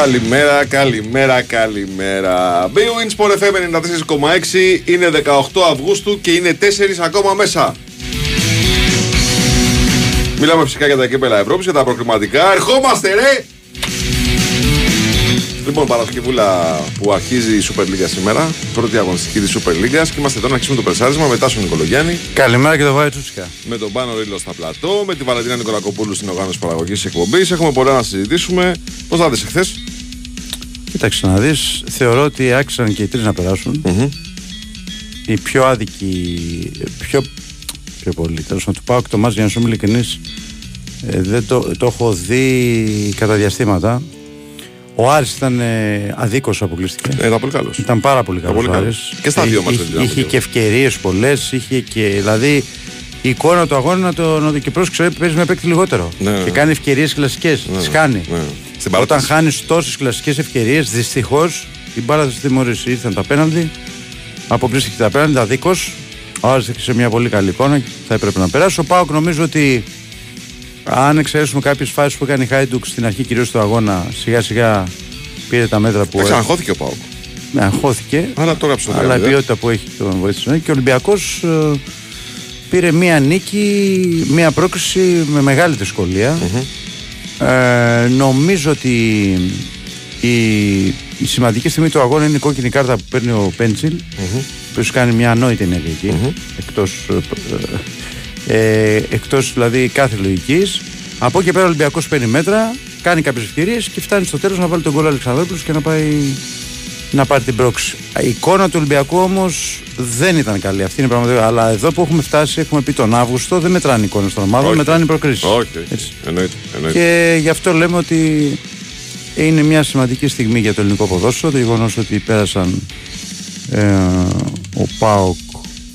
Καλημέρα, καλημέρα, καλημέρα. Big Wins Sport FM 94,6 είναι 18 Αυγούστου και είναι 4 ακόμα μέσα. Μιλάμε φυσικά για τα κύπελα Ευρώπης, για τα προκριματικά. Ερχόμαστε, ρε! Λοιπόν, Παρασκευούλα που αρχίζει η Super League σήμερα, πρώτη αγωνιστική της Super League και είμαστε εδώ να αρχίσουμε το περσάρισμα μετά στον Νικολογιάννη. Καλημέρα και το Βάη Τσούτσικα. Με τον Πάνο Ρίλο στα πλατό, με τη Βαλαντίνα Νικολακοπούλου στην οργάνωση παραγωγής εκπομπής. Έχουμε πολλά να συζητήσουμε. Πώς θα δει εχθές, Κοίταξε να δεις, θεωρώ ότι άξιζαν και οι τρεις να περάσουν. mm Η πιο άδικη, πιο, πιο πολύ τέλος πάντων του Πάουκ το μάτς για να σου είμαι ειλικρινής, ε, δεν το, το έχω δει κατά διαστήματα. Ο Άρης ήταν ε, αδίκως αποκλειστικά. Ε, ήταν πολύ καλός. Ήταν πάρα πολύ καλός. πολύ ο καλός. Άρης. Και στα Ε, δύο μάτς είχε- δεν ήταν Είχε πολύ και ευκαιρίες πολλές. Είχε και. Δηλαδή η εικόνα του αγώνα να το, να το και πρόσεξε παίζει με παίκτη λιγότερο. Ναι, ναι. Και κάνει ευκαιρίες κλασικές. Ναι, Τις ναι. κάνει. Ναι. Στην Όταν παράταση. χάνεις τόσες κλασικές ευκαιρίες, δυστυχώς η μπάλα της τιμωρήσης ήρθαν τα πέναντι. Αποπλήστηκε τα πέναντι, αδίκω. Ο Άρης έκτισε μια πολύ καλή εικόνα και θα έπρεπε να περάσει. Ο Πάοκ νομίζω ότι αν εξαιρέσουμε κάποιες φάσεις που έκανε η Χάιντουκ στην αρχή κυρίως του αγώνα, σιγά σιγά πήρε τα μέτρα που. Εντάξει, αγχώθηκε ο Πάοκ. Ναι, αγχώθηκε. Αλλά τώρα ψωμί. Αλλά η ποιότητα που έχει τον βοήθησε. Και ο Ολυμπιακός πήρε μία νίκη, μία πρόκριση με μεγάλη δυσκολία. Ε, νομίζω ότι η, η σημαντική στιγμή του αγώνα είναι η κόκκινη κάρτα που παίρνει ο Πέντσιλ, που έχει κάνει μια ανόητη ενέργεια εκεί, εκτός, ε, ε, εκτός δηλαδή κάθε λογικής. Από εκεί και πέρα ο Ολυμπιακός παίρνει μέτρα, κάνει κάποιες ευκαιρίες και φτάνει στο τέλος να βάλει τον κόλλο Αλεξανδρόπουλος και να πάει να πάρει την πρόξη. Η εικόνα του Ολυμπιακού όμως δεν ήταν καλή. Αυτή είναι η πραγματικότητα. Αλλά εδώ που έχουμε φτάσει, έχουμε πει τον Αύγουστο, δεν μετράνε οι εικόνες των ομάδων, Όχι. μετράνε οι προκρίσεις. Όχι, όχι. Εννοείται. εννοείται. Και γι' αυτό λέμε ότι είναι μια σημαντική στιγμή για το ελληνικό ποδόσφαιρο. Το γεγονός ότι πέρασαν ε, ο Πάοκ,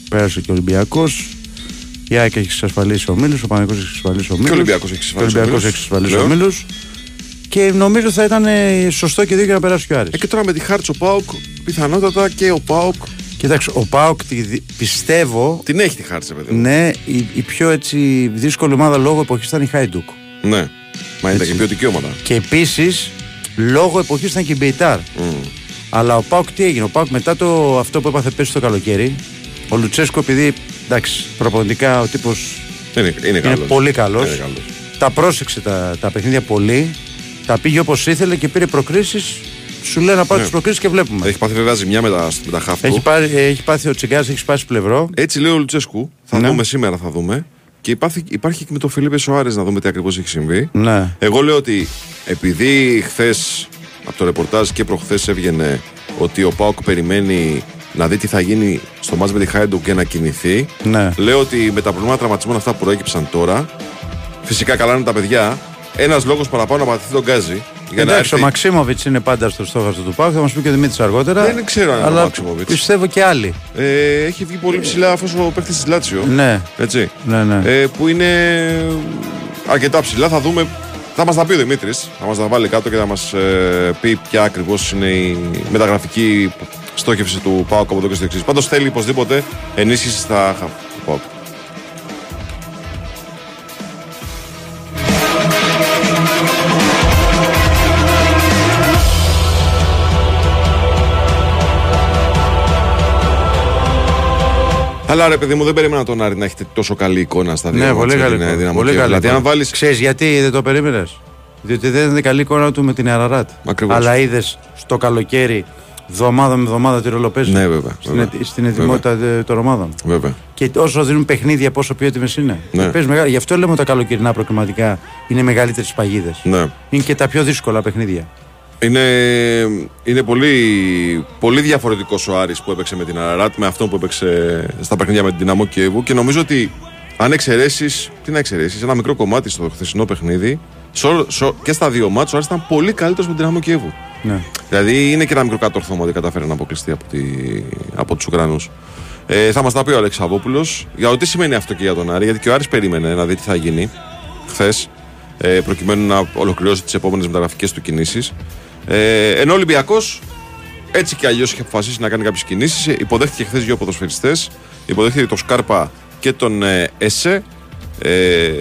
πέρασε και ο Ολυμπιακός. Η ΑΕΚ έχει εξασφαλίσει ο Μίλου, ο Παναγικό έχει εξασφαλίσει ο Μίλου. ο Ολυμπιακός έχει εξασφαλίσει Και ο ο Ολυμπιακός Μήλος. έχει εξασφαλίσει ο Λέω. Μίλου. Και νομίζω θα ήταν ε, σωστό και δίκαιο να περάσει και ο Άρης. Ε, και τώρα με τη χάρτης ο Πάοκ, πιθανότατα και ο Πάοκ Κοίταξε, ο Πάοκ τη δι- πιστεύω την έχει τη χάρτης, ρε παιδί μου. ναι, η, η πιο έτσι δύσκολη ομάδα λόγω εποχής ήταν η Χάιντουκ. Ναι. Μα ήταν Έτσι. και ποιοτική ομάδα. Και επίσης λόγω εποχής ήταν και η Μπεϊτάρ. Μμ. Αλλά ο Πάοκ τι έγινε, ο Πάοκ μετά το, αυτό που έπαθε πέρσι το καλοκαίρι, ο Λουτσέσκο επειδή εντάξει, προπονητικά ο τύπος Είναι, είναι, είναι καλός. πολύ καλός. Είναι καλός. Τα πρόσεξε τα, τα παιχνίδια πολύ. Τα πήγε όπως ήθελε και πήρε προκρίσεις. Σου λέει να πάρει Ναι. τι προκρίσεις και βλέπουμε. Έχει πάθει βέβαια ζημιά με τα, με τα χαφ του. Έχει, πάρει, έχει πάθει ο Τσιγκάς, έχει σπάσει πλευρό. Έτσι λέει ο Λουτσέσκου. Θα Ναι. δούμε σήμερα, θα δούμε. Και υπάρχει, υπάρχει και με τον Φιλίππε Σοάρε να δούμε τι ακριβώς έχει συμβεί. Ναι. Εγώ λέω ότι επειδή χθες από το ρεπορτάζ και προχθές έβγαινε ότι ο Πάοκ περιμένει να δει τι θα γίνει στο μάτς με τη Χάιντουκ και να κινηθεί. Ναι. Λέω ότι με τα προβλήματα τραυματισμών αυτά που προέκυψαν τώρα, φυσικά καλά είναι τα παιδιά. Ένας λόγος παραπάνω να πατηθεί τον Γκάζι. Για να Εντάξει, έρθει... ο Μαξίμοβιτς είναι πάντα στο στόχαστρο του Πάου, θα μας πει και ο Δημήτρης αργότερα. Δεν ξέρω αν είναι ο αλλά Μαξίμοβιτς. Πιστεύω και άλλοι. Ε, έχει βγει πολύ ψηλά αυτός ο παίκτης της Λάτσιο. Ναι, Έτσι. ναι, ναι. Ε, που είναι αρκετά ψηλά. Θα δούμε. Θα μας τα πει ο Δημήτρης. Θα μας τα βάλει κάτω και θα μας ε, πει ποια ακριβώς είναι η μεταγραφική στόχευση του ΠΑΟΚ από εδώ και στο εξής. Πάντως θέλει οπωσδήποτε ενίσχυση στα Αλλά ρε παιδί μου, δεν περίμενα τον Άρη να έχετε τόσο καλή εικόνα στα δύο ναι, μάτς πολύ με καλή. την, ε, εικόνα. Δυναμό Πολύ Κιέβου. καλή. Δηλαδή, αν εικόνα. βάλει. Ξέρεις γιατί δεν το περίμενες; Διότι δεν είναι καλή εικόνα του με την Αραράτ. Ακριβώς. Αλλά είδες στο καλοκαίρι, εβδομάδα με εβδομάδα τη ρολοπέζει. Ναι, βέβαια, Στην, βέβαια. ετ- στην ετοιμότητα ε, των ομάδων. Βέβαια. Και όσο δίνουν παιχνίδια, πόσο πιο έτοιμες είναι. Ναι. Παίζεις μεγάλη- Γι' αυτό λέμε ότι τα καλοκαιρινά προκριματικά είναι μεγαλύτερες παγίδες. Ναι. Είναι και τα πιο δύσκολα παιχνίδια. Είναι, είναι πολύ, πολύ διαφορετικός ο Άρης που έπαιξε με την Αραράτ με αυτό που έπαιξε στα παιχνίδια με την Δυναμό Κιέβου και νομίζω ότι αν εξαιρέσεις, τι να εξαιρέσεις, ένα μικρό κομμάτι στο χθεσινό παιχνίδι σο- σο- και στα δύο μάτς ο Άρης ήταν πολύ καλύτερος με την Δυναμό Κιέβου. Ναι. Δηλαδή είναι και ένα μικρό κατόρθωμα ότι κατάφερε να αποκλειστεί από, τη, από τους Ουκρανούς. Ε, θα μας τα πει ο Αλέξη Αβόπουλο για το τι σημαίνει αυτό και για τον Άρη, γιατί και ο Άρης περίμενε να δει τι θα γίνει χθες, ε, προκειμένου να ολοκληρώσει τις επόμενες μεταγραφικές του κινήσεις. Ε, ενώ ο Ολυμπιακός έτσι κι αλλιώς είχε αποφασίσει να κάνει κάποιες κινήσεις. Υποδέχτηκε χθες δύο ποδοσφαιριστές. Υποδέχτηκε τον Σκάρπα και τον ε, Εσέ. Ε,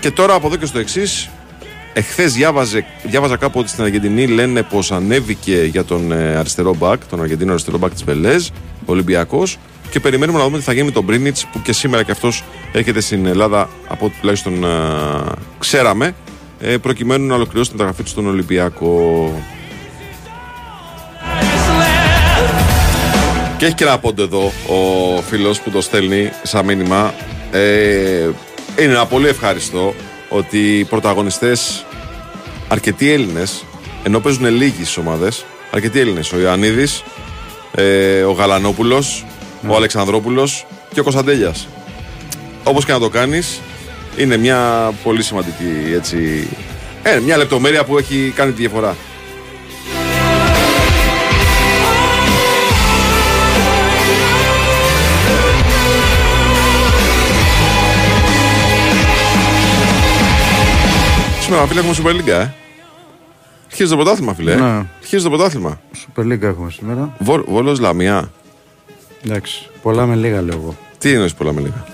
και τώρα από εδώ και στο εξής Εχθές διάβαζα κάπου ότι στην Αργεντινή λένε πως ανέβηκε για τον ε, αριστερό μπακ, τον Αργεντίνο αριστερό μπακ της Βελέζ, Ολυμπιακός. Και περιμένουμε να δούμε τι θα γίνει με τον Μπρίνιτς που και σήμερα και αυτός έρχεται στην Ελλάδα από ό,τι τουλάχιστον ξέραμε, ε, προκειμένου να ολοκληρώσει την μεταγραφή τους στον Ολυμπιακό. Και έχει και ένα πόντο εδώ ο φίλος που το στέλνει σαν μήνυμα. Ε, είναι ένα πολύ ευχάριστο ότι οι πρωταγωνιστές αρκετοί Έλληνες ενώ παίζουν λίγοι στι ομάδες, αρκετοί Έλληνες ο Ιωαννίδης, ε, ο Γαλανόπουλος, ο Αλεξανδρόπουλος και ο Κωνσταντέλιας όπως και να το κάνεις είναι μια πολύ σημαντική έτσι, ε, μια λεπτομέρεια που έχει κάνει τη διαφορά. Σήμερα φίλε έχουμε Super League, ε. Αρχίζει το πρωτάθλημα, φίλε. Ναι. Αρχίζει το πρωτάθλημα. Super League έχουμε σήμερα. Βόλο Βόλος Λαμία. Εντάξει. Πολλά με λίγα λέω εγώ. Τι εννοείς πολλά με λίγα;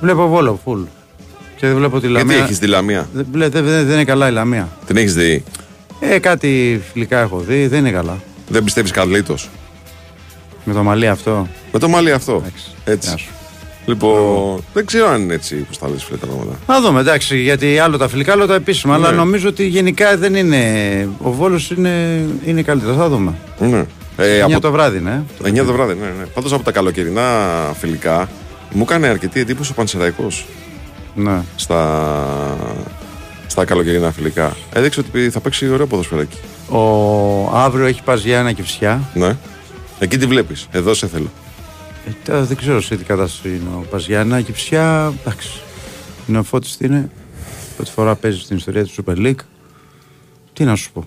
Βλέπω Βόλο, full. Και δεν βλέπω τη Λαμία. Γιατί έχεις τη Λαμία; Δεν, δεν, δεν είναι καλά η Λαμία. Την έχεις δει; Ε, κάτι φιλικά έχω δει, δεν είναι καλά. Δεν πιστεύεις Καρλίτος; Με το μαλλί αυτό. Με το μαλλί αυτό. Έτσι. Λοιπόν, δεν ξέρω αν είναι έτσι που τα λες φίλε τα πράγματα. Να δούμε, εντάξει, γιατί άλλο τα φιλικά, άλλο τα επίσημα. Ναι. Αλλά νομίζω ότι γενικά δεν είναι. Ο Βόλος είναι, είναι καλύτερο. Θα δούμε. Ναι. Ε, 9 από... το βράδυ, ναι. 9 το βράδυ, ναι. ναι. Πάντως από τα καλοκαιρινά φιλικά μου έκανε αρκετή εντύπωση ο Πανσεραϊκός. Ναι. Στα, στα καλοκαιρινά φιλικά. Έδειξε ότι θα παίξει ωραίο ποδοσφαιράκι. Ο αύριο έχει πας για ένα κυψιά. Ναι. Εκεί τη βλέπεις. Εδώ σε θέλω. Ε, δεν ξέρω σε τι κατάσταση είναι ο Παζιάννα. Η Κυψιά, εντάξει. Είναι ο Φώτης τι είναι. Πρώτη φορά παίζει στην ιστορία του Super League. Τι να σου πω.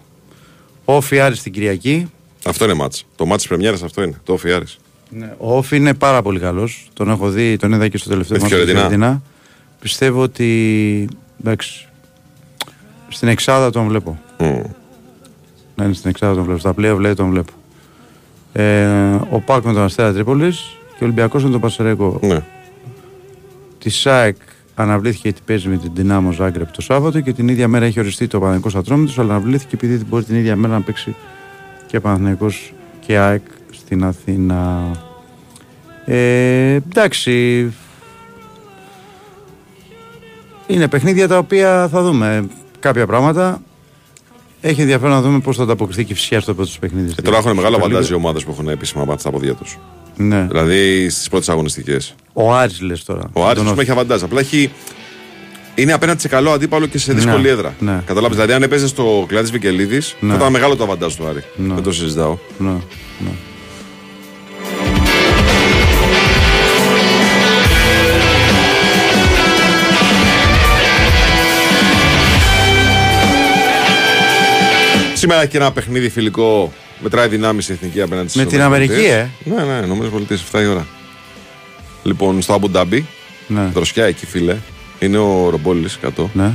Ο Όφη Άρης την Κυριακή. Αυτό είναι μάτς. Το μάτς της πρεμιέρας αυτό είναι. Το Όφη Άρης. Ναι, ο Όφη είναι πάρα πολύ καλός. Τον έχω δει, τον είδα και στο τελευταίο μάτς Πιστεύω ότι εντάξει, στην εξάδα τον βλέπω. Mm. Να είναι στην εξάδα τον βλέπω. Στα πλοία βλέπει τον βλέπω. Ε, ο Πάκ με τον Αστέρα Τρίπολης και ο Ολυμπιακός με τον Πασαρέκο. Ναι. Τη ΣΑΕΚ αναβλήθηκε γιατί παίζει με την Δυνάμο Ζάγκρεπ το Σάββατο και την ίδια μέρα έχει οριστεί το Παναγικό Ατρόμητος, αλλά αναβλήθηκε επειδή μπορεί την ίδια μέρα να παίξει και Παναγικό και ΑΕΚ στην Αθήνα. Ε, εντάξει. Είναι παιχνίδια τα οποία θα δούμε κάποια πράγματα. Έχει ενδιαφέρον να δούμε πώς θα ανταποκριθεί και φυσικά στο πρώτο παιχνίδι. Και τώρα έχουν μεγάλο βαντάζι οι ομάδες που έχουν επίσημα μάτια στα ποδιά τους. Ναι. Δηλαδή στις πρώτες αγωνιστικές. Ο Άρης λες τώρα. Ο Άρης πούμε έχει αβαντάζ. Απλά έχει. Είναι απέναντι σε καλό αντίπαλο και σε ναι, δύσκολη ναι. έδρα. Ναι. Κατάλαβε. Δηλαδή, αν έπαιζε στο κλάδι Βικελίδης, ναι. θα ήταν μεγάλο το αβαντάζ του Άρη. Ναι. Δεν το συζητάω. Ναι. ναι. Σήμερα έχει και ένα παιχνίδι φιλικό Μετράει δυνάμεις η εθνική απέναντι στι Με την Αμερική, ε; Ναι, ναι, νομίζω πολιτείες 7 η ώρα. Λοιπόν, στο Αμπουντάμπι. Ναι. Δροσιά εκεί, φίλε. Είναι ο Ρομπόλης κάτω. Ναι.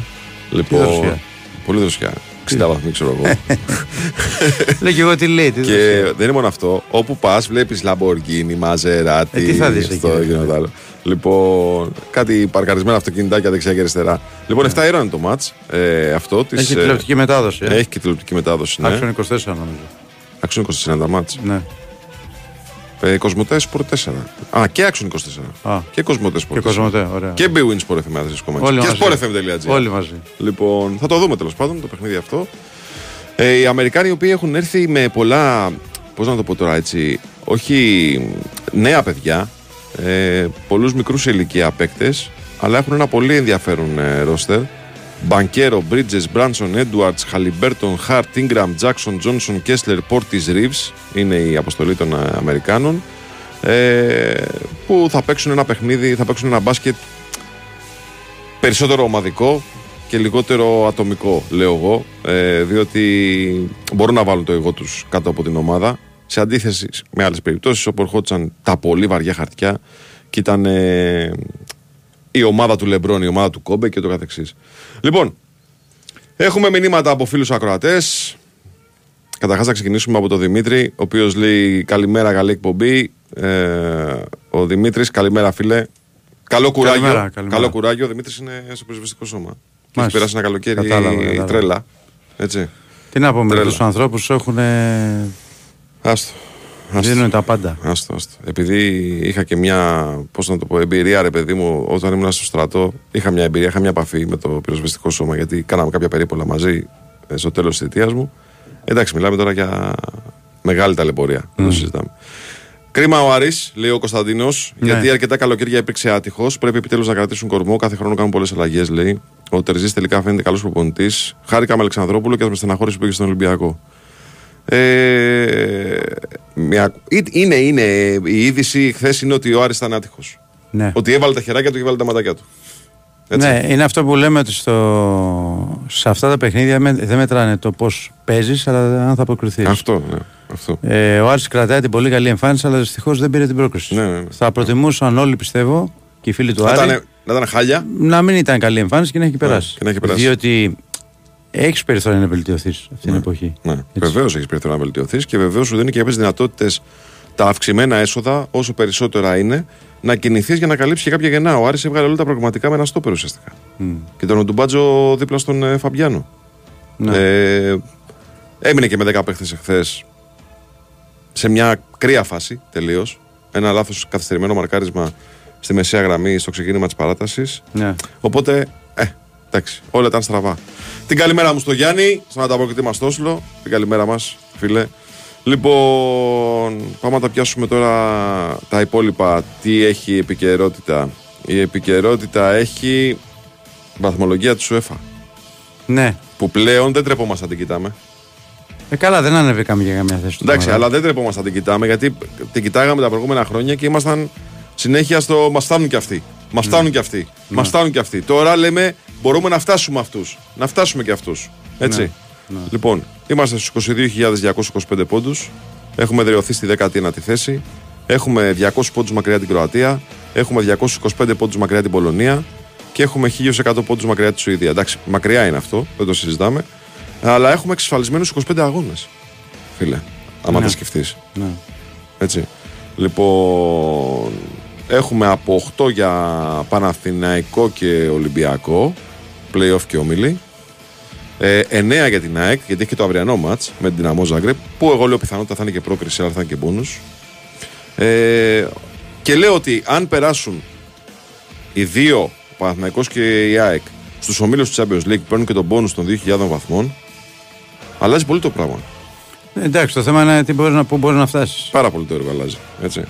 Λοιπόν, δροσιά. Πολύ δροσιά. 60 βαθμοί, ξέρω εγώ. Λέω και εγώ τι λέει. Τι και δεν είναι μόνο αυτό. Όπου πας, βλέπεις Λαμπορκίνη, Μαζεράτη. Ε, τι θα δεις εκεί. Λοιπόν, κάτι παρκαρισμένα αυτοκινητάκια δεξιά και αριστερά. Λοιπόν, 7 ώρα είναι το ματ. Ε, αυτός. Έχει της, τηλεοπτική μετάδοση. Ε. Έχει και τηλεοπτική μετάδοση. Ναι. Άξιο 24 νομίζω. Άξιον 24 τα μάτς. Ναι. Ε, Κοσμοτές Sport 4. Α, και Άξιον 24. Α. Και Κοσμοτές Sport 4. Και Κοσμοτέ, ωραία. Και Bwin Sport FM Όλοι Και sportfm.gr. Όλοι μαζί. Λοιπόν, θα το δούμε τέλος πάντων το παιχνίδι αυτό. Ε, οι Αμερικάνοι οι οποίοι έχουν έρθει με πολλά. Πώς να το πω τώρα έτσι. Όχι νέα παιδιά. Ε, Πολλούς μικρούς ηλικία παίκτες. Αλλά έχουν ένα πολύ ενδιαφέρον ε, ρόστερ. Μπανκέρο, Μπρίτζες, Μπράνσον, Έντουαρντς, Χαλιμπέρτον, Χαρτ, Ingram, Τζάξον, Τζόνσον, Κέσλερ, Πόρτις, Ριβς. Είναι η αποστολή των ε, Αμερικάνων. Ε, που θα παίξουν ένα παιχνίδι, θα παίξουν ένα μπάσκετ περισσότερο ομαδικό και λιγότερο ατομικό, λέω εγώ. Ε, διότι μπορούν να βάλουν το εγώ τους κάτω από την ομάδα. Σε αντίθεση με άλλες περιπτώσεις όπου ερχόντουσαν τα πολύ βαριά χαρτιά και ήταν ε, η ομάδα του Λεμπρόν, η ομάδα του Κόμπε και το καθεξής. Λοιπόν, έχουμε μηνύματα από φίλους ακροατές. Καταρχάς θα ξεκινήσουμε από τον Δημήτρη, ο οποίος λέει καλημέρα, καλή εκπομπή. Ε, ο Δημήτρης, καλημέρα φίλε. Καλό κουράγιο. Καλημέρα, καλημέρα. Καλό κουράγιο. Ο Δημήτρης είναι στο προσβεστικό σώμα. Και έχει περάσει ένα καλοκαίρι Κατάλαβα, κατάλαβα. τρέλα. Έτσι. Τι να πούμε, Τρέλα. τους ανθρώπους έχουν. Άστο. Άστο. δίνουν τα πάντα. Άστο, άστο. Επειδή είχα και μια, πώς να το πω, εμπειρία, ρε παιδί μου, όταν ήμουν στο στρατό, είχα μια εμπειρία, είχα μια επαφή με το πυροσβεστικό σώμα, γιατί κάναμε κάποια περίπολα μαζί ε, στο τέλος της θητείας μου. Εντάξει, μιλάμε τώρα για μεγάλη ταλαιπωρία. Δεν το συζητάμε. Κρίμα ο Άρης, λέει ο Κωνσταντίνος, γιατί αρκετά καλοκαίρια υπήρξε άτυχος. Πρέπει επιτέλους να κρατήσουν κορμό. Κάθε χρόνο κάνουν πολλές αλλαγές, λέει. Ο Τερζής τελικά φαίνεται καλός προπονητής. Χάρηκα με Αλεξανδρόπουλο και με στεναχώρηση που πήγε στον Ολυμπιακό. Ε, μια, ή- είναι, είναι, η είδηση χθες είναι ότι ο Άρης ήταν άτυχος. Ναι. Ότι έβαλε τα χεράκια του και έβαλε τα ματάκια του. Έτσι. Ναι, είναι αυτό που λέμε ότι στο... σε αυτά τα παιχνίδια με- δεν μετράνε το πώς παίζεις, αλλά αν θα αποκριθείς. Αυτό, ναι. Αυτό. Ε, ο Άρης κρατάει την πολύ καλή εμφάνιση, αλλά δυστυχώς δεν πήρε την πρόκριση. Ναι, ναι, ναι. Θα προτιμούσαν όλοι, πιστεύω, και οι φίλοι του Να Άρη, ήταν, να ήταν χάλια. να μην ήταν καλή εμφάνιση και να έχει περάσει. και να έχει περάσει. Διότι έχεις περιθώρια να βελτιωθείς αυτή την εποχή. Ναι. Έτσι. Βεβαίως έχεις περιθώριο να βελτιωθείς και βεβαίως σου δίνει και κάποιες δυνατότητες τα αυξημένα έσοδα, όσο περισσότερα είναι, να κινηθείς για να καλύψεις και κάποια γεννά. Ο Άρης έβγαλε όλα τα πραγματικά με ένα στόπερ ουσιαστικά. Μμ. Και τον Ντουμπάτζο δίπλα στον ε, Φαμπιάνο. Ναι. Ε, έμεινε και με 10 παίχτες εχθές σε μια κρύα φάση τελείως. Ένα λάθος καθυστερημένο μαρκάρισμα στη μεσαία γραμμή στο ξεκίνημα της παράτασης. Ναι. Οπότε, ε, εντάξει, όλα ήταν στραβά. Την καλημέρα μου στο Γιάννη, στον ανταποκριτή μας Τόσλο. Την καλημέρα μας, φίλε. Λοιπόν, πάμε να τα πιάσουμε τώρα τα υπόλοιπα. Τι έχει η επικαιρότητα. Η επικαιρότητα έχει βαθμολογία του UEFA. ναι. Που πλέον δεν τρεπόμαστε να την κοιτάμε. Ε, καλά, δεν ανεβήκαμε για καμία θέση. του Εντάξει, Μαρά. αλλά δεν τρεπόμαστε να την κοιτάμε γιατί την κοιτάγαμε τα προηγούμενα χρόνια και ήμασταν συνέχεια στο μας φτάνουν κι αυτοί. Μας φτάνουν κι αυτοί. Μας φτάνουν κι αυτοί. Τώρα λέμε μπορούμε να φτάσουμε αυτούς. Να φτάσουμε κι αυτούς. Έτσι. Λοιπόν, είμαστε στους 22.225 πόντους. Έχουμε δρεωθεί στη 19η θέση. Έχουμε 200 πόντους μακριά την Κροατία. Έχουμε 225 πόντους μακριά την Πολωνία. Και έχουμε 1100 πόντους μακριά τη Σουηδία. Εντάξει, μακριά είναι αυτό, δεν το συζητάμε. Αλλά έχουμε εξασφαλισμένους 25 αγώνες. Φίλε, άμα Ναι. τα σκεφτείς. Ναι. Έτσι. Λοιπόν, έχουμε από 8 για Παναθηναϊκό και Ολυμπιακό, playoff και ομίλη. Ε, 9 για την ΑΕΚ, γιατί έχει και το αυριανό μάτς με την Δυναμό Ζάγκρεπ, που εγώ λέω πιθανότητα θα είναι και πρόκριση, αλλά θα είναι και μπόνους. Ε, και λέω ότι αν περάσουν οι δύο, ο Παναθηναϊκός και η ΑΕΚ, στους ομίλους του Champions League, που παίρνουν και τον πόνους των 2.000 βαθμών, αλλάζει πολύ το πράγμα. Ε, Εντάξει, το θέμα είναι τι μπορείς να, πού μπορείς να φτάσεις. Πάρα πολύ το έργο αλλάζει. Έτσι.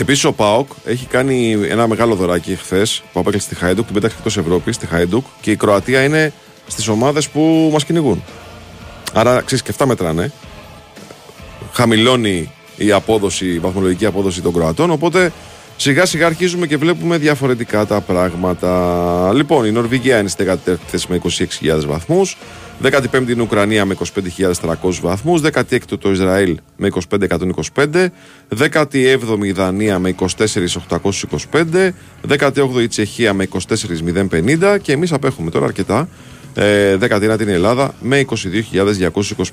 Επίσης ο Πάοκ έχει κάνει ένα μεγάλο δωράκι χθες που απέκλεισε στη Χάιντουκ, την πέταξε εκτός Ευρώπης, στη Χάιντουκ και η Κροατία είναι στις ομάδες που μας κυνηγούν. Άρα ξέρεις και αυτά μετράνε. Χαμηλώνει η απόδοση, η βαθμολογική απόδοση των Κροατών. Οπότε σιγά σιγά αρχίζουμε και βλέπουμε διαφορετικά τα πράγματα. Λοιπόν, η Νορβηγία είναι στη 14η θέση με 26.000 βαθμούς. 15η είναι η Ουκρανία με 25.300 βαθμούς. 16η το Ισραήλ με 25.125. 17η η Δανία με 24.825. 18η η Τσεχία με 24.050. Και εμείς απέχουμε τώρα αρκετά. Ε, 19η είναι η Ελλάδα με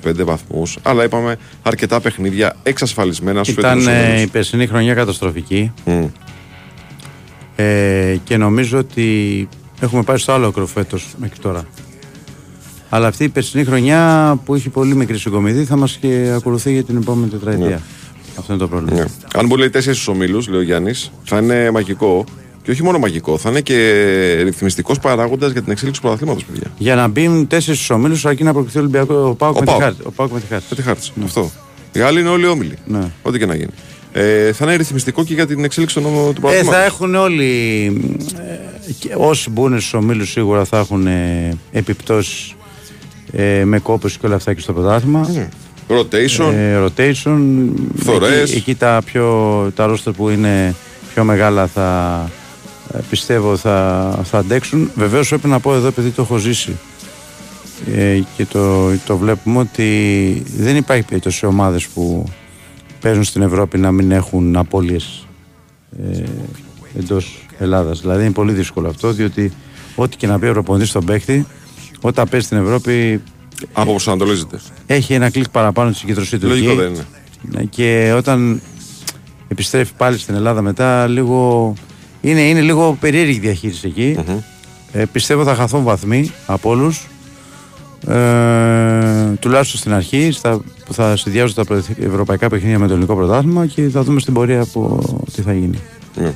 22.225 βαθμούς αλλά είπαμε αρκετά παιχνίδια εξασφαλισμένα στους Ήταν φετινούς ε, ομίλους. η περσινή χρονιά καταστροφική Μμ. ε, και νομίζω ότι έχουμε πάει στο άλλο άκρο φέτος μέχρι τώρα. Αλλά αυτή η περσινή χρονιά που έχει πολύ μικρή συγκομιδή θα μας και ακολουθεί για την επόμενη τετραετία. Αυτό είναι το πρόβλημα. Ναι. Αν μου λέει τέσσερις ομίλους, λέει ο Γιάννης, θα είναι μαγικό. Και όχι μόνο μαγικό, θα είναι και ρυθμιστικός παράγοντας για την εξέλιξη του πρωταθλήματος, παιδιά. Για να μπουν τέσσερις στους ομίλους, αρκεί να προκριθεί ο Ολυμπιακό. Ο Πάοκ Ο με, τη ΠΑΟΚ. χάρτη. Ο Πάοκ με τη χάρτη. Με τη χάρτη. Αυτό. Οι άλλοι είναι όλοι όμιλοι. Ναι. Ό,τι και να γίνει. Ε, θα είναι ρυθμιστικό και για την εξέλιξη του, του Ε, πρωταθλήματος. θα έχουν όλοι. Ε, και όσοι μπουν στους ομίλους σίγουρα θα έχουν ε, επιπτώσεις ε, με κόπου και όλα αυτά και στο πρωτάθλημα. Rotation. Ε, rotation. Φθορές. Εκεί, εκεί τα, πιο, τα ρόστερ που είναι πιο μεγάλα θα ε, πιστεύω θα, θα αντέξουν. Βεβαίως πρέπει να πω εδώ επειδή το έχω ζήσει ε, και το, το βλέπουμε ότι δεν υπάρχει περίπτωση ομάδες που παίζουν στην Ευρώπη να μην έχουν απώλειες ε, εντός Ελλάδας. Δηλαδή είναι πολύ δύσκολο αυτό διότι ό,τι και να πει ο προπονητής στον παίχτη όταν παίζει στην Ευρώπη Από προσανατολίζεται. έχει ένα κλικ παραπάνω στη συγκεντρωσή του Λογικό εκεί. δεν είναι. Ναι, Και όταν επιστρέφει πάλι στην Ελλάδα μετά λίγο είναι, είναι λίγο περίεργη διαχείριση εκεί. Ε, πιστεύω θα χαθούν βαθμοί από όλους. Ε, τουλάχιστον στην αρχή στα, που θα συνδυάζουν τα ευρωπαϊκά παιχνίδια με το ελληνικό πρωτάθλημα και θα δούμε στην πορεία που, τι θα γίνει. Ναι.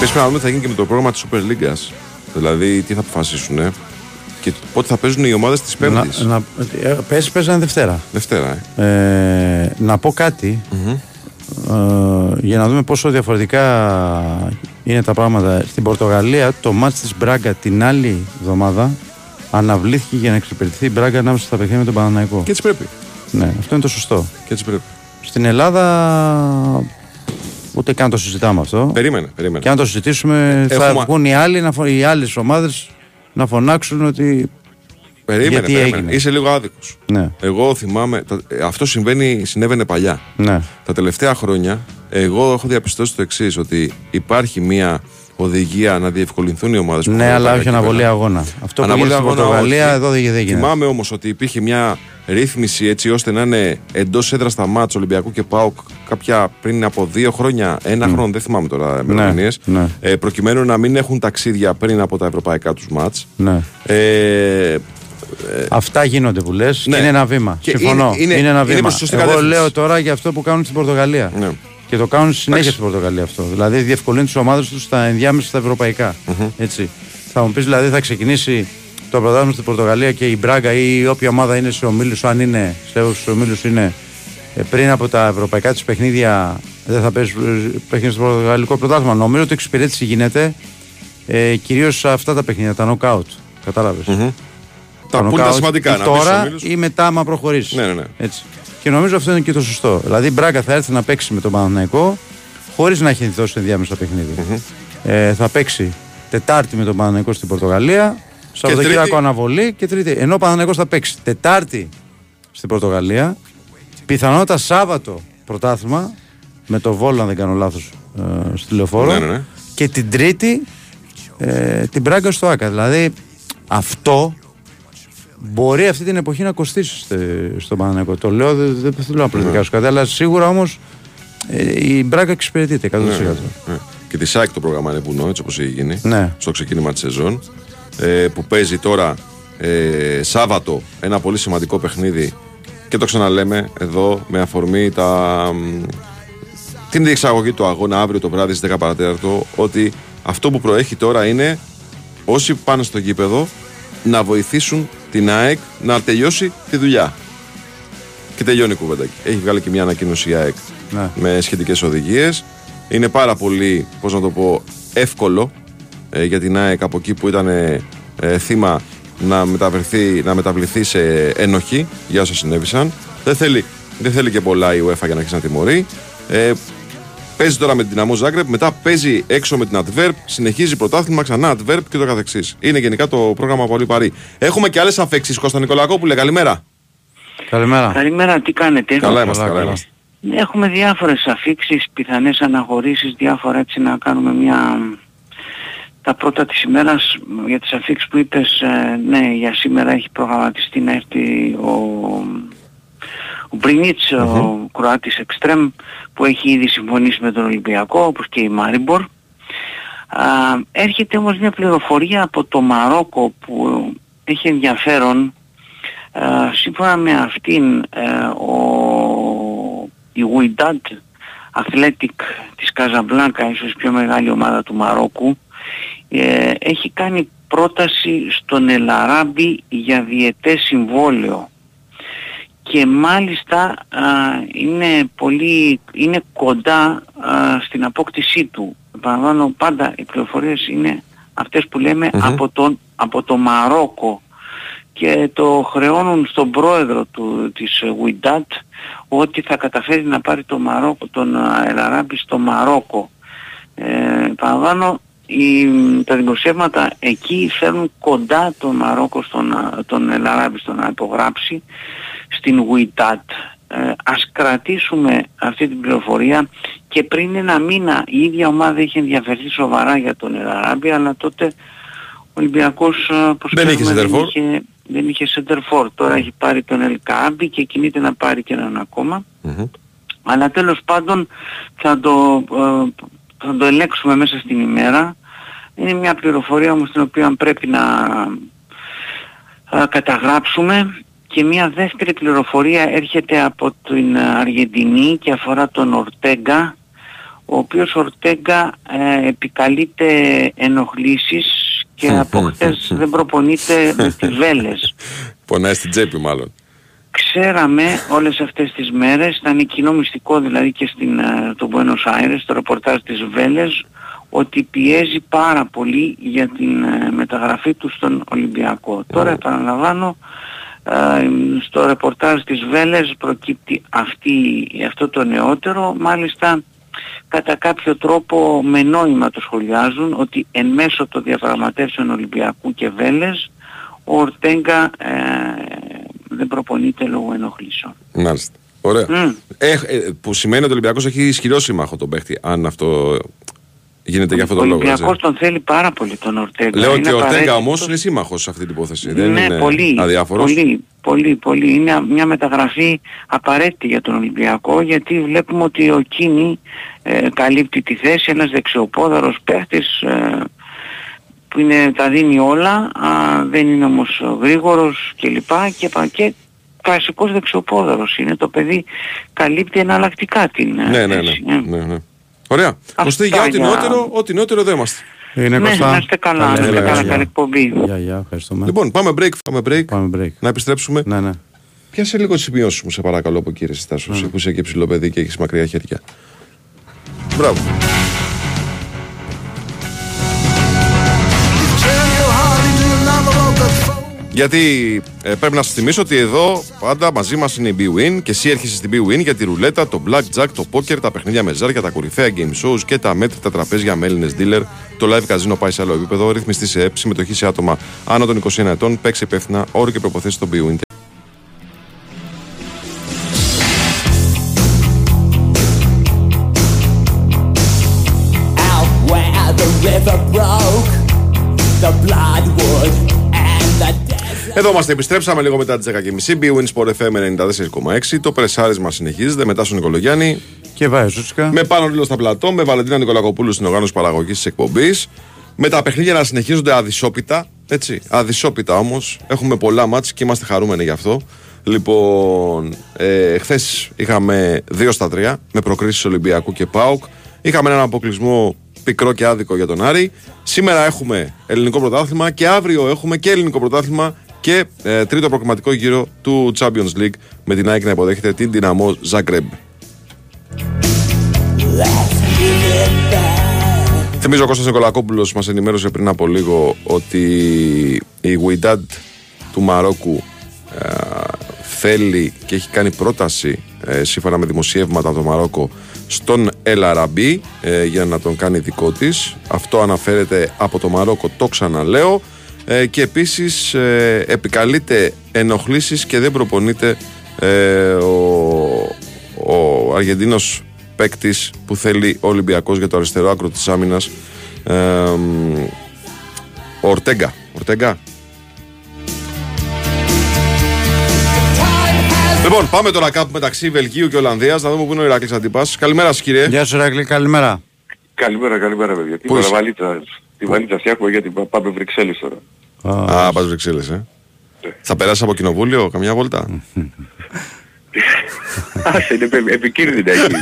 Και πες πρέπει να δούμε τι θα γίνει και με το πρόγραμμα της Super League. Δηλαδή τι θα αποφασίσουν ε; και πότε θα παίζουν οι ομάδες της Πέμπτης. Να, να, ε, πες, παίζανε Δευτέρα. Δευτέρα, ε. Ε, να πω κάτι ε, για να δούμε πόσο διαφορετικά είναι τα πράγματα. Στην Πορτογαλία το μάτς της Μπράγκα την άλλη εβδομάδα αναβλήθηκε για να εξυπηρετηθεί η Μπράγκα ανάμεσα στα παιχνίδια με τον Παναναϊκό. Και έτσι πρέπει. Ναι, αυτό είναι το σωστό. Και έτσι πρέπει. Στην Ελλάδα ούτε καν το συζητάμε αυτό. Περίμενε, περίμενε. Και αν το συζητήσουμε θα Έχουμε- βγουν οι άλλοι, να φω- οι άλλες ομάδες να φωνάξουν ότι Περίμενε, Γιατί περίμενε. έγινε. Είσαι λίγο άδικος. ναι, Εγώ θυμάμαι, τα- ε, αυτό συμβαίνει, συνέβαινε παλιά. ναι, Τα τελευταία χρόνια, εγώ έχω διαπιστώσει το εξής, ότι υπάρχει μια οδηγία να διευκολυνθούν οι ομάδες που ναι, έχουν αλλά τα όχι κύπελα. αναβολή αγώνα. Αυτό που Αναβολή έγινε στην αγώνα, Πορτογαλία όχι. εδώ δεν δεν γίνεται. Θυμάμαι όμως ότι υπήρχε μια ρύθμιση έτσι ώστε να είναι εντός έδρας στα μάτς Ολυμπιακού και ΠΑΟΚ κάποια πριν από δύο χρόνια, ένα χρόνο, δεν θυμάμαι τώρα ημερομηνίες, ναι. ε, προκειμένου να μην έχουν ταξίδια πριν από τα ευρωπαϊκά τους μάτς. Ναι. Ε, Αυτά γίνονται που λες Ναι. και είναι ένα βήμα. Και Συμφωνώ. είναι- είναι- ένα είναι βήμα. προς τη σωστή Εγώ κατεύθυνση. λέω τώρα για αυτό που κάνουν στην Πορτογαλία. ναι. Και το κάνουν συνέχεια Εντάξει. στην Πορτογαλία αυτό. Δηλαδή διευκολύνουν τις ομάδες τους στα ενδιάμεσα στα ευρωπαικα Έτσι. Θα μου πεις δηλαδή θα ξεκινήσει το πρωτάθλημα στην Πορτογαλία και η Μπράγκα ή όποια ομάδα είναι σε ομίλους, αν είναι σε ομίλους είναι ε, πριν από τα ευρωπαϊκά της παιχνίδια δεν θα παίζει ε, παιχνίδια στο Πορτογαλικό πρωτάθλημα. Νομίζω ότι η εξυπηρέτηση γίνεται ε, κυρίως σε αυτά τα παιχνίδια, τα knockout. Κατάλαβες. Τα που είναι τα σημαντικά. ή να μπεις στους τώρα ομίλους. ή μετά, άμα προχωρήσεις. Ναι, ναι, ναι. Έτσι. Και νομίζω αυτό είναι και το σωστό. Δηλαδή η Μπράγκα θα έρθει να παίξει με τον Παναθηναϊκό χωρίς να έχει δώσει ενδιάμεσα παιχνίδι. Ε, θα παίξει Τετάρτη με τον Παναθηναϊκό στην Πορτογαλία, Σαββατοκύριακο Τρίτη- αναβολή και Τρίτη. Ενώ ο Παναθηναϊκός θα παίξει Τετάρτη στην Πορτογαλία, πιθανότατα Σάββατο πρωτάθλημα με το Βόλο, αν δεν κάνω λάθος, ε, στη λεωφόρο. Ναι, ναι, ναι. Και την Τρίτη ε, την Μπράγκα στο Άκα. Δηλαδή αυτό μπορεί αυτή την εποχή να κοστίσει στε- στον Παναναναϊκό. Το λέω, δεν δεν θέλω να προδικάσω κάτι, αλλά σίγουρα όμως η Μπράγκα εξυπηρετείται 100%. Ναι, ναι, ναι. Και τη ΣΑΚ το πρόγραμμα είναι βουνό, έτσι όπως έχει γίνει. Ναι. Στο ξεκίνημα της σεζόν. Ε, που παίζει τώρα ε, Σάββατο ένα πολύ σημαντικό παιχνίδι. Και το ξαναλέμε εδώ με αφορμή τα, μ, την διεξαγωγή του αγώνα αύριο το βράδυ στις 10 παρατέταρτο. Ότι αυτό που προέχει τώρα είναι όσοι πάνε στο γήπεδο να βοηθήσουν την ΑΕΚ να τελειώσει τη δουλειά. Και τελειώνει η κουβέντα. Έχει βγάλει και μια ανακοίνωση η ΑΕΚ Ναι. με σχετικές οδηγίες. Είναι πάρα πολύ, πώς να το πω, εύκολο ε, για την ΑΕΚ από εκεί που ήταν ε, ε, θύμα να, μεταβρεθεί, να μεταβληθεί σε ενοχή για όσα συνέβησαν. Δεν θέλει, δεν θέλει και πολλά η UEFA για να αρχίσει να τιμωρεί. Ε, παίζει τώρα με την Δυναμό Ζάγκρεπ, μετά παίζει έξω με την Adverb, συνεχίζει πρωτάθλημα, ξανά Adverb και το καθεξής. Είναι γενικά το πρόγραμμα πολύ παρή. Έχουμε και άλλες αφέξεις. Κώστα Νικολακόπουλε, καλημέρα. Καλημέρα. Καλημέρα, τι κάνετε; Καλά είμαστε, καλά, καλά καλά. είμαστε. Έχουμε διάφορες αφήξεις, πιθανές αναχωρήσεις, διάφορα έτσι να κάνουμε μια... Τα πρώτα της ημέρας για τις αφήξεις που είπες, ε, ναι, για σήμερα έχει προγραμματιστεί να έρθει ο, ο Μπρινίτς, ο Κροάτης Εκστρέμ, που έχει ήδη συμφωνήσει με τον Ολυμπιακό, όπως και η Μάριμπορ. Α, έρχεται όμως μια πληροφορία από το Μαρόκο που έχει ενδιαφέρον. Ε, σύμφωνα με αυτήν ε, ο, η Wydad Athletic της Καζαμπλάνκα, ίσως η πιο μεγάλη ομάδα του Μαρόκου, ε, έχει κάνει πρόταση στον Ελαράμπη για διετές συμβόλαιο και μάλιστα α, είναι πολύ είναι κοντά α, στην απόκτησή του. Επαναλαμβάνω πάντα οι πληροφορίες είναι αυτές που λέμε Μμμ. από, τον, από το Μαρόκο και το χρεώνουν στον πρόεδρο του, της Wydad ότι θα καταφέρει να πάρει το Μαρόκο, τον α, Ελαράμπη στο Μαρόκο. Ε, επαναλαμβάνω, οι, τα δημοσιεύματα εκεί φέρνουν κοντά τον Μαρόκο στον, α, τον Ελαράμπη στο να υπογράψει στην Wydad. Ε, ας κρατήσουμε αυτή την πληροφορία και πριν ένα μήνα η ίδια ομάδα είχε ενδιαφερθεί σοβαρά για τον Ελαράμπη αλλά τότε ο Ολυμπιακός ε, όπως Δεν είχε ξέρουμε, σεντερφόρ. είχε, δεν είχε center τώρα έχει πάρει τον Ελκάμπη και κινείται να πάρει και έναν Αλλά τέλος πάντων θα το, ε, θα το ελέγξουμε μέσα στην ημέρα. Είναι μια πληροφορία όμως την οποία πρέπει να ε, καταγράψουμε και μια δεύτερη πληροφορία έρχεται από την Αργεντινή και αφορά τον Ορτέγκα ο οποίος Ορτέγκα ε, επικαλείται ενοχλήσεις και από χτες δεν προπονείται με τις βέλες. Πονάει στην τσέπη μάλλον. Ξέραμε όλες αυτές τις μέρες, ήταν κοινό μυστικό δηλαδή και στην, ε, το Buenos Aires, το ρεπορτάζ της Βέλες, ότι πιέζει πάρα πολύ για την ε, μεταγραφή του στον Ολυμπιακό. Τώρα επαναλαμβάνω, ε, στο ρεπορτάζ της Βέλες προκύπτει αυτή, αυτό το νεότερο, μάλιστα κατά κάποιο τρόπο με νόημα το σχολιάζουν ότι εν μέσω των διαπραγματεύσεων Ολυμπιακού και Βέλες ο Ορτέγκα ε, δεν προπονείται λόγω ενοχλήσεων. Μάλιστα. Ωραία. Ε, που σημαίνει ότι ο Ολυμπιακός έχει ισχυρό σύμμαχο τον παίχτη, αν αυτό γίνεται για αυτόν τον λόγο. Ο Ολυμπιακός τον θέλει πάρα πολύ τον Ορτέγκα. Λέω ότι ο Ορτέγκα όμως είναι σύμμαχος σε αυτή την υπόθεση. Δεν ναι, είναι πολύ, αδιάφορος. Πολύ, πολύ, πολύ. Είναι μια μεταγραφή απαραίτητη για τον Ολυμπιακό γιατί βλέπουμε ότι ο Κίνη ε, καλύπτει τη θέση, ένας δεξιοπόδαρος παίχτης ε, που είναι, τα δίνει όλα, α, δεν είναι όμως γρήγορος κλπ. Και, και, και κλασικός δεξιοπόδαρος είναι το παιδί, καλύπτει εναλλακτικά την ναι, ναι, ναι, θέση. ναι, ναι, ναι. Ωραία. Ωστή για ό,τι νεότερο, ό,τι νεότερο δεν είμαστε. Είναι Ναι, Κωστά. να είστε καλά, να Καλή είστε καλά, εργασία. καλή εκπομπή. Γεια, γεια, ευχαριστούμε. Λοιπόν, πάμε break, πάμε break. Πάμε break. Να επιστρέψουμε. Ναι, ναι. Πιάσε λίγο τις σημειώσεις μου, σε παρακαλώ, από κύριε Στάσο, που είσαι και ψηλό παιδί και έχεις μακριά χέρια. Μπράβο. Γιατί ε, πρέπει να σας θυμίσω ότι εδώ πάντα μαζί μας είναι η BWIN και εσύ έρχεσαι στην BWIN για τη ρουλέτα, το blackjack, το poker, τα παιχνίδια με ζάρια, τα κορυφαία game shows και τα μέτρητα τραπέζια με Έλληνες dealer. Το live casino πάει σε άλλο επίπεδο. Ρυθμιστή σε ΕΠ, συμμετοχή σε άτομα άνω των 21 ετών. Παίξε υπεύθυνα, όρο και προποθέσει στο BWIN. Εδώ είμαστε, επιστρέψαμε λίγο μετά τις 10.30. BWIN Sport FM 94,6. Το πρεσάρισμα συνεχίζεται μετά στον Νικολογιάννη. Και βάζει Ζούτσικα. Με πάνω λίγο στα πλατό, με Βαλεντίνα Νικολακοπούλου στην οργάνωση παραγωγής της εκπομπής. Με τα παιχνίδια να συνεχίζονται αδυσόπιτα. Έτσι, αδυσόπιτα όμως. Έχουμε πολλά μάτς και είμαστε χαρούμενοι γι' αυτό. Λοιπόν, ε, χθες είχαμε 2 στα 3 με προκρίσεις Ολυμπιακού και ΠΑΟΚ. Είχαμε έναν αποκλεισμό πικρό και άδικο για τον Άρη. Σήμερα έχουμε ελληνικό πρωτάθλημα και αύριο έχουμε και ελληνικό πρωτάθλημα και ε, τρίτο προκριματικό γύρο του Champions League με την ΑΕΚ να υποδέχεται την Δυναμό Zagreb. Θυμίζω ο Κώστας Νικολακόπουλος μας ενημέρωσε πριν από λίγο ότι η Wydad του Μαρόκου ε, θέλει και έχει κάνει πρόταση ε, σύμφωνα με δημοσιεύματα από το Μαρόκο στον El Arabi ε, για να τον κάνει δικό της. Αυτό αναφέρεται από το Μαρόκο, το ξαναλέω. Ε, και επίσης ε, επικαλείται ενοχλήσεις και δεν προπονείται ε, ο, ο Αργεντίνος παίκτης που θέλει ο Ολυμπιακός για το αριστερό άκρο της άμυνας ε, μ, ο Ορτέγκα. Ορτέγκα. Λοιπόν, πάμε τώρα κάπου μεταξύ Βελγίου και Ολλανδίας να δούμε πού είναι ο Ηράκλης Αντίπας. Καλημέρα σας κύριε. Γεια σου, Ράκλη, καλημέρα. Καλημέρα, καλημέρα παιδιά. Τι Πού είσαι; βαλίτσα, τη βαλίτσα φτιάχνουμε γιατί πα- πάμε Βρυξέλλες τώρα. Α, Α, πας Βρυξέλλες, ε. Θα περάσει από κοινοβούλιο καμιά βόλτα. Άσε, είναι επι- επικίνδυνα εκεί.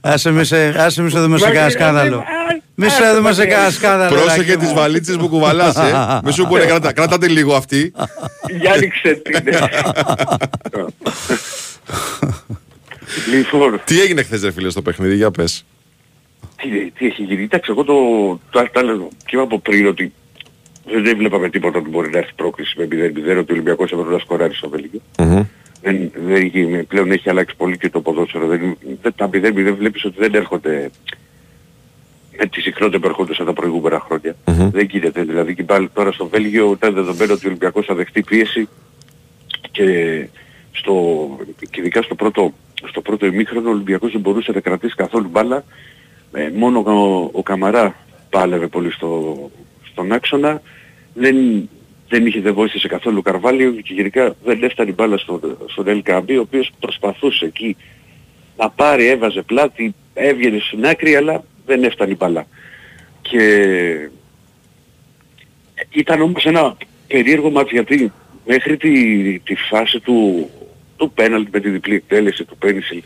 Άσε με σε, άσε με σε δούμε σε κανένα σκάνδαλο. Μη σε δούμε σε κανένα σκάνδαλο. Πρόσεχε Ηράκλη τις μου. βαλίτσες που κουβαλάς, ε. Μη σου πούνε, κράτα, κρατάτε λίγο αυτή. Για ρίξε την. Λοιπόν, Τι έγινε χθες ρε φίλε στο παιχνίδι, για πες. τι, τι έχει γίνει. Εντάξει, εγώ το, το τα λέω και είπα από πριν ότι δεν, δεν βλέπαμε τίποτα ότι μπορεί να έρθει πρόκληση με 0-0, ότι ο Ολυμπιακός έπρεπε να σκοράρει στο Βέλγιο. Μμμ. Δεν, δεν έχει, πλέον έχει αλλάξει πολύ και το ποδόσφαιρο. Δεν, δεν, τα 0-0 βλέπεις ότι δεν έρχονται με τη συχνότητα που ερχόντουσαν τα προηγούμενα χρόνια. Μμμ. Δεν γίνεται. Δηλαδή και πάλι τώρα στο Βέλγιο ήταν δεδομένο ότι ο Ολυμπιακός θα δεχτεί πίεση και, στο, και ειδικά στο πρώτο, στο πρώτο ημίχρονο ο Ολυμπιακός δεν μπορούσε να κρατήσει καθόλου μπάλα. Ε, μόνο ο, ο Καμαρά πάλευε πολύ στο, στον άξονα. Δεν, δεν είχε δεν βοήθησε καθόλου ο Καρβάλιο και γενικά δεν έφτανε η μπάλα στον, στον El Καμπή, ο οποίος προσπαθούσε εκεί να πάρει, έβαζε πλάτη, έβγαινε στην άκρη αλλά δεν έφτανε η μπάλα. Και ήταν όμως ένα περίεργο μάτι γιατί μέχρι τη, τη φάση του, του πέναλτ με τη διπλή εκτέλεση του Πένισιλ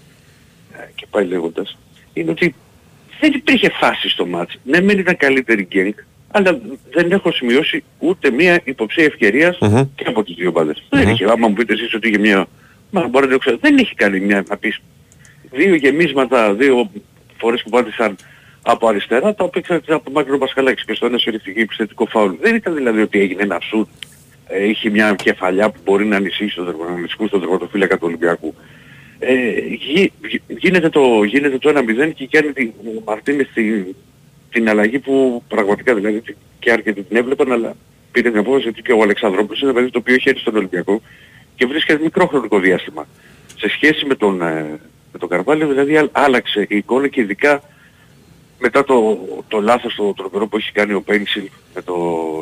και πάει λέγοντας είναι ότι δεν υπήρχε φάση στο μάτς. Ναι, μεν ήταν καλύτερη γκέγκ, αλλά δεν έχω σημειώσει ούτε μία υποψία ευκαιρίας Μμμ. και από τις δύο μπάδες. Δεν είχε, άμα μου πείτε εσείς ότι είχε μία... Μα μπορείτε να το ξέρετε, δεν έχει κάνει μια, να πεις, δύο γεμίσματα, δύο φορές που πάτησαν από αριστερά, τα οποία ξέρετε από Μάκρο Πασχαλάκης και στο ένα σωριστική επιθετικό φάουλ. Δεν ήταν δηλαδή ότι έγινε ένα σουτ, ε, είχε μια κεφαλιά που μπορεί να ανησύσει στον τερματοφύλακα στον τερματοφύλακα του Ολυμπιακού. Ε, γι, γι- γίνεται το, γίνεται το 1-0 και κάνει την ο Μαρτίνες την, την αλλαγή που πραγματικά δηλαδή και αρκετοί την έβλεπαν αλλά πήρε την απόφαση ότι και ο Αλεξανδρόπουλος είναι ένα παιδί το οποίο έχει έρθει στον Ολυμπιακό και βρίσκεται μικρό χρονικό διάστημα. Σε σχέση με τον, ε, με τον Καρβάλιο δηλαδή α- άλλαξε η εικόνα και ειδικά μετά το, το λάθος το τρομερό που έχει κάνει ο Πένσιλ με το,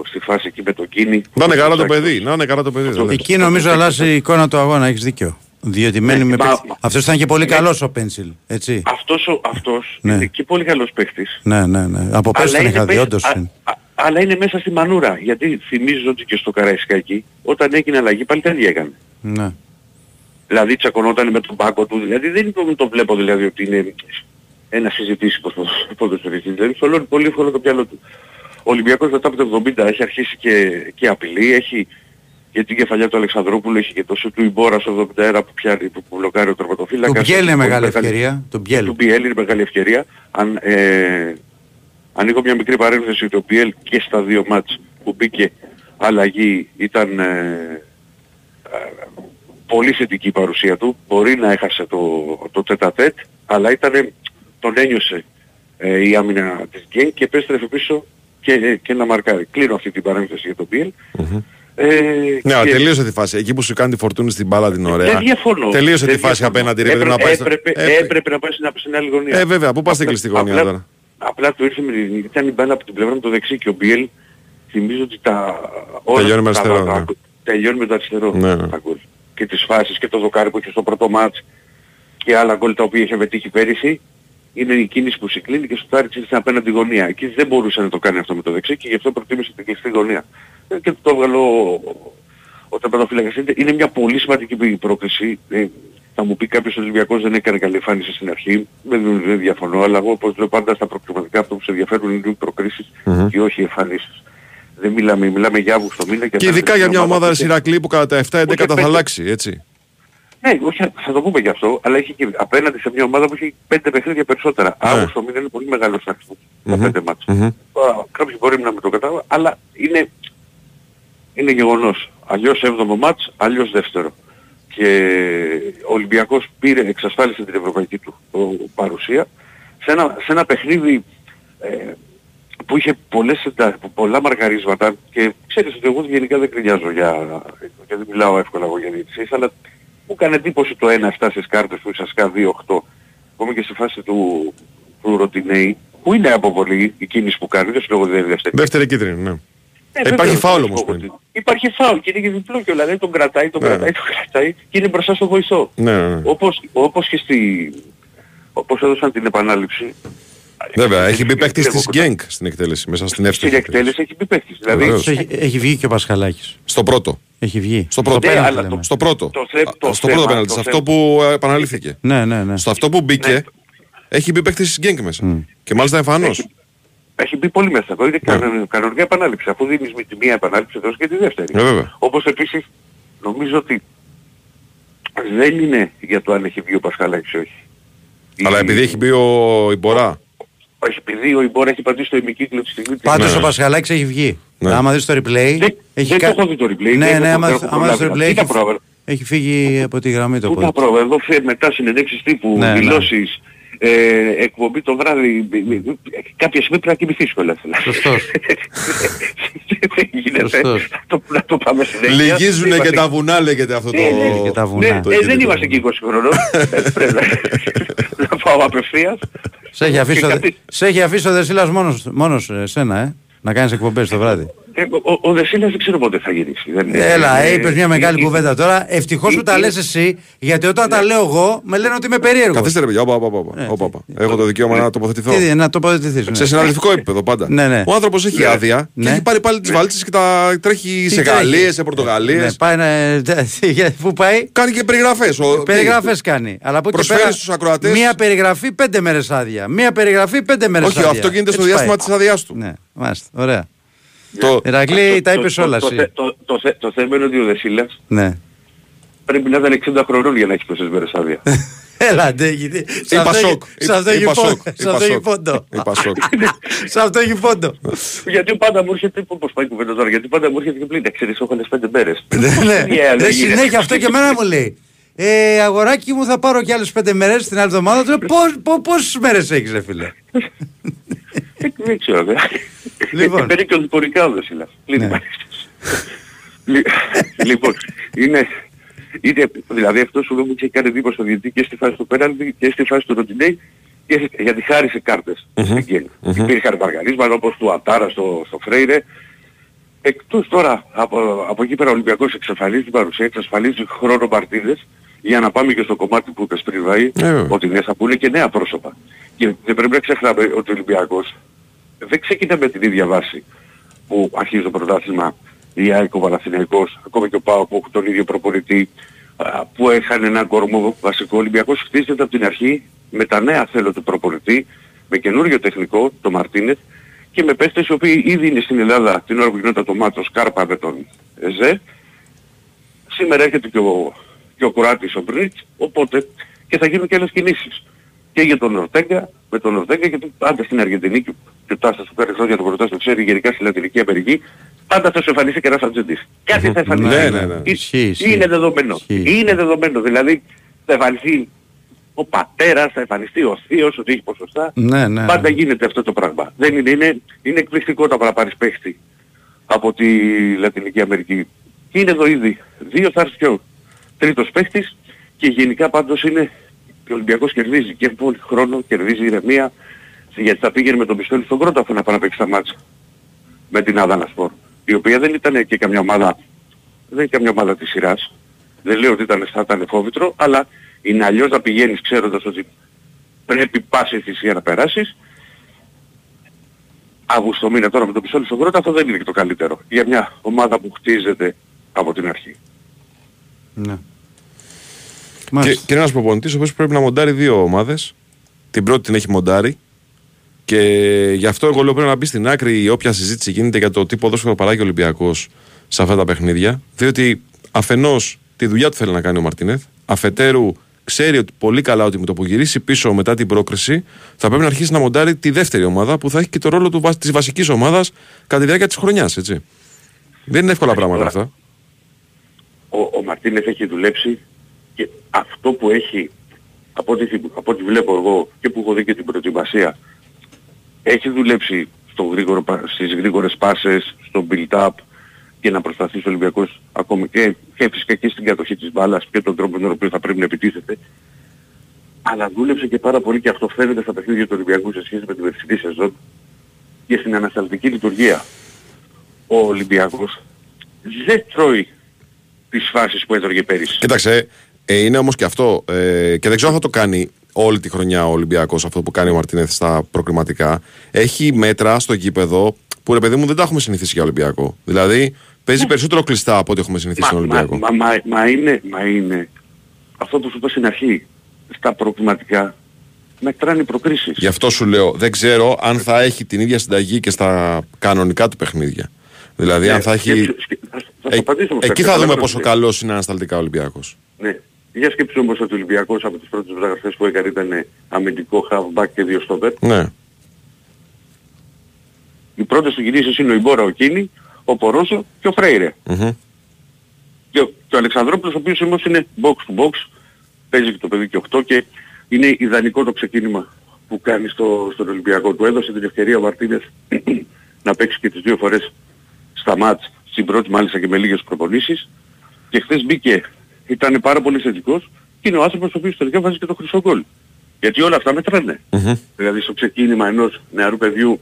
στη φάση εκεί με τον Κίνη. Να είναι καλά το παιδί. Να είναι καλά το παιδί. δηλαδή. Εκεί νομίζω αλλάζει η εικόνα του αγώνα, έχεις δίκιο. Διότι μένει με. μα- παίκτη- μα- Αυτός ήταν και πολύ ναι. καλός ο Πένσιλ. Έτσι. Αυτός, ο- αυτός Ναι. είναι και πολύ καλός παίχτης. Ναι, ναι, ναι. Από πέρσι τον είναι είχα δει, μέσα- όντως. α- είναι. α- αλλά είναι μέσα στη μανούρα. Γιατί θυμίζω ότι και στο Καραϊσκάκι όταν έγινε αλλαγή πάλι τα ίδια έκανε. Ναι. Δηλαδή τσακωνόταν με τον πάγκο του. Δηλαδή δεν το, το βλέπω δηλαδή ότι είναι ένα συζητήσιμο ποδοσφαιριστής. Δηλαδή θολώνει πολύ εύκολα το μυαλό του. Ο Ολυμπιακός μετά από το 70 έχει αρχίσει και, και απειλεί. Έχει και την κεφαλιά του Αλεξανδρόπουλου, έχει και το σου του Ιμπόρα στο 71 που πιάνει, που, που μπλοκάρει ο Του τερματοφύλακας. Μπιέλ είναι Έχει μεγάλη πολύ ευκαιρία. Του Μπιέλ. του Μπιέλ είναι μεγάλη ευκαιρία. Αν, ε, ανοίγω μια μικρή παρένθεση ότι ο Μπιέλ και στα δύο μάτς που μπήκε αλλαγή ήταν ε, ε, πολύ θετική η παρουσία του. Μπορεί να έχασε το, το τετατέτ, αλλά ήταν, τον ένιωσε ε, η άμυνα της Γκέν και επέστρεφε πίσω και, και να μαρκάρει. Κλείνω αυτή την παρένθεση για τον Μπιέλ. Ε, Ναι, αλλά και- τελείωσε τη φάση. Εκεί που σου κάνει τη φορτούνη στην μπάλα την ωραία. δεν διαφωνώ. Τελείωσε Δεν τη φάση διαφωνώ. απέναντι. Ρε, παιδί, Έπρεπε, να πάει στο- έπρεπε, Ε, έπρεπε να πάει στην, στην άλλη γωνία. Ε, βέβαια, πού πας στην Απλά- κλειστή γωνία απλά- τώρα; Απλά του ήρθε με την... Ήταν η μπάλα από την πλευρά με το δεξί και ο Μπιέλ θυμίζω ότι τα... όλα Τελειώνει με τα- αριστερό, τα- ναι. Τελειώνει με το αριστερό. Ναι, ναι. τα γκολ. Και τις φάσεις και το δοκάρι που είχε στο πρώτο μάτς και άλλα γκολ τα οποία είχε πετύχει πέρυσι είναι η κίνηση που συγκλίνει και στο τάριξε στην απέναντι γωνία. Εκεί δεν μπορούσε να το κάνει αυτό με το δεξί και γι' αυτό προτίμησε την κλειστή γωνία. Ε, Και το έβγαλε ο, ο τερματοφύλακας. Είναι, είναι μια πολύ σημαντική πρόκληση. Ε, θα μου πει κάποιος ο Ολυμπιακός δεν έκανε καλή εμφάνιση στην αρχή. Δεν, δεν διαφωνώ, αλλά εγώ όπως λέω πάντα στα προκριματικά αυτό που σε ενδιαφέρουν είναι οι προκρίσεις και όχι οι εμφανίσεις. Δεν μιλάμε, μιλάμε για Αύγουστο μήνα. Και ειδικά για μια ομάδα που- Σιρακλή που κατά τα 7-11 Ούτε θα πέντε. αλλάξει, έτσι. ναι, όχι, θα το πούμε γι' αυτό, αλλά έχει και απέναντι σε μια ομάδα που έχει πέντε παιχνίδια περισσότερα. Ναι. Αύγουστο μήνα είναι πολύ μεγάλος αριθμός. Τα πέντε μάτς. Μμμ. Α, Κάποιοι μπορεί να με το καταλάβουν, αλλά είναι, είναι γεγονός. Αλλιώς έβδομο μάτς, αλλιώς δεύτερο. Και ο Ολυμπιακός πήρε, εξασφάλισε την ευρωπαϊκή του ο, παρουσία σε ένα, σε ένα παιχνίδι ε, που είχε πολλές, εντα- πολλά μαργαρίσματα και ξέρεις ότι εγώ γενικά δεν κρινιάζω για, και δεν μιλάω εύκολα εγώ για διαιτησίες, αλλά μου έκανε εντύπωση το 1-7 στις κάρτες του Ισασκά 2-8, ακόμα και στη φάση του, του Ροτινέη, που είναι αποβολή η κίνηση που κάνει, δεν σου λέω ότι δεν είναι δεύτερη. Δεύτερη κίτρινη, ναι. Ε, υπάρχει βέβαια, φάουλ θα όμως σου πω πριν. ότι- Υπάρχει φάουλ και είναι και διπλό και δηλαδή τον κρατάει, τον Ναι. κρατάει, τον κρατάει και είναι μπροστά στο βοηθό. Ναι, ναι, ναι. Όπως, όπως και στη... Όπως έδωσαν την επανάληψη. Βέβαια, έχει μπει παίκτης Εγώ της κοντά. Γκένκ στην εκτέλεση, μέσα στην Στην εύστοχη εκτέλεση έχει μπει παίκτης. Δηλαδή, Βεβαίως. Έχει, έχει βγει και ο Πασχαλάκης. Στο πρώτο. Έχει βγει. Στο πρώτο. πέναλτι αλλά λέμε. το- Στο πρώτο. Το θε- το Α, Στο θέμα, πρώτο πέναλτι. το Σε θέμα. αυτό που ε, επαναλήφθηκε. Ναι, ναι, ναι. Στο αυτό που μπήκε, Ναι. έχει μπει παίκτης της Γκένκ μέσα. Και μάλιστα εμφανώς. Έχει, έχει μπει πολύ μέσα. Είναι κανονική, κανονική επανάληψη. Αφού δίνεις με τη μία επανάληψη δώσεις και τη δεύτερη. Ε, βέβαια. Όπως επίσης νομίζω ότι δεν είναι για το αν έχει βγει ο Πασχαλάκης ή όχι. Αλλά Η- επειδή έχει μπει ο Ιμπορά. Όχι, επειδή ο Ιμπόρα έχει πατήσει το ημικύκλιο τη στιγμή της- Πάντως Ναι. ο Πασχαλάκης έχει βγει. Ναι. Άμα δεις το replay, Δεν- έχει δεν κα- το έχω δει το replay, Ναι, δεν ναι, έχω- άμα, δεν έχω άμα δεις το προλάβει. replay Κοίτα έχει, πρόβα. έχει φύγει από τη γραμμή το Πού να πόδι. πρόβα, εδώ φε- μετά συνενέξεις τύπου, Ναι, ναι. δηλώσεις, ε, εκπομπή το βράδυ, ε, ε, κάποια στιγμή πρέπει να κοιμηθείς κιόλας. Σωστός. Δεν γίνεται. Σωστός. Το- Να το πάμε συνέχεια. Λυγίζουνε Είμαστε- και τα βουνά λέγεται αυτό το... Ναι, ναι, Και τα Ναι, βουνά. ε, Το έχετε δεν το- είμαστε και 20 χρονών. Ε, Πρέπει να- να πάω απευθείας. Σε έχει αφήσει, Και ο, κάτι- σε έχει αφήσει ο Δεσίλας μόνος, μόνος ε, σένα, ε, να κάνεις εκπομπές το βράδυ. Ε, ο, ο Δεσίλας δεν ξέρω πότε θα γυρίσει. Δεν, Έλα, ε, είπε μια μεγάλη ε, κουβέντα τώρα. Ευτυχώς που τα ε, λες εσύ, γιατί όταν τα λέω εγώ, με λένε ότι είμαι περίεργος. Καθίστε ρε παιδιά, όπα, όπα, όπα, Ε, όπα, όπα. Έχω το δικαίωμα να τοποθετηθώ. Τι, να τοποθετηθείς. Σε συναδελφικό επίπεδο πάντα. Ναι, ναι. Ο άνθρωπος έχει Ναι. άδεια και Ναι. έχει πάρει πάλι τις βαλίτσε και τα τρέχει σε Γαλλίες, σε Πορτογαλίες. Ναι, πάει να... Πού πάει; Κάνει και περιγραφές. Περιγραφές κάνει. Αλλά από εκεί Προσφέρει πέρα. στους ακροατές- Μία περιγραφή πέντε μέρες άδεια. Μία περιγραφή πέντε μέρες Όχι, άδεια. αυτό γίνεται στο Έτσι διάστημα πάει. της άδειά του. Ναι, μάλιστα. Ωραία. Το... Ηρακλή, τα το- είπες το- όλα το- εσύ. το- το- το θε- Το θέμα είναι ότι ο Δεσίλας Ναι. πρέπει να ήταν 60 χρονών για να έχει τόσες μέρες άδεια. Έλα, ντε, γιατί. Σε Είπα αυτό έχει- σοκ. σε αυτό έχει Είπα πόντο. σοκ. Σε Είπα αυτό έχει σοκ. πόντο. Είπα σοκ. Σε αυτό έχει πόντο. Γιατί πάντα μου έρχεται, πώς πάει η κουβέντα τώρα, γιατί πάντα μου έρχεται και πλήν, ξέρεις, έχω άλλες πέντε μέρες. Ναι, ναι. Τι άλλο Ρε, γίνεται. συνέχεια αυτό και εμένα μου λέει. Ε, αγοράκι μου θα πάρω κι άλλες πέντε μέρες την άλλη εβδομάδα. Του λέω, πώς, πώς, πόσες μέρες έχεις ρε φίλε; Ε, Δεν ξέρω, δε. Λοιπόν. Παίρνει και ο διπορικά ο Δεσίλας. Πλήν Ναι. υπάρχει. Λι- Λοιπόν, είναι... Είναι, δηλαδή αυτό σου λέω μου είχε κάνει εντύπωση στο διαιτητή και στη φάση του πέναλτι και στη φάση του Ροντινέη και γιατί χάρισε κάρτες στην Γκέλ. Υπήρχαν μαργαρίσματα όπως του Ατάρα στο, στο Φρέιρε. Εκτός τώρα από, από εκεί πέρα ο Ολυμπιακός εξασφαλίζει την παρουσία, εξασφαλίζει χρόνο παρτίδες για να πάμε και στο κομμάτι που είπες πριν Βαΐ, Ε, βέβαια. ότι ναι θα πούνε και νέα πρόσωπα. Και δεν πρέπει να ξεχνάμε ότι ο Ολυμπιακός δεν ξεκινά με την ίδια βάση που αρχίζει το πρωτάθλημα η ΑΕΚ, ο Παναθηναϊκός, ακόμα και ο ΠΑΟ που έχουν τον ίδιο προπονητή, α, που είχαν ένα κορμό βασικό. Ο Ολυμπιακός χτίζεται από την αρχή με τα νέα θέλω του προπονητή, με καινούριο τεχνικό, το Μαρτίνεθ, και με παίχτες οι οποίοι ήδη είναι στην Ελλάδα την ώρα που γινόταν το μάτος Σκάρπα με τον Εζέ. Σήμερα έρχεται και ο, και ο Κουράτης ο Μπρίτς, οπότε και θα γίνουν και άλλες κινήσεις. Και για τον Ορτέγκα, με τον Ορτέγκα γιατί πάντα στην Αργεντινή και και ο Τάστας που κάνει χρόνια το πρωτάς το ξέρει γενικά στη Λατινική Αμερική, πάντα θα σου εμφανίσει και ένας Αρτζεντής. Κάτι θα εμφανίσει. Ναι, ναι, ναι. Ε- Ισχύει, ισχύει. Είναι δεδομένο. Ισχύει. Είναι δεδομένο. Δηλαδή θα εμφανιστεί ο πατέρας, θα εμφανιστεί ο θείος, ότι έχει ποσοστά. Ναι, ναι. Πάντα γίνεται αυτό το πράγμα. Δεν είναι, είναι, είναι εκπληκτικό το να πάρεις παίχτη από τη Λατινική Αμερική. Και είναι εδώ ήδη. Δύο θα έρθει και ο τρίτος παίχτης και γενικά πάντως είναι ο Ολυμπιακός κερδίζει και πολύ χρόνο, κερδίζει ηρεμία γιατί θα πήγαινε με τον πιστόλι στον πρώτο αφού να πάει να παίξει τα μάτσα με την Άδανα Σπορ η οποία δεν ήταν και καμιά ομάδα δεν είναι καμιά ομάδα της σειράς δεν λέω ότι ήταν, θα ήταν φόβητρο αλλά είναι αλλιώς να πηγαίνεις ξέροντας ότι πρέπει πάση θυσία να περάσεις Αύγουστο μήνα τώρα με τον πιστόλι στον πρώτο αυτό δεν είναι και το καλύτερο για μια ομάδα που χτίζεται από την αρχή. Ναι. Και, Μάλιστα. και είναι ένας προπονητής ο οποίος πρέπει να μοντάρει δύο ομάδες. Την πρώτη την έχει μοντάρει. Και γι' αυτό εγώ λέω πρέπει να μπει στην άκρη η όποια συζήτηση γίνεται για το τι ποδόσφαιρο παράγει ο Ολυμπιακός σε αυτά τα παιχνίδια. Διότι αφενός τη δουλειά του θέλει να κάνει ο Μαρτίνεθ. Αφετέρου ξέρει ότι πολύ καλά ότι με το που γυρίσει πίσω μετά την πρόκριση θα πρέπει να αρχίσει να μοντάρει τη δεύτερη ομάδα που θα έχει και το ρόλο της βασικής ομάδας κατά τη διάρκεια της χρονιάς. Δεν είναι εύκολα πράγματα τώρα- αυτά. ο, ο Μαρτίνεθ έχει δουλέψει και αυτό που έχει από ό,τι, θυ- από ό,τι βλέπω εγώ και που έχω δει και την προετοιμασία έχει δουλέψει στο γρήγορο, πα- στις γρήγορες πάσες, στο build-up και να προσταθεί ο Ολυμπιακός ακόμη και, και φυσικά και στην κατοχή της μπάλας και τον τρόπο με τον οποίο θα πρέπει να επιτίθεται. Αλλά δούλεψε και πάρα πολύ και αυτό φαίνεται στα παιχνίδια του Ολυμπιακού σε σχέση με την περσινή σεζόν και στην ανασταλτική λειτουργία. Ο Ολυμπιακός δεν τρώει τις φάσεις που έτρωγε πέρυσι. Κοίταξε, ε, είναι όμως και αυτό. Ε, και δεν ξέρω αν θα το κάνει όλη τη χρονιά ο Ολυμπιακός αυτό που κάνει ο Μαρτίνεθ στα προκριματικά. Έχει μέτρα στο γήπεδο που ρε παιδί μου δεν τα έχουμε συνηθίσει για Ολυμπιακό. Δηλαδή παίζει περισσότερο κλειστά από ό,τι έχουμε συνηθίσει στον Ναι. μα, Ολυμπιακό. μα, μα, μα, είναι, μα είναι αυτό που σου είπα στην αρχή. Στα προκριματικά μετράνε οι προκρίσεις. Γι' αυτό σου λέω, δεν ξέρω αν θα έχει την ίδια συνταγή και στα κανονικά του παιχνίδια. Δηλαδή, Ναι, αν θα έχει. σκέψου- σκε- θα- θα σου Ε, απαντήσω όμως εκεί κάτι. θα δούμε Καταλαβαίνω πόσο τι- καλός είναι ανασταλτικά ο Ολυμπιακός. Ναι. Για σκέψου όμως ότι ο Ολυμπιακός από τις πρώτες βραγαστές που έκανε ήταν αμυντικό halfback και δύο στόπερ. Ναι. Οι πρώτες του γυρίσεις είναι ο Ιμπόρα, ο Κίνη, ο Πορόσο και ο Φρέιρε. Μμμ. Και, ο- και ο Αλεξανδρόπουλος ο οποίος όμως είναι box to box, παίζει και το παιδί και 8 και είναι ιδανικό το ξεκίνημα που κάνει στο, στον Ολυμπιακό. Του έδωσε την ευκαιρία ο Μαρτίνες να παίξει και τις δύο φορές στα μάτς, στην πρώτη μάλιστα και με λίγες προπονήσεις και χθες μπήκε, ήταν πάρα πολύ θετικός και είναι ο άνθρωπος ο οποίος τελικά βάζει και το χρυσό γκολ. Γιατί όλα αυτά μετράνε. Μμμ. Δηλαδή στο ξεκίνημα ενός νεαρού παιδιού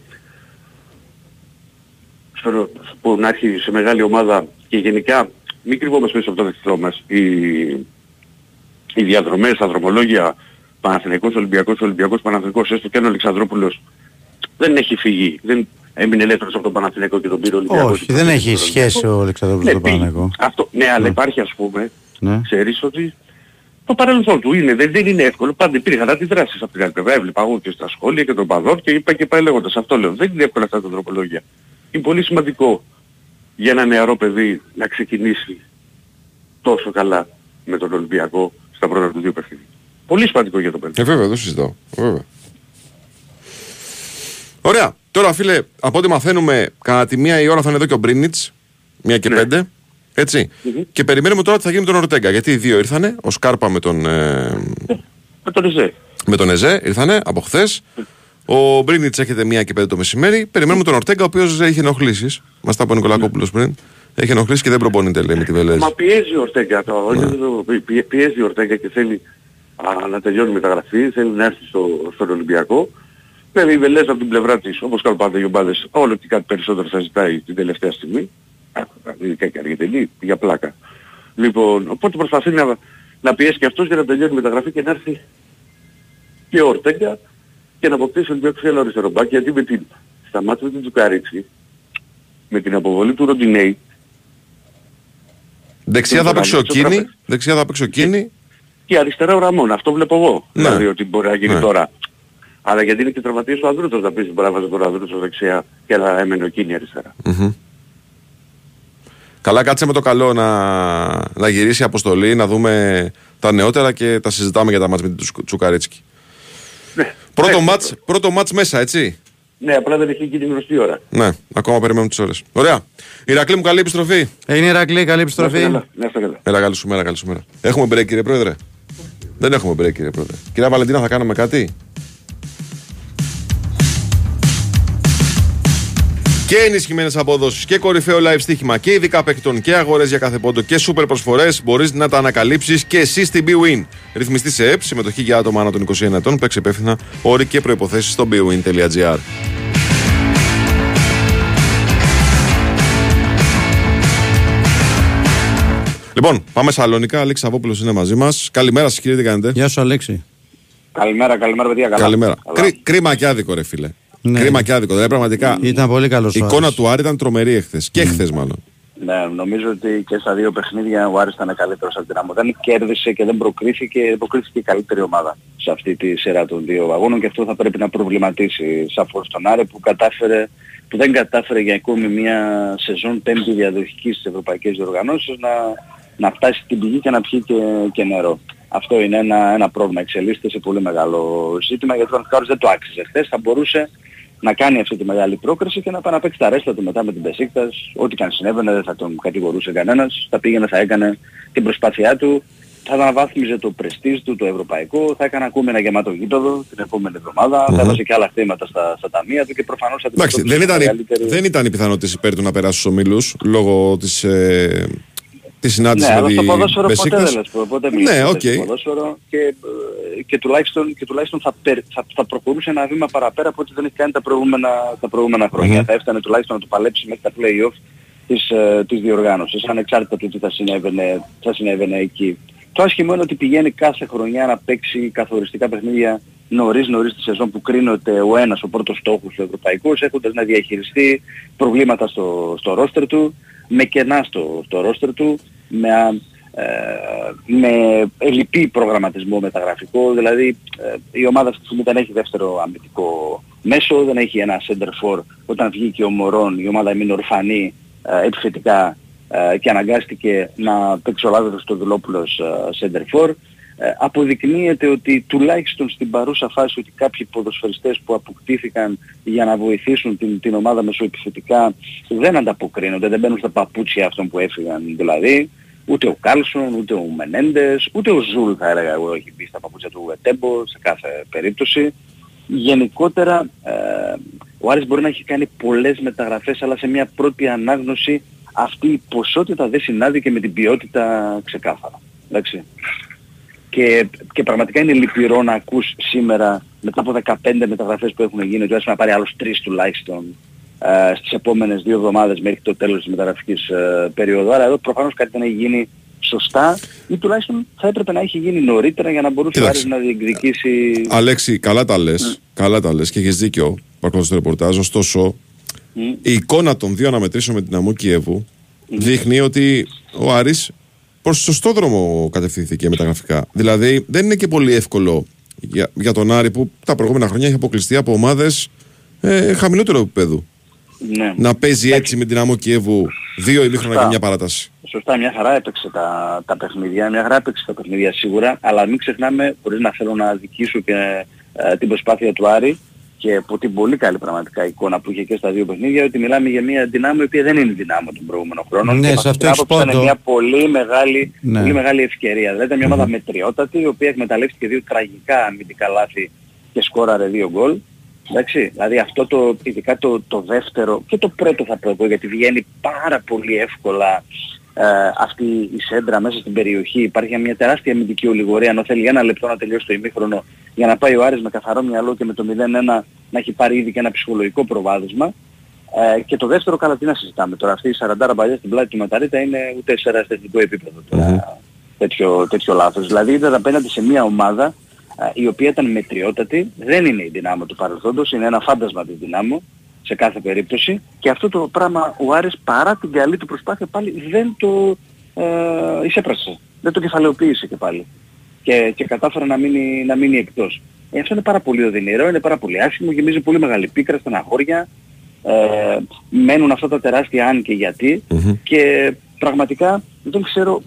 ποδόσφαιρο που να έχει σε μεγάλη ομάδα και γενικά μην κρυβόμαστε πίσω από το δεχτυλό μας. Οι, οι διαδρομές, τα δρομολόγια, Παναθηναϊκός, Ολυμπιακός, Ολυμπιακός, Παναθηναϊκός, έστω και ο Αλεξανδρόπουλος δεν έχει φύγει. Δεν έμεινε ελεύθερος από τον Παναθηναϊκό και τον πήρε ο Ολυμπιακός. Όχι, δεν έχει σχέση ο Αλεξανδρόπουλος Ναι, με τον πήγε. Παναγό. Αυτό, ναι, αλλά υπάρχει ας πούμε, Ναι. ξέρεις ότι το παρελθόν του είναι, δεν, δεν είναι εύκολο. Πάντα υπήρχαν αντιδράσεις από την άλλη πλευρά. Έβλεπα εγώ και στα σχόλια και τον παδόν και είπα και πάει λέγοντας. Αυτό λέω. Δεν είναι εύκολα αυτά τα τροπολόγια. Είναι πολύ σημαντικό για ένα νεαρό παιδί να ξεκινήσει τόσο καλά με τον Ολυμπιακό στα πρώτα του δύο παιχνίδια. Πολύ σημαντικό για το παιδί. Ε, βέβαια, δεν συζητάω. Βέβαια. Ωραία. Τώρα, φίλε, από ό,τι μαθαίνουμε, κατά τη μία η ώρα θα είναι εδώ και ο Μπρίνιτς, μία και Ναι. πέντε. Έτσι. Μμμ. Και περιμένουμε τώρα τι θα γίνει με τον Ορτέγκα. Γιατί οι δύο ήρθανε, ο Σκάρπα με τον, ε, Με τον Εζέ. με τον Εζέ, ήρθανε από χθες. Ο Μπρίνιτς έρχεται μία και πέντε το μεσημέρι. Περιμένουμε τον Ορτέγκα, ο οποίος έχει ενοχλήσεις. Μας τα είπε ο Νικολακόπουλος πριν. Έχει ενοχλήσεις και δεν προπονείται, λέει, με τη Βελέζη. Μα πιέζει ο Ορτέγκα το, Ναι. όχι το- πι- πι- πιέζει ο Ορτέγκα και θέλει α, να τελειώνει η μεταγραφή, θέλει να έρθει στο, στον Ολυμπιακό. Βέβαια η Βελέζα από την πλευρά της, όπως κάνουν πάντα οι ομάδες, όλο και κάτι περισσότερο θα ζητάει την τελευταία στιγμή. Α, Ειδικά και αργετελή, για πλάκα. Λοιπόν, οπότε προσπαθεί να, να πιέσει και αυτός για να τελειώνει η μεταγραφή και να έρθει και ο Ορτέγκα και να αποκτήσει ο Ολυμπιακός και ένα αριστερό μπακ, γιατί με την, στα μάτια του Τζουκαρίτσι, με την αποβολή του Ροντινέη, Δεξιά τον θα παίξει ο Ραμόν στο Κίνης. τραπέζι. Δεξιά θα παίξει ο Κίνη. και αριστερά ο Ραμόν. Αυτό βλέπω εγώ. Ναι. Δηλαδή ότι μπορεί να γίνει Ναι. τώρα. Αλλά γιατί είναι και τραυματίας ο Ανδρούτος να πεις μπορεί να βάζει τον Ανδρούτος δεξιά και να έμενε ο Κίνη αριστερά. Μμμ. Καλά, κάτσε με το καλό να, να γυρίσει η αποστολή, να δούμε τα νεότερα και τα συζητάμε για τα μάτς με την Τσου- Τσουκαρίτσκι. Ναι. Πρώτο, Ναι. μάτς, πρώτο μάτς μέσα, έτσι. Ναι, απλά δεν έχει γίνει γνωστή ώρα. Ναι, ακόμα περιμένουμε τις ώρες. Ωραία. Ηρακλή μου, καλή επιστροφή. Είναι Ηρακλή, καλή Να είστε επιστροφή. καλά. Να είστε καλά. Έλα, καλή σου μέρα, καλή σου μέρα. Έχουμε break, κύριε Πρόεδρε; Δεν έχουμε break, κύριε Πρόεδρε. Κυρία Βαλεντίνα, θα κάνουμε κάτι; Και ενισχυμένες αποδόσει και κορυφαίο live στοίχημα και ειδικά παικτών και αγορές για κάθε πόντο και σούπερ προσφορές μπορείς να τα ανακαλύψεις και εσύ στην BWIN. Ρυθμιστή σε ΕΠ, συμμετοχή για άτομα άνω των 21 ετών, παίξει υπεύθυνα όροι και προποθέσει στο bwin.gr. Λοιπόν, πάμε Σαλονικά. Αλέξη Σαββόπουλος είναι μαζί μας. Καλημέρα σας, κύριε, τι κάνετε; Γεια σου Αλέξη. Καλημέρα, καλημέρα παιδιά. Καλά. Καλημέρα. Καλά. Κρί- κρίμα και άδικο, ρε φίλε. Ναι. Κρίμα και άδικο. Δηλαδή, πραγματικά. Ήταν πολύ καλός Η ο εικόνα Άρης. του Άρη ήταν τρομερή εχθές. Και εχθές, μάλλον. Ναι, νομίζω ότι και στα δύο παιχνίδια ο Άρης ήταν καλύτερος από την Άμμο. Δεν κέρδισε και δεν προκρίθηκε, προκρίθηκε η καλύτερη ομάδα σε αυτή τη σειρά των δύο αγώνων και αυτό θα πρέπει να προβληματίσει σαφώς τον Άρη που, κατάφερε, που δεν κατάφερε για ακόμη μια σεζόν πέμπτη διαδοχική στις ευρωπαϊκές διοργανώσεις να, να φτάσει στην πηγή και να πιει και, και νερό. Αυτό είναι ένα, ένα πρόβλημα. Εξελίσσεται σε πολύ μεγάλο ζήτημα γιατί ο Παναθηναϊκός δεν το άξιζε. Χθες θα μπορούσε να κάνει αυτή τη μεγάλη πρόκριση και να πάει να παίξει τα ρέστα του μετά με την Πεσίκτας. Ό,τι και αν συνέβαινε δεν θα τον κατηγορούσε κανένας. Θα πήγαινε, θα έκανε την προσπάθειά του. Θα αναβάθμιζε το πρεστίζ του, το ευρωπαϊκό. Θα έκανε ακόμη ένα γεμάτο γήπεδο την επόμενη εβδομάδα. Θα έβαζε και άλλα χρήματα στα, στα ταμεία του και προφανώς θα Εντάξει, δεν ήταν, μεγαλύτερη... δεν ήταν οι πιθανότητες υπέρ του να περάσει στους ομίλους λόγω της ε, της συνάντηση Ναι, με αλλά στο την ποδόσφαιρο ποτέ Μπεσίκτας. δεν λες, ποτέ μιλάς Ναι, ποτέ οκ. στο ποδόσφαιρο και, ε, και τουλάχιστον, και τουλάχιστον θα, περ, θα, θα προχωρούσε ένα βήμα παραπέρα από ό,τι δεν έχει κάνει τα προηγούμενα, τα προηγούμενα χρόνια. Μμμ. Θα έφτανε τουλάχιστον να το παλέψει μέχρι τα play-off της, ε, της διοργάνωσης, ανεξάρτητα του τι θα συνέβαινε, θα συνέβαινε εκεί. Το άσχημο είναι ότι πηγαίνει κάθε χρονιά να παίξει καθοριστικά παιχνίδια νωρίς νωρίς τη σεζόν που κρίνεται ο ένας ο πρώτος στόχος του Ευρωπαϊκούς έχοντας να διαχειριστεί προβλήματα στο, στο ρόστερ του, με κενά στο, στο ρόστερ του, με, α, ε, με ελλειπή προγραμματισμό μεταγραφικό, δηλαδή ε, η ομάδα αυτή τη στιγμή δεν έχει δεύτερο αμυντικό μέσο, δεν έχει ένα center for. Όταν βγήκε ο Μωρόν η ομάδα έμεινε ορφανή ε, επιθετικά ε, και αναγκάστηκε να παίξει ο Λάζαρος το Δουλόπουλος ε, center for. Ε, αποδεικνύεται ότι τουλάχιστον στην παρούσα φάση ότι κάποιοι ποδοσφαιριστές που αποκτήθηκαν για να βοηθήσουν την, την ομάδα μεσοεπιθετικά δεν ανταποκρίνονται, δεν μπαίνουν στα παπούτσια αυτών που έφυγαν δηλαδή. Ούτε ο Κάλσον, ούτε ο Μενέντες, ούτε ο Ζουλ θα έλεγα εγώ έχει μπει στα παπούτσια του Ετέμπο σε κάθε περίπτωση. Γενικότερα ε, ο Άρης μπορεί να έχει κάνει πολλές μεταγραφές αλλά σε μια πρώτη ανάγνωση αυτή η ποσότητα δεν συνάδει και με την ποιότητα ξεκάθαρα. Εντάξει. Και, και πραγματικά είναι λυπηρό να ακούς σήμερα μετά από 15 μεταγραφές που έχουν γίνει ότι ο Άρης να πάρει άλλους τρεις τουλάχιστον ε, στις επόμενες δύο εβδομάδες μέχρι το τέλος της μεταγραφικής ε, περίοδου. Άρα εδώ προφανώς κάτι δεν έχει γίνει σωστά ή τουλάχιστον θα έπρεπε να έχει γίνει νωρίτερα για να μπορούσε ο Κοίταξε. Άρης να διεκδικήσει... Αλέξη, καλά τα λες. Ναι. Καλά τα λες και έχεις δίκιο παρακολουθώ στο ρεπορτάζ. Ωστόσο, Μμ. η εικόνα των δύο αναμετρήσεων με την Αμού Κιέβου δείχνει ότι ο Άρης προς σωστό δρόμο κατευθύνθηκε μεταγραφικά. Δηλαδή δεν είναι και πολύ εύκολο για, για τον Άρη που τα προηγούμενα χρόνια έχει αποκλειστεί από ομάδες ε, χαμηλότερου επίπεδου. Ναι. Να παίζει έτσι με την Αμού Κιέβου δύο ημίχρονα Σωστά. και μια παράταση. Σωστά, μια χαρά έπαιξε τα, τα παιχνίδια, μια χαρά έπαιξε τα παιχνίδια σίγουρα, αλλά μην ξεχνάμε, χωρίς να θέλω να δικήσω και ε, την προσπάθεια του Άρη και από την πολύ καλή πραγματικά εικόνα που είχε και στα δύο παιχνίδια, ότι μιλάμε για μια δυνάμει η οποία δεν είναι δυνάμω των προηγούμενων χρόνων. Ναι, και σε από αυτό την έχεις άποψη ήταν πόντο. μια πολύ μεγάλη, Ναι. πολύ μεγάλη ευκαιρία. Δηλαδή ήταν μια ομάδα μετριότατη, η οποία εκμεταλλεύτηκε δύο τραγικά αμυντικά λάθη και σκόραρε δύο γκολ. Εντάξει, δηλαδή αυτό το, ειδικά το, το δεύτερο και το πρώτο θα πω εγώ, γιατί βγαίνει πάρα πολύ εύκολα ε, αυτή η σέντρα μέσα στην περιοχή. Υπάρχει μια τεράστια αμυντική ολιγορία, ενώ θέλει ένα λεπτό να τελειώσει το ημίχρονο για να πάει ο Άρης με καθαρό μυαλό και με το 0-1 να έχει πάρει ήδη και ένα ψυχολογικό προβάδισμα. Ε, και το δεύτερο καλά τι να συζητάμε τώρα. Αυτή η 40 παλιά στην πλάτη του Ματαρίτα είναι ούτε σε αισθητικό επίπεδο τώρα, τέτοιο, τέτοιο λάθος. Δηλαδή ήταν απέναντι σε μια ομάδα ε, η οποία ήταν μετριότατη, δεν είναι η δυνάμω του παρελθόντος, είναι ένα φάντασμα της δυνάμω σε κάθε περίπτωση. Και αυτό το πράγμα ο Άρης παρά την καλή του προσπάθεια πάλι δεν το ε, εισέπρασε, δεν το κεφαλαιοποίησε και πάλι. Και, και κατάφερε να μείνει, να μείνει εκτός. Ε, αυτό είναι πάρα πολύ οδυνηρό, είναι πάρα πολύ άσχημο, γεμίζει πολύ μεγάλη πίκρα, στεναχώρια, ε, μένουν αυτά τα τεράστια αν και γιατί. Και πραγματικά δεν ξέρω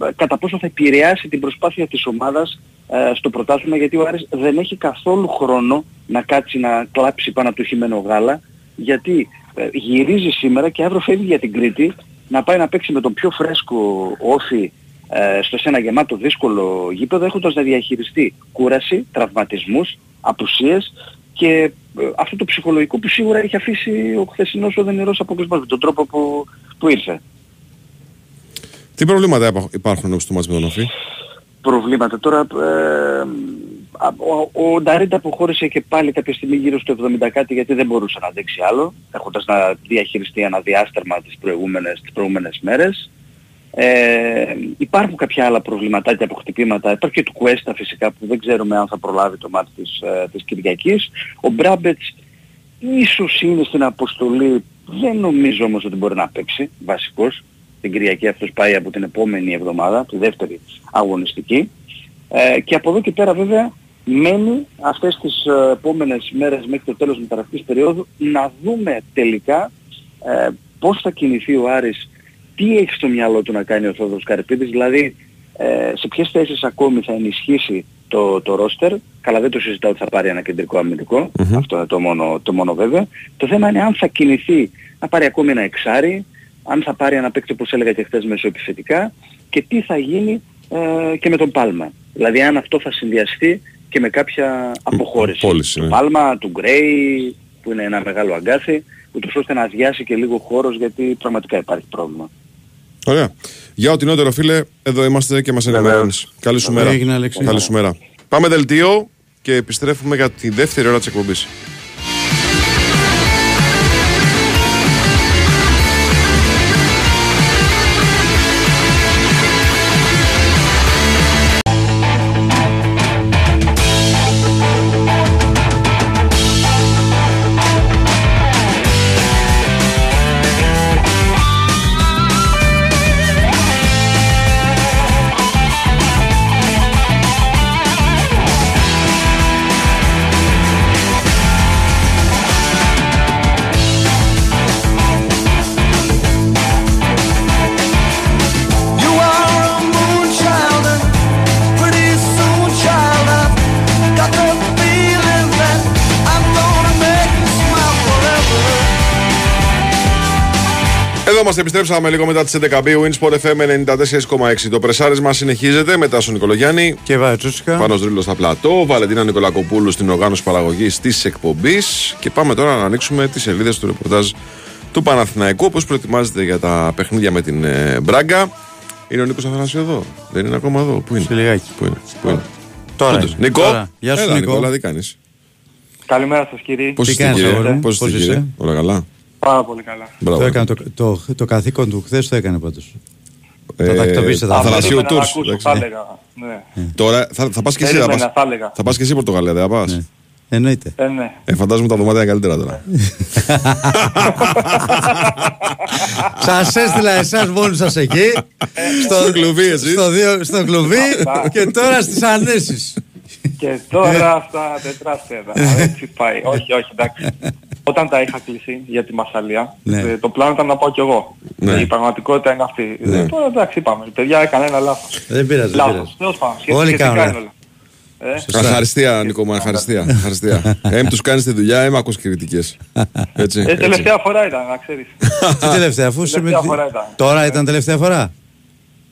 ε, ε, κατά πόσο θα επηρεάσει την προσπάθεια της ομάδας ε, στο πρωτάθλημα γιατί ο Άρης δεν έχει καθόλου χρόνο να κάτσει να κλάψει πάνω από το χειμενό γάλα γιατί ε, γυρίζει σήμερα και αύριο φεύγει για την Κρήτη να πάει να παίξει με τον πιο φρέσκο όφη ε, στο σε ένα γεμάτο δύσκολο γήπεδο έχοντας να διαχειριστεί κούραση, τραυματισμούς, απουσίες και ε, αυτό το ψυχολογικό που σίγουρα έχει αφήσει ο χθεσινός ο δενηρός αποκλεισμός με τον τρόπο που, που ήρθε. Τι προβλήματα υπά- υπάρχουν όπως το μάτς με τον Όφη; προβλήματα. Τώρα ε, α, ο, ο Νταρίντα αποχώρησε και πάλι κάποια στιγμή γύρω στο 70 κάτι γιατί δεν μπορούσε να αντέξει άλλο έχοντας να διαχειριστεί ένα διάστημα τις προηγούμενες, τις προηγούμενες μέρες. Ε, υπάρχουν κάποια άλλα προβληματάκια από χτυπήματα. Υπάρχει και του Κουέστα φυσικά που δεν ξέρουμε αν θα προλάβει το μάτι της, ε, της Κυριακής. Ο Μπράμπετς ίσως είναι στην αποστολή, δεν νομίζω όμως ότι μπορεί να παίξει βασικός. Την Κυριακή αυτός πάει από την επόμενη εβδομάδα, τη δεύτερη αγωνιστική. Ε, και από εδώ και πέρα βέβαια μένει αυτές τις ε, επόμενες μέρες μέχρι το τέλος της μεταγραφικής περίοδου να δούμε τελικά ε, πώς θα κινηθεί ο Άρης, τι έχει στο μυαλό του να κάνει ο Θόδωρος Καρυπίδης, δηλαδή ε, σε ποιες θέσεις ακόμη θα ενισχύσει το, το ρόστερ. Καλά δεν το συζητάω ότι θα πάρει ένα κεντρικό αμυντικό, αυτό είναι το μόνο, το μόνο βέβαια. Το θέμα είναι αν θα κινηθεί να πάρει ακόμη ένα εξάρι, αν θα πάρει ένα παίκτη όπως έλεγα και χθες μεσοεπιθετικά και τι θα γίνει ε, και με τον Πάλμα. Δηλαδή αν αυτό θα συνδυαστεί και με κάποια αποχώρηση. πώληση, του ναι. Πάλμα, του Γκρέι που είναι ένα μεγάλο αγκάθι ούτως ώστε να αδειάσει και λίγο χώρος γιατί πραγματικά υπάρχει πρόβλημα. Ωραία. Για ό,τι νεότερο, φίλε, εδώ είμαστε και μας ενημερώνεις. Καλή σου μέρα. Έγινε, Αλέξη. Καλή σου μέρα. Πάμε δελτίο και επιστρέφουμε για τη δεύτερη ώρα της εκπομπής. Είμαστε, επιστρέψαμε λίγο μετά τις 11 Μπίου. Winsport FM 94,6. Το πρεσάρισμα συνεχίζεται μετά στον Νικολογιάννη. Και Βατσούσικα. Πάνω Δρύλος στα πλατό. Βαλεντίνα Νικολακοπούλου στην οργάνωση παραγωγής της εκπομπής. Και πάμε τώρα να ανοίξουμε τις σελίδες του ρεπορτάζ του Παναθηναϊκού. Όπως προετοιμάζεται για τα παιχνίδια με την ε, Μπράγκα. Είναι ο Νίκος Αθανασίου εδώ; Δεν είναι ακόμα εδώ; Πού είναι; Σε λιγάκι. Πού είναι; Πού είναι; Τώρα. Όντως. είναι; Νικό. Τώρα. Γεια σου, Έλα, Νικό. Νικόλα, τι κάνεις; Καλημέρα σας κύριε. Πώς Τι είστε κάνεις, κύριε, αγόρι μου, πώς είστε πώς κύριε, είσαι; όλα καλά; Πάρα πολύ καλά. Μπράβο. Το, έκανε, το, το, το καθήκον του χθες το έκανε πάντως. Ε, το τακτοποίησε τα θα θέματα. θαλασσίου περίμενα να tours, ακούσω, εντάξει. θα έλεγα. Ναι. Τώρα θα, θα πας και εσύ, θα Περίμενα, πας, θα έλεγα. θα πας και εσύ Πορτογαλία, δεν θα πας; Ναι. Εννοείται. Ε, ναι. Ε, φαντάζομαι τα δωμάτια είναι καλύτερα τώρα. Σας έστειλα εσάς μόνοι σας εκεί. Στο κλουβί εσείς. Στο, δύο, στο κλουβί και τώρα στις ανέσεις. Και τώρα στα τετράστερα. Έτσι πάει. όχι, όχι, εντάξει. Όταν τα είχα κλείσει για τη Μασαλία, Ναι. ε, το πλάνο ήταν να πάω κι εγώ. Ναι. Η πραγματικότητα είναι αυτή. Ναι. Ε, Τώρα εντάξει είπαμε, παιδιά έκανα ένα λάθος. Δεν πειράζει. Δεν Λάθος. πειράζει. Τέλος πάντων, Όλοι σχετικά κάνουν είναι λάθος. όλα. Ε, Σωστά. Ευχαριστία, Νίκο μου, ευχαριστία. ευχαριστία. Εμ τους κάνεις τη δουλειά, εμ ακούς κριτικές. Έτσι, ε, έτσι. τελευταία φορά ήταν, να ξέρεις. Τι τελευταία, αφού είσαι με Τελευταία τη- φορά ήταν. Τώρα ήταν τελευταία φορά;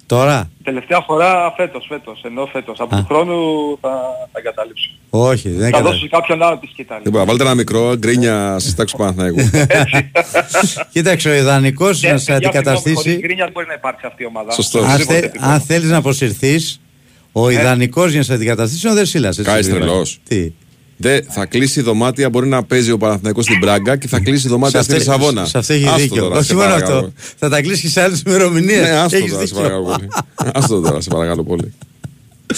Τώρα; Τελευταία φορά φέτος, φέτος, ενώ φέτος. Από Α. του χρόνου θα τα εγκαταλείψω. Όχι, δεν Θα έκανα. δώσω σε κάποιον άλλο τη σκητάλη. Λοιπόν, βάλτε ένα μικρό γκρίνια στις τάξεις του Παναθηναϊκού. Κοίταξε, ο ιδανικός Και, να σε παιδιά, συγγνώμη, χωρίς αντικαταστήσει. γκρίνια μπορεί να υπάρξει αυτή η ομάδα. Σωστό. Αν, Οπωσδήποτε θε, επιθυμώ. αν θέλεις να αποσυρθείς, ο ιδανικός για να σε αντικαταστήσει είναι ο Δερσίλα. Κάεις τρελός. Τι; Δε, θα κλείσει δωμάτια, μπορεί να παίζει ο Παναθηναϊκός στην Πράγκα και θα κλείσει δωμάτια στη αυτό- Λισαβόνα. σε αυτό έχει Άστο δίκιο. τώρα, Όχι σε μόνο παρακαλώ. αυτό. Θα τα κλείσει και σε άλλες ημερομηνίες. Ναι, άστο τώρα, σε παρακαλώ πολύ. Άστο τώρα, σε παρακαλώ πολύ.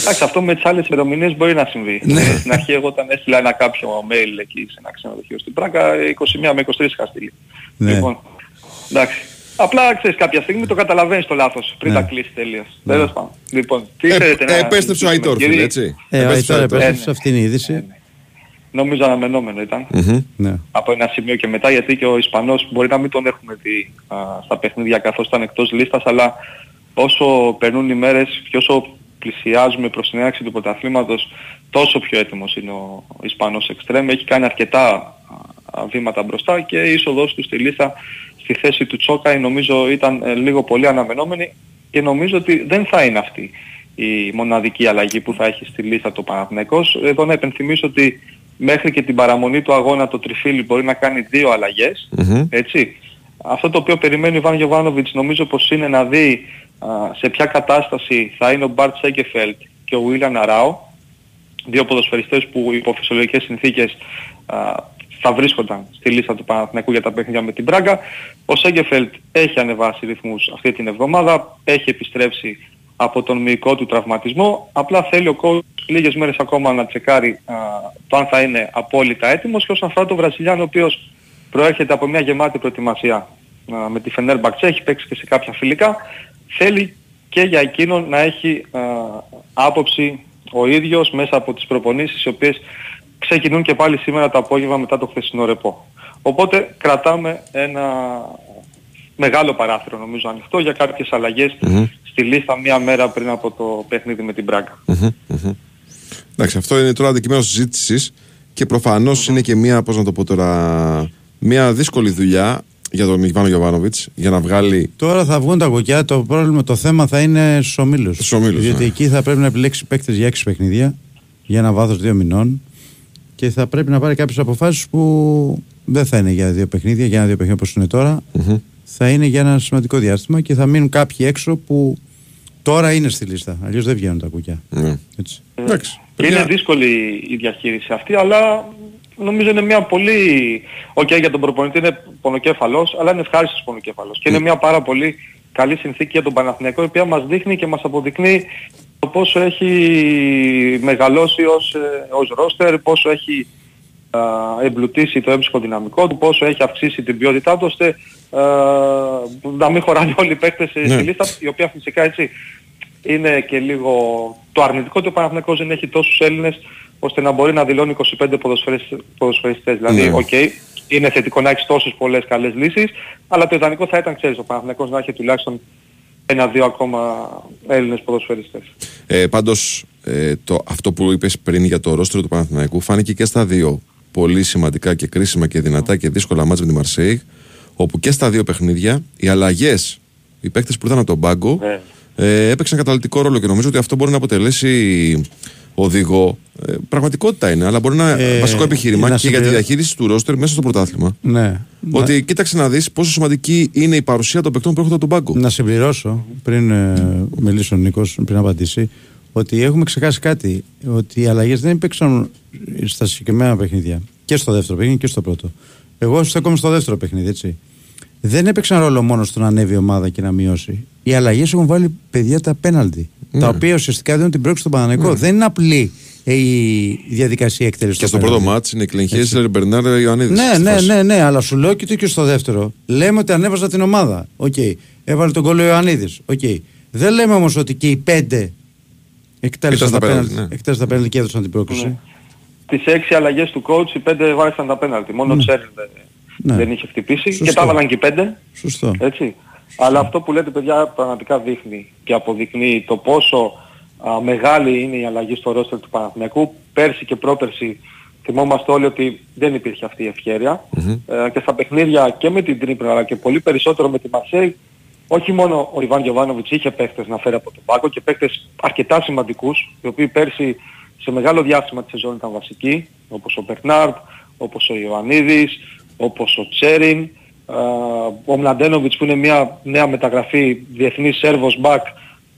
Εντάξει, αυτό με τις άλλες ημερομηνίες μπορεί να συμβεί. Ναι. Ε, Στην αρχή εγώ όταν έστειλα ένα κάποιο mail εκεί σε ένα ξενοδοχείο στην Πράγκα, 21 με 23 είχα στείλει. Ναι. Λοιπόν, εντάξει. Απλά ξέρεις κάποια στιγμή το καταλαβαίνεις το λάθος πριν Ναι. τα κλείσεις τελείως. Τέλος πάντων. Λοιπόν, τι Ε, θέλετε να Επέστρεψε ο συζητήσουμε, Αϊτόρ, φίλε, κύριε; έτσι. Ε, ο Επέστρεψε ο Αϊτόρ Αϊτόρ. επέστρεψε, αυτή είναι η είδηση. Νομίζω αναμενόμενο ήταν. Μμμ. Ναι. από ένα σημείο και μετά γιατί και ο Ισπανός μπορεί να μην τον έχουμε δει α, στα παιχνίδια καθώς ήταν εκτός λίστας αλλά όσο περνούν οι μέρες και όσο πλησιάζουμε προς την έναρξη του πρωταθλήματος τόσο πιο έτοιμος είναι ο Ισπανός Εξτρέμ έχει κάνει αρκετά α, βήματα μπροστά και η είσοδος του στη λίστα στη θέση του Τσόκαη νομίζω ήταν ε, λίγο πολύ αναμενόμενη και νομίζω ότι δεν θα είναι αυτή η μοναδική αλλαγή που θα έχει στη λίστα το Παναθηναϊκός. Εδώ να υπενθυμίσω ότι μέχρι και την παραμονή του αγώνα το Τριφύλι μπορεί να κάνει δύο αλλαγές, Μμμ. έτσι. Αυτό το οποίο περιμένει ο Ιβάν Γιωβάνοβιτς νομίζω πως είναι να δει α, σε ποια κατάσταση θα είναι ο Μπαρτ Σέγκεφελτ και ο Βίλιαν Αράο, δύο ποδοσφαιριστές που υπό φυσιολογικές συνθήκες α, θα βρίσκονταν στη λίστα του Παναθηναϊκού για τα παιχνίδια με την Πράγκα. Ο Σέγκεφελτ έχει ανεβάσει ρυθμούς αυτή την εβδομάδα, έχει επιστρέψει από τον μυϊκό του τραυματισμό. Απλά θέλει ο coach λίγες μέρες ακόμα να τσεκάρει α, το αν θα είναι απόλυτα έτοιμος και όσον αφορά τον Βραζιλιάνο ο οποίος προέρχεται από μια γεμάτη προετοιμασία α, με τη Φενέρμπαξ, έχει παίξει και σε κάποια φιλικά, θέλει και για εκείνον να έχει α, άποψη ο ίδιος μέσα από τις προπονήσεις οι οποίες ξεκινούν και πάλι σήμερα το απόγευμα μετά το χθεσινό ρεπό. Οπότε κρατάμε ένα μεγάλο παράθυρο νομίζω ανοιχτό για κάποιες αλλαγές Μμμ. στη λίστα μία μέρα πριν από το παιχνίδι με την Πράγκα. Μμμ, μμμ. Εντάξει, αυτό είναι τώρα αντικείμενο συζήτησης και προφανώς είναι και μια, πώς να το πω τώρα, μια δύσκολη δουλειά για τον Ιβάνο Γιωβάνοβιτς για να βγάλει. Τώρα θα βγουν τα κουκιά. Το πρόβλημα, το θέμα θα είναι στου ομίλου. Στους ομίλους, Διότι ναι. εκεί θα πρέπει να επιλέξει παίκτες για έξι παιχνίδια για ένα βάθος δύο μηνών και θα πρέπει να πάρει κάποιες αποφάσεις που δεν θα είναι για δύο παιχνίδια, για ένα δύο παιχνίδια όπως είναι τώρα. Μμμ. Θα είναι για ένα σημαντικό διάστημα και θα μείνουν κάποιοι έξω που τώρα είναι στη λίστα. Αλλιώς δεν βγαίνουν τα κουκιά. Ναι. Έτσι. Εντάξει. Είναι παιδιά, δύσκολη η διαχείριση αυτή, αλλά νομίζω είναι μια πολύ... Οκ, για τον προπονητή είναι πονοκέφαλος, αλλά είναι ευχάριστος πονοκέφαλος. Και είναι μια πάρα πολύ καλή συνθήκη για τον Παναθηναϊκό, η οποία μας δείχνει και μας αποδεικνύει το πόσο έχει μεγαλώσει ως, ε, ως ρόστερ, πόσο έχει α, εμπλουτίσει το έμψυχο δυναμικό του, πόσο έχει αυξήσει την ποιότητά του, ώστε α, να μην χωράνε όλοι οι παίκτες ε, Ναι. στη λίστα, η οποία φυσικά έτσι είναι και λίγο το αρνητικό ότι ο Παναθηναϊκός δεν έχει τόσους Έλληνες ώστε να μπορεί να δηλώνει 25 ποδοσφαιριστές. ποδοσφαιριστές. Δηλαδή, Ναι. οκ, είναι θετικό να έχεις τόσες πολλές καλές λύσεις, αλλά το ιδανικό θα ήταν, ξέρεις, ο Παναθηναϊκός να έχει τουλάχιστον ένα-δύο ακόμα Έλληνες ποδοσφαιριστές. Ε, Πάντως, ε, το, αυτό που είπες πριν για το ρόστερ του Παναθηναϊκού φάνηκε και στα δύο πολύ σημαντικά και κρίσιμα και δυνατά και δύσκολα ματς με τη Μαρσέιγ. Όπου και στα δύο παιχνίδια οι αλλαγές, οι παίκτες που ήταν από τον πάγκο, Ναι. Ε, έπαιξαν καταλητικό ρόλο και νομίζω ότι αυτό μπορεί να αποτελέσει οδηγό. Ε, πραγματικότητα είναι, αλλά μπορεί να είναι Ε, βασικό επιχείρημα να και για τη συμπληρω- διαχείριση του ρόστερ μέσα στο πρωτάθλημα. Ναι. Ότι κοίταξε να δεις πόσο σημαντική είναι η παρουσία των παικτών που έρχονται από τον πάγκο. Να συμπληρώσω πριν ε, μιλήσει ο Νίκος, πριν απαντήσει, ότι έχουμε ξεχάσει κάτι. Ότι οι αλλαγές δεν υπήρξαν στα συγκεκριμένα παιχνίδια. Και στο δεύτερο παιχνίδι και στο πρώτο. Εγώ στέκομαι στο δεύτερο παιχνίδι, έτσι. Δεν έπαιξαν ρόλο μόνο στο να ανέβει η ομάδα και να μειώσει. Οι αλλαγές έχουν βάλει παιδιά τα πέναλτι. Ναι. Τα οποία ουσιαστικά δίνουν την πρόκριση στον Παναθηναϊκό. Δεν είναι απλή ε, η διαδικασία εκτέλεσης. Και στο πρώτο ματς είναι Κλεινχέισλερ, Μπερνάρ, Ιωαννίδης. Ναι, ναι, ναι, ναι, αλλά σου λέω και το και στο δεύτερο. Λέμε ότι ανέβασαν την ομάδα. Οκ. Έβαλε το γκολ ο Ιωαννίδης. Οκ. Δεν λέμε όμως ότι και οι πέντε εκτέλεσαν Ήταν τα στα πέναλτι πέναλτι, ναι. εκτέλεσαν τα πέναλτι και έδωσαν την πρόκριση. Τις έξι αλλαγές του coach οι πέντε βάρεσαν τα πέναλτι. Μόνο ο Τσέριν δεν, Ναι. δεν είχε χτυπήσει Σωστό. και τα έβαλαν και οι πέντε. Σωστό. Έτσι. Αλλά αυτό που λέτε παιδιά πραγματικά δείχνει και αποδεικνύει το πόσο α, μεγάλη είναι η αλλαγή στο ρόστερ του Παναθηναϊκού. Πέρσι και πρόπερσι θυμόμαστε όλοι ότι δεν υπήρχε αυτή η ευκαιρια Ε, και στα παιχνίδια και με την Τρίπρα αλλά και πολύ περισσότερο με τη Μαρσέη όχι μόνο ο Ιβάν Γιωβάνοβιτς είχε παίχτες να φέρει από τον πάγκο και παίχτες αρκετά σημαντικούς οι οποίοι πέρσι σε μεγάλο διάστημα της σεζόν ήταν βασικοί όπως ο Μπερνάρτ, όπως ο Ιωαννίδης, όπως ο Τσέριν ε, ο Μλαντένοβιτς που είναι μια νέα μεταγραφή διεθνής Σέρβος μπακ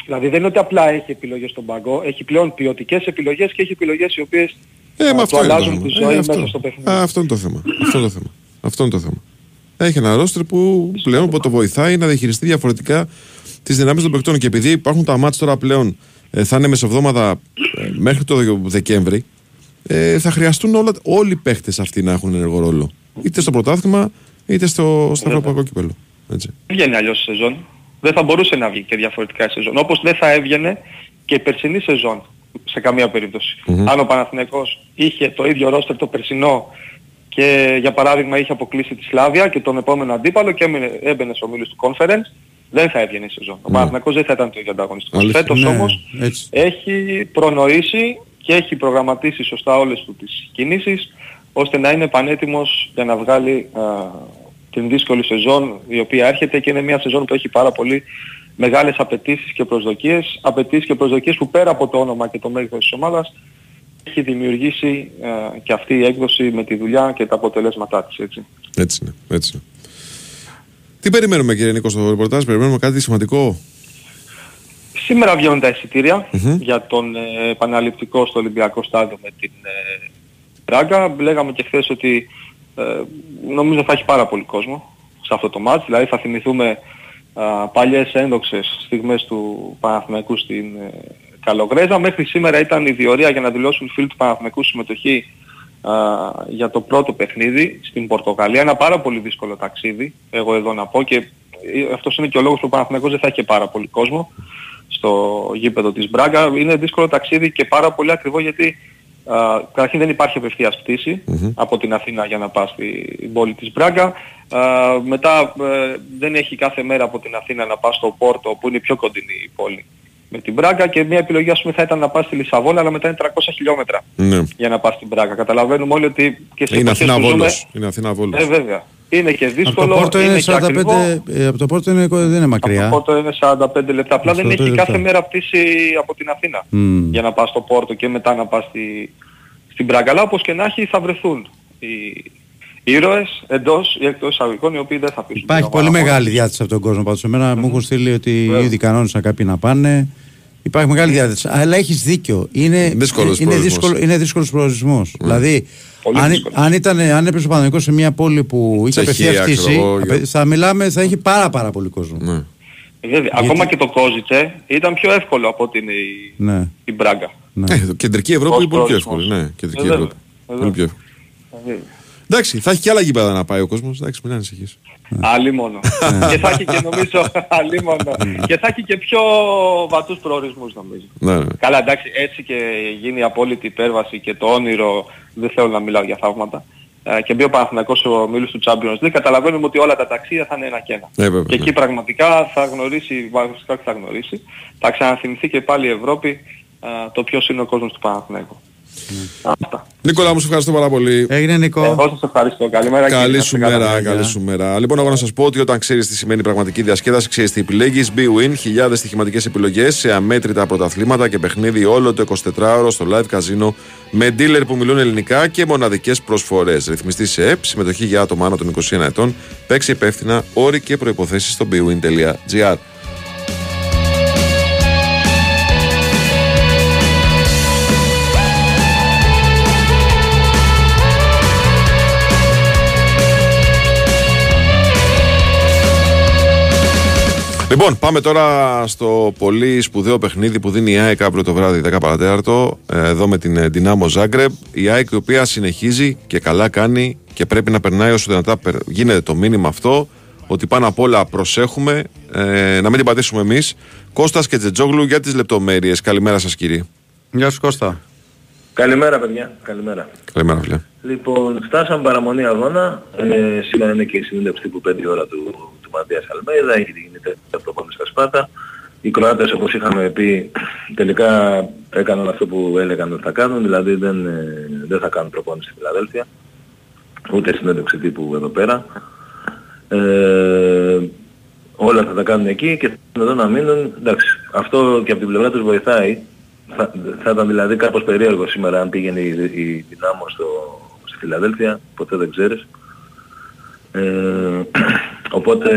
δηλαδή δεν είναι ότι απλά έχει επιλογές στον πάγκο έχει πλέον ποιοτικές επιλογές και έχει επιλογές οι οποίες Ε, α, με του αυτό είναι το αλλάζουν θέμα. τη Ε, ζωή αυτό. μέσα στο παιχνίδι. Α, αυτό είναι το θέμα. Αυτό είναι το θέμα. Αυτό είναι το θέμα. Έχει ένα ρόστρε που πλέον που το βοηθάει να διαχειριστεί διαφορετικά τις δυνάμεις των παικτών. Και επειδή υπάρχουν τα μάτια τώρα πλέον, ε, θα είναι μεσοβδόμαδα ε, μέχρι το Δεκέμβρη, ε, θα χρειαστούν όλα, όλοι οι παίχτε αυτοί να έχουν ενεργό ρόλο. Είτε στο πρωτάθλημα, είτε στο, στο ευρωπαϊκό κύπελο. Έτσι. Δεν βγαίνει αλλιώς η σεζόν. Δεν θα μπορούσε να βγει και διαφορετικά η σεζόν. Όπως δεν θα έβγαινε και η περσινή σεζόν σε καμία περίπτωση. Αν ο Παναθηναϊκός είχε το ίδιο ρόστερ το περσινό και για παράδειγμα είχε αποκλείσει τη Σλάβια και τον επόμενο αντίπαλο και έμεινε, έμπαινε στο μίλους του Conference, δεν θα έβγαινε η σεζόν. Ο Παναθηναϊκός δεν θα ήταν το ίδιο ανταγωνιστικός. Αλήθεια. Φέτος Ναι, όμως έτσι. έχει προνοήσει και έχει προγραμματίσει σωστά όλες του τις κινήσεις ώστε να είναι πανέτοιμος για να βγάλει α, την δύσκολη σεζόν η οποία έρχεται και είναι μια σεζόν που έχει πάρα πολύ μεγάλες απαιτήσεις και προσδοκίες απαιτήσεις και προσδοκίες που πέρα από το όνομα και το μέγεθος της ομάδας έχει δημιουργήσει α, και αυτή η έκδοση με τη δουλειά και τα αποτελέσματά της έτσι. Έτσι είναι. Έτσι είναι. Τι περιμένουμε κύριε Νίκο στο ρεπορτάζ, περιμένουμε κάτι σημαντικό; Σήμερα βγαίνουν τα εισιτηρια για τον ε, επαναληπτικό στο Ολυμπιακό στάδιο με την ε, Πράγκα. Λέγαμε και χθες ότι ε, νομίζω θα έχει πάρα πολύ κόσμο σε αυτό το μάτς. Δηλαδή θα θυμηθούμε α, παλιές ένδοξες στιγμές του Παναθηναϊκού στην ε, Καλογρέζα. Μέχρι σήμερα ήταν η διορία για να δηλώσουν φίλοι του Παναθηναϊκού συμμετοχή α, για το πρώτο παιχνίδι στην Πορτογαλία. Ένα πάρα πολύ δύσκολο ταξίδι, εγώ εδώ να πω και ε, αυτός είναι και ο λόγος που ο Παναθηναϊκός δεν θα έχει και πάρα πολύ κόσμο στο γήπεδο της Μπράγκα. Είναι δύσκολο ταξίδι και πάρα πολύ ακριβό γιατί α, καταρχήν δεν υπάρχει απευθείας πτήση από την Αθήνα για να πας στην πόλη της Μπράγκα. Α, μετά ε, δεν έχει κάθε μέρα από την Αθήνα να πας στο Πόρτο που είναι η πιο κοντινή η πόλη με την Μπράγκα και μια επιλογή ας πούμε θα ήταν να πας στη Λισαβόνα αλλά μετά είναι 300 χιλιόμετρα Ναι. για να πας στην Μπράγκα. Καταλαβαίνουμε όλοι ότι και σε Είναι εποχές Αθήνα που ζούμε- Βόλος. Είναι Αθήνα Βόλος. Ε, βέβαια. Είναι και Από το δύσκολο, Πόρτο είναι είναι και 45, ακριβό. ε, από το Πόρτο είναι, δεν είναι Από μακριά. το Πόρτο είναι 45 λεπτά. Απλά δεν 45 έχει λεπτά. κάθε μέρα πτήση από την Αθήνα Μμμ. για να πας στο Πόρτο και μετά να πας στη, στην Πράγκα. Αλλά όπως και να έχει θα βρεθούν οι ήρωες εντός ή εκτός εισαγωγικών οι οποίοι δεν θα πείσουν. Υπάρχει την πολύ ομάδα μόνο. μεγάλη διάθεση από τον κόσμο. Πάντως εμένα μου έχουν στείλει ότι ήδη κανόνισαν κάποιοι να πάνε. Υπάρχει μεγάλη διάθεση. Αλλά έχεις δίκιο. Είναι, Δύσκολος είναι, προορισμός. δύσκολο, είναι δύσκολος προορισμός. Δηλαδή, Πολύ αν, δύσκολος. αν, ήταν, αν έπαιζε ο Παναγικός σε μια πόλη που είχε Τσεχία, απευθείας ξέρω χτίσει, εγώ, απε- θα μιλάμε, θα έχει πάρα πάρα πολύ κόσμο. Ναι. Ε, Βέβαια. Ακόμα και το Κόζιτσε ήταν πιο εύκολο από ότι είναι η, Ναι. η Μπράγκα. ναι. Ε, το κεντρική Ευρώπη Ως είναι πολύ πιο προορισμός. εύκολη. Ναι, κεντρική Ε, βέβαια. Ευρώπη. Ε, Πολύ πιο εύκολη. Εντάξει, θα έχει και άλλα γήπεδα να πάει ο κόσμος. Εντάξει, μην ανησυχείς. Άλλη μόνο. και θα έχει και νομίζω, άλλη μόνο. και θα έχει και πιο βατούς προορισμούς νομίζω. Ναι, ναι. Καλά εντάξει έτσι και γίνει η απόλυτη υπέρβαση και το όνειρο δεν θέλω να μιλάω για θαύματα ε, και μπει ο Παναθηναϊκός ο μίλους του Champions League καταλαβαίνουμε ότι όλα τα ταξίδια θα είναι ένα και ένα. Ε, βέβαια, και εκεί ναι. πραγματικά θα γνωρίσει, βασικά θα γνωρίσει, θα ξαναθυμηθεί και πάλι η Ευρώπη ε, το ποιος είναι ο κόσμος του Παναθηναϊκού. Αυτά. Νίκολα μου, σε ευχαριστώ πάρα πολύ. Έγινε Νικό. Εγώ σας ευχαριστώ. Καλημέρα και Καλή να σου είστε καλά. μέρα, καλή σου μέρα. Λοιπόν, εγώ να σας πω ότι όταν ξέρεις τι σημαίνει πραγματική διασκέδαση, ξέρεις τι επιλέγεις. BWIN, χιλιάδες στοιχηματικές επιλογές σε αμέτρητα πρωταθλήματα και παιχνίδι όλο το 24ωρο στο live καζίνο με dealer που μιλούν ελληνικά και μοναδικές προσφορές. Ρυθμιστή σε ΕΠ, συμμετοχή για άτομα άνω των 21 ετών. Παίξει υπεύθυνα όροι και προποθέσει στο bwin.gr. Λοιπόν, πάμε τώρα στο πολύ σπουδαίο παιχνίδι που δίνει η ΑΕΚ αύριο το βράδυ 10 παρατέταρτο. ε, Εδώ με την ε, Δυνάμο Ζάγκρεπ. Η ΑΕΚ η οποία συνεχίζει και καλά κάνει και πρέπει να περνάει όσο δυνατά περ- γίνεται το μήνυμα αυτό. Ότι πάνω απ' όλα προσέχουμε ε, να μην την πατήσουμε εμείς. Κώστας και Τζετζόγλου για τις λεπτομέρειες. Καλημέρα σας, κύριε. Γεια σου Κώστα. Καλημέρα παιδιά, καλημέρα. Καλημέρα, φίλε. Λοιπόν, φτάσαμε παραμονή αγώνα. Ε, σήμερα είναι και η συνέντευξη που 5 η ώρα του, του Ματίας Αλμέιδα. Έχει γίνει τέτοια προπόνηση στα Σπάτα. Οι Κροάτες όπως είχαμε πει τελικά έκαναν αυτό που έλεγαν ότι θα κάνουν. Δηλαδή δεν, ε, δεν θα κάνουν προπόνηση στη Φιλαδέλφια. Ούτε συνέντευξη τύπου εδώ πέρα. Ε, όλα θα τα κάνουν εκεί και θα εδώ να μείνουν. Εντάξει, αυτό και από την πλευρά τους βοηθάει. Θα, θα ήταν δηλαδή κάπως περίεργο σήμερα αν πήγαινε η, η Δυνάμω στο, στη Φιλαδέλφια, ποτέ δεν ξέρεις. Ε, οπότε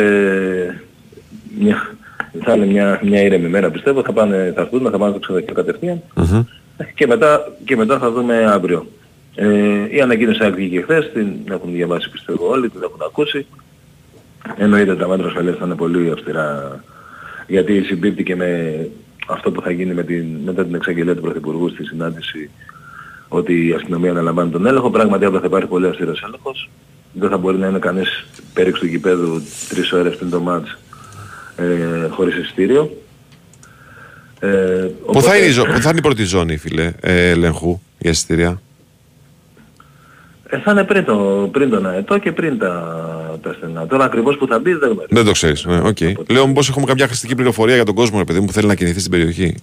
μια, θα είναι μια, μια ήρεμη μέρα πιστεύω, θα, πάνε, θα έρθουν, θα πάνε στο ξενοδοχείο κατευθείαν και μετά, και μετά θα δούμε αύριο. Ε, η ανακοίνωση βγήκε χθες, την έχουν διαβάσει πιστεύω όλοι, την έχουν ακούσει. Εννοείται τα μέτρα ασφαλείας θα είναι πολύ αυστηρά γιατί συμπίπτει και με αυτό που θα γίνει με την, μετά την εξαγγελία του Πρωθυπουργού στη συνάντηση ότι η αστυνομία αναλαμβάνει τον έλεγχο. Πράγματι αύριο θα υπάρχει πολύ αυστηρός έλεγχος. Δεν θα μπορεί να είναι κανείς πέριξ του γηπέδου τρεις ώρες πριν το μάτς ε, χωρίς εισιτήριο. Ε, Πού οπότε- θα, είναι η ζω- πού θα είναι η πρώτη ζώνη, φίλε, ε, ελέγχου για εισιτήρια; Ε, θα είναι πριν, το, πριν τον αετό και πριν τα, τα στενά. Τώρα ακριβώς που θα μπει δεν γνωρίζω. Δεν το ξέρεις. Ναι, οκ. Λέω μήπως έχουμε κάποια χρηστική πληροφορία για τον κόσμο, ρε παιδί μου, που θέλει να κινηθεί στην περιοχή.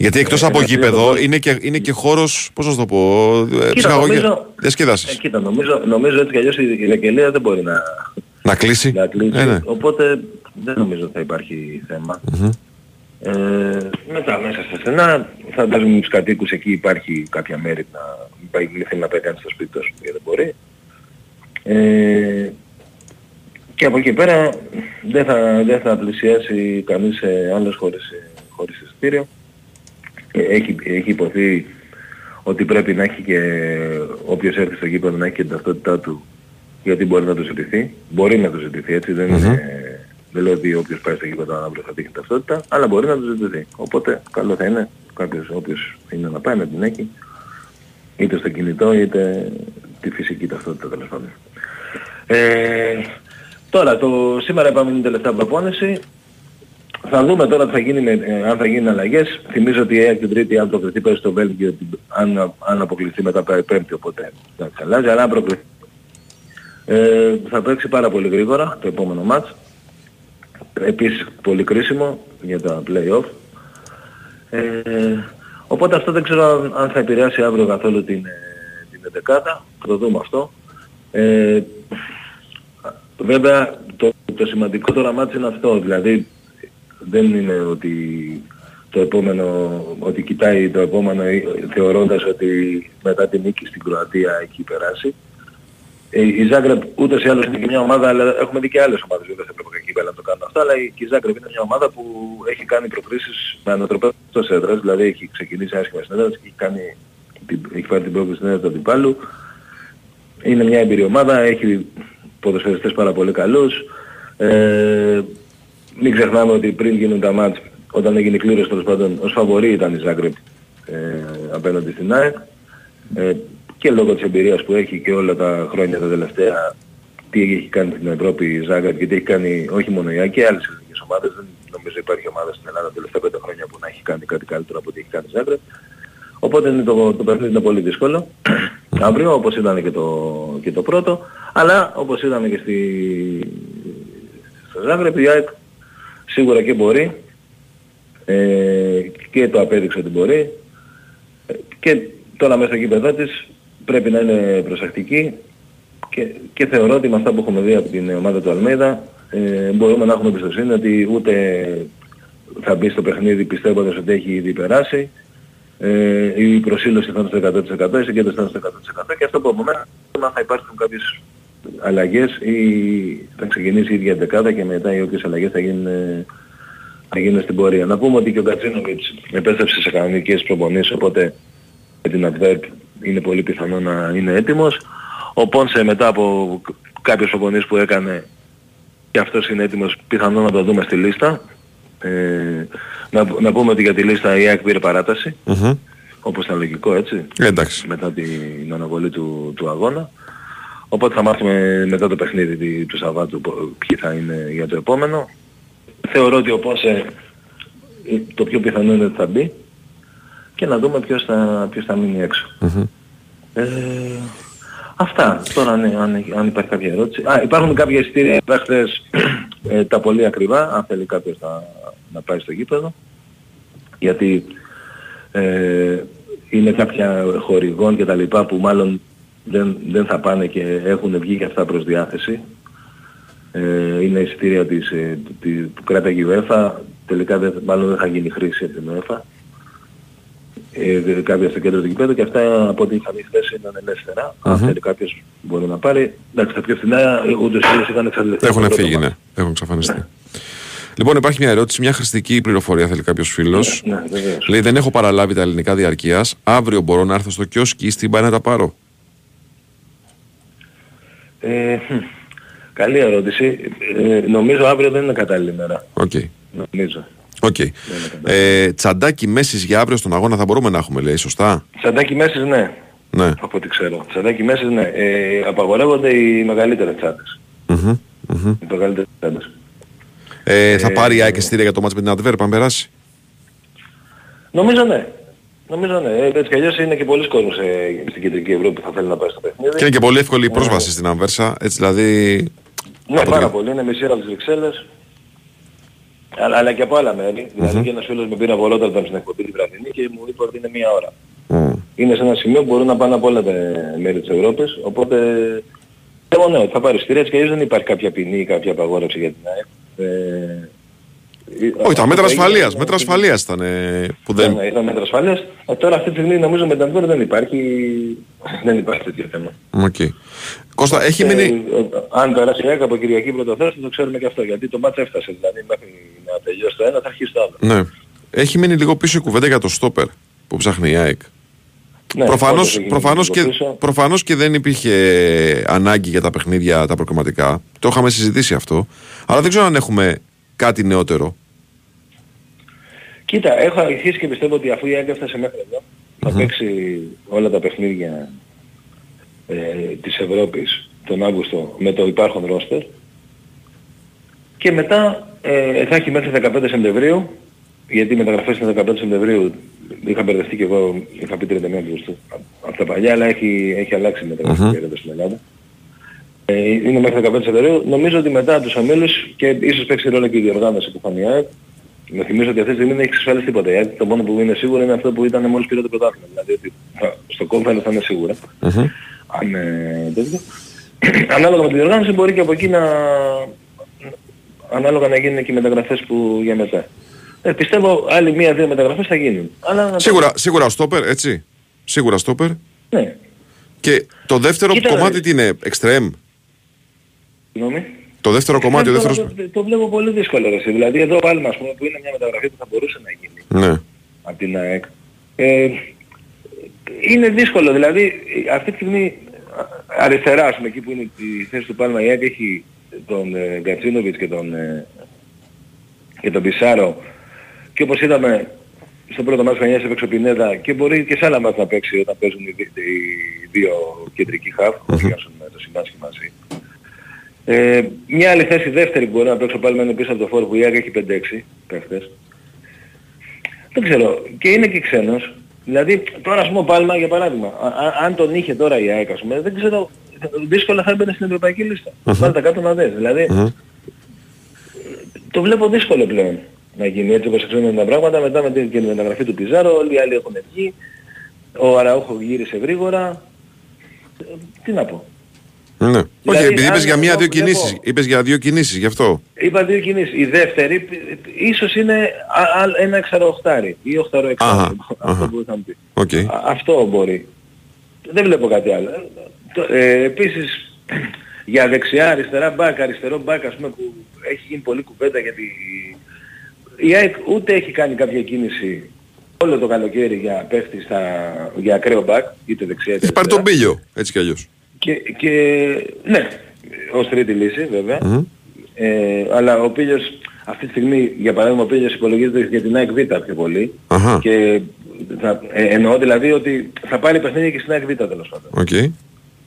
Γιατί εκτός Ε, από ένα γήπεδο πλήρω- είναι και, είναι και χώρος, πώ να σου το πω, ε, Κοίτα, νομίζω- διασκέδαση. Ε, κοίτα, νομίζω, νομίζω έτσι κι αλλιώς η, η Δεκελεία δεν μπορεί να, να κλείσει. να κλείσει. Ε, ναι. Οπότε δεν νομίζω ότι θα υπάρχει θέμα. Ε, μετά μέσα στα στενά, φαντάζομαι τους κατοίκους εκεί υπάρχει κάποια μέρη να υπάρχει μην θέλει να πάει κανείς στο σπίτι του, ας πούμε, γιατί δεν μπορεί. Ε, και από εκεί πέρα δεν θα, δεν θα πλησιάσει κανείς σε άλλες χωρίς, χωρίς εισιτήριο. Ε, Έχει, έχει υποθεί ότι πρέπει να έχει και όποιος έρθει στο γήπεδο να έχει και την ταυτότητά του γιατί μπορεί να το ζητηθεί. Μπορεί να το ζητηθεί έτσι, δεν, είναι, δεν λέω ότι όποιος πάει στο γήπεδο αύριο θα τύχει ταυτότητα, αλλά μπορεί να το ζητηθεί. Οπότε καλό θα είναι κάποιος όποιος είναι να πάει να την έχει, είτε στο κινητό είτε τη φυσική ταυτότητα τέλος πάντων. Ε, τώρα, το, σήμερα είπαμε είναι η τελευταία προπόνηση. Θα δούμε τώρα τι θα γίνει με, ε, αν θα γίνουν αλλαγές. Θυμίζω ότι η ΑΕΚ την Τρίτη αν προκριθεί παίζει στο Βέλγιο, την- αν, αν αποκλειστεί μετά πάει Πέμπτη, οπότε εντάξει αλλάζει, αλλά αν προκριθεί ε, θα παίξει πάρα πολύ γρήγορα το επόμενο μάτς. Επίσης πολύ κρίσιμο για τα play-off. Ε, οπότε αυτό δεν ξέρω αν, αν θα επηρεάσει αύριο καθόλου την, ε, την 11 Θα το δούμε αυτό. Ε, βέβαια το, το σημαντικό τώρα μάτς είναι αυτό. Δηλαδή δεν είναι ότι το επόμενο, ότι κοιτάει το επόμενο ε, θεωρώντας ότι μετά την νίκη στην Κροατία έχει περάσει. Ε, η Ζάγκρεπ ούτως ή άλλως είναι και μια ομάδα, αλλά έχουμε δει και άλλες ομάδες βέβαια σε ευρωπαϊκή κύπελα να το κάνουν αυτό, αλλά η, και η Ζάγκρεπ είναι μια ομάδα που έχει κάνει προκρίσεις με ανατροπές εκτός έδρας, δηλαδή έχει ξεκινήσει άσχημα στην έδρα της και έχει, κάνει, την- έχει πάρει την πρόκληση στην έδρα του αντιπάλου. Είναι μια εμπειρία ομάδα, έχει ποδοσφαιριστές πάρα πολύ καλούς. Ε, μην ξεχνάμε ότι πριν γίνουν τα μάτς, όταν έγινε η κλήρωση τέλος πάντων, ως φαβορή ήταν η Ζάγκρεπ ε, απέναντι στην ΑΕΚ. Ε, και λόγω της εμπειρίας που έχει και όλα τα χρόνια τα τελευταία, τι έχει κάνει στην Ευρώπη η Ζάγκρεπ και τι έχει κάνει όχι μόνο η ΑΕΚ και άλλες ελληνικές ομάδες. Δεν νομίζω υπάρχει ομάδα στην Ελλάδα τα τελευταία πέντε χρόνια που να έχει κάνει κάτι καλύτερο από ό,τι έχει κάνει η Ζάγκρεπ. Οπότε είναι το, το παιχνίδι είναι πολύ δύσκολο. Αύριο όπως ήταν και το, και το πρώτο, αλλά όπως είδαμε και στη, στο Ζάγκρεπ η ΑΕΚ σίγουρα και μπορεί. Ε, και το απέδειξε ότι μπορεί. Ε, και τώρα μέσα στο γήπεδό της πρέπει να είναι προσεκτική. Και, και θεωρώ ότι με αυτά που έχουμε δει από την ομάδα του Αλμέιδα ε, μπορούμε να έχουμε εμπιστοσύνη ότι ούτε θα μπει στο παιχνίδι πιστεύοντας ότι έχει ήδη περάσει. Ε, η προσήλωση θα είναι στο 100%, η συγκέντρωση θα είναι στο 100% και αυτό που από μένα θα υπάρχουν κάποιες αλλαγές ή θα ξεκινήσει η ίδια δεκάδα και μετά οι όποιες αλλαγές θα γίνουν, ε, θα γίνουν στην πορεία. Να πούμε ότι και ο Κατσίνοβιτς επέστρεψε σε κανονικές προπονήσεις οπότε με την Adverb είναι πολύ πιθανό να είναι έτοιμος. Ο Πόνσε μετά από κάποιες προπονήσεις που έκανε και αυτός είναι έτοιμος πιθανόν να το δούμε στη λίστα. Ε, να, να πούμε ότι για τη λίστα η ΑΕΚ πήρε παράταση, Μμμ. όπως ήταν λογικό έτσι, Ε, εντάξει. μετά την αναβολή του, του αγώνα. Οπότε θα μάθουμε μετά το παιχνίδι τη- του Σαββάτου πο- ποιοι θα είναι για το επόμενο. Θεωρώ ότι ο Πόσε ε, το πιο πιθανό είναι ότι θα μπει και να δούμε ποιος θα, ποιος θα μείνει έξω. Μμμ. Ε, αυτά. Τώρα ναι, αν, αν υπάρχει κάποια ερώτηση. Α, υπάρχουν κάποια εισιτήρια είπα χθες ε, τα πολύ ακριβά, αν θέλει κάποιος να, να πάει στο γήπεδο. Γιατί ε, είναι κάποια χορηγών και τα λοιπά που μάλλον δεν, δεν θα πάνε και έχουν βγει και αυτά προς διάθεση. Ε, είναι εισιτήρια της, ε, τη- που κράταγε η UEFA. Τελικά δεν, μάλλον δεν θα γίνει χρήση από την UEFA ε, κάποια στο κέντρο του γηπέδου και αυτά από ό,τι είχαμε χθες είναι ελεύθερα. Αν θέλει κάποιος μπορεί να πάρει. Εντάξει, τα πιο φθηνά ε, ούτως ή άλλως είχαν εξαντληθεί. Έχουν από το φύγει, πρώτο ναι. Έχουν εξαφανιστεί. Λοιπόν, υπάρχει μια ερώτηση, μια χρηστική πληροφορία θέλει κάποιος φίλος. μάτς. Ναι, βεβαίως. Λέει: Δεν έχω παραλάβει τα ελληνικά διαρκείας. Αύριο μπορώ να έρθω στο κιόσκι ή στην πάει να τα πάρω; Ε, χμ, καλή ερώτηση. Ε, νομίζω αύριο δεν είναι κατάλληλη μέρα. Οκ. Νομίζω. Οκ. Ε, τσαντάκι μέσης για αύριο στον αγώνα θα μπορούμε να έχουμε, λέει, σωστά; Τσαντάκι μέσης ναι, Ναι. από ό,τι ξέρω. Τσαντάκι μέσης ναι. Ε, απαγορεύονται οι μεγαλύτερες τσάντες. Μμμ, μμμ. Οι μεγαλύτερες τσάντες. Ε, θα πάρει η ΑΕΚ εισιτήρια για το ματς με την Αντβέρπ, αν περάσει; Νομίζω ναι. Νομίζω ναι. Ε, έτσι κι αλλιώς είναι και πολύς κόσμος ε, στην κεντρική Ευρώπη που θα θέλει να πάει στο παιχνίδι. Και είναι και πολύ εύκολη η πρόσβαση στην Αμβέρσα. Έτσι δηλαδή. Ναι, από πάρα την- πολύ. Είναι μισή ώρα από τις Βρυξέλλες. Αλλά, αλλά και από άλλα μέρη. Δηλαδή και ένας φίλος με πήρε από Ρότερνταμ στην εκπομπή τη βραδινή και μου είπε ότι είναι μία ώρα. Μμ. Είναι σε ένα σημείο που μπορούν να πάνε από όλα τα μέρη της Ευρώπης. Οπότε εγώ ναι, ότι θα πάρει στήρια. Έτσι κι αλλιώς δεν υπάρχει κάποια ποινή ή κάποια απαγόρευση για την ΑΕΚ. Ε, Όχι, τα μέτρα έγινε- ασφαλείας. Μέτρα ασφαλείας ήταν ε, που Ναι, δεν. ναι, ήταν μέτρα ασφαλείας. Ε, τώρα αυτή τη στιγμή νομίζω με τα Αντβέρ δεν υπάρχει, δεν υπάρχει τέτοιο θέμα. Οκ. Κώστα, έχει Ε, μείνει. ε, αν περάσει η ΑΕΚ από Κυριακή προς Δευτέρας θα το ξέρουμε και αυτό. Γιατί το ματς έφτασε. Δηλαδή μέχρι να τελειώσει το ένα θα αρχίσει το άλλο. Ναι. Έχει μείνει λίγο πίσω η κουβέντα για το στόπερ που ψάχνει η ΑΕΚ. Ναι, προφανώς, όντως έχει προφανώς, λίγο και, πίσω. προφανώς και δεν υπήρχε ανάγκη για τα παιχνίδια τα προκριματικά. Το είχαμε συζητήσει αυτό. Αλλά δεν ξέρω αν έχουμε κάτι νεότερο. Κοίτα, έχω αρχίσει και πιστεύω ότι αφού η ΑΕΚ έφτασε μέχρι εδώ, θα παίξει όλα τα παιχνίδια ε, της Ευρώπης τον Αύγουστο με το υπάρχον ρόστερ και μετά ε, θα έχει μέχρι 15 Σεπτεμβρίου γιατί οι μεταγραφές είναι 15 Σεπτεμβρίου είχα μπερδευτεί και εγώ, είχα πει 31 Αυγούστου από τα παλιά, αλλά έχει, έχει αλλάξει η μεταγραφή Μμμ. περίοδος στην Ελλάδα. Ε, είναι μέχρι 15 Σεπτεμβρίου. Νομίζω ότι μετά τους ομίλους και ίσως παίξει ρόλο και η διοργάνωση που θα είναι η ΑΕΚ, να θυμίσω ότι αυτή τη στιγμή δεν έχει εξασφαλίσει τίποτα. Η ΑΕΚ το μόνο που είναι σίγουρο είναι αυτό που ήταν μόλις πήρε το πρωτάθλημα. Δηλαδή ότι θα- στο κόμφανο θα είναι σίγουρα. Μμμ. Αν ε, τέτοιο. Ανάλογα με τη διοργάνωση μπορεί και από εκεί να... Ανάλογα να γίνουν και οι μεταγραφές που για μετά. Ε, πιστεύω άλλη μία-δύο μεταγραφές θα γίνουν. Αλλά να το- Σίγουρα, σίγουρα στόπερ, έτσι. Σίγουρα στόπερ. Ναι. Και το δεύτερο Κοίτα, κομμάτι ρε. τι είναι, εξτρέμ; Συγγνώμη. Το δεύτερο κομμάτι, ο Ε, δεύτερος... το, το, βλέπω πολύ δύσκολο ρε, εσύ. Δηλαδή εδώ πάλι ας πούμε που είναι μια μεταγραφή που θα μπορούσε να γίνει Ναι. από την ΑΕΚ. Ε, είναι δύσκολο. Δηλαδή αυτή τη στιγμή α- αριστερά ας πούμε εκεί που είναι η θέση του Πάλμα η ΑΕΚ έχει τον ε, Γκατσίνοβιτς και τον, ε, και τον Πισάρο και όπως είδαμε στο πρώτο μάτς χρονιάς έπαιξε ο Πινέδα και μπορεί και σε άλλα μάτς να παίξει όταν παίζουν οι, δι- οι δύο κεντρικοί χαφ που πιάσουν το συμβάσιο μαζί. Ε, μια άλλη θέση δεύτερη που μπορεί να παίξει ο Πάλμα είναι πίσω από το φόρ που η ΑΕΚ έχει 5-6 παίχτες. Δεν ξέρω. Και είναι και ξένος. Δηλαδή τώρα ας πούμε ο Πάλμα για παράδειγμα, α- α- αν τον είχε τώρα η ΑΕΚ ας πούμε, δεν ξέρω, δύσκολα θα έμπαινε στην ευρωπαϊκή λίστα. Βάλτε τα κάτω να δεις. Δηλαδή Μμμ. το βλέπω δύσκολο πλέον να γίνει έτσι όπως εξήνουν τα πράγματα μετά με την, και τη μεταγραφή του Πιζάρο, όλοι οι άλλοι έχουν βγει, ο Αραούχο γύρισε γρήγορα. Ε, Τι να πω. Ναι. Όχι, Δηλαδή, επειδή είπες αν για εγώ μία-δύο βλέπω- κινήσεις. Είπες για δύο κινήσεις, γι' αυτό. Είπα δύο κινήσεις. Η δεύτερη π- π- ίσως είναι α- α- ένα εξαροχτάρι ή οχτάρι Αχα, εξάρι. Αυτό αχα. που θα μου πει. Οκ. Α- Αυτό μπορεί. Δεν βλέπω κάτι άλλο. Ε, το- Ε, επίσης για δεξιά, αριστερά μπακ, αριστερό μπακ ας πούμε που έχει γίνει πολλή κουβέντα γιατί η ΑΕΚ ούτε έχει κάνει κάποια κίνηση όλο το καλοκαίρι για παίχτη στα, για ακραίο μπακ, είτε δεξιά είτε Έχει πάρει τον αριστερά. πίλιο, έτσι κι αλλιώς. Και, και ναι, ως τρίτη λύση βέβαια. Μμμ. Ε, αλλά ο Πίλιος αυτή τη στιγμή, για παράδειγμα, ο Πίλιος υπολογίζεται για την ΑΕΚ Β πιο πολύ. Αχα. Και θα, ε, εννοώ δηλαδή ότι θα πάρει παιχνίδια και στην ΑΕΚ Β τέλος πάντων. Οκ.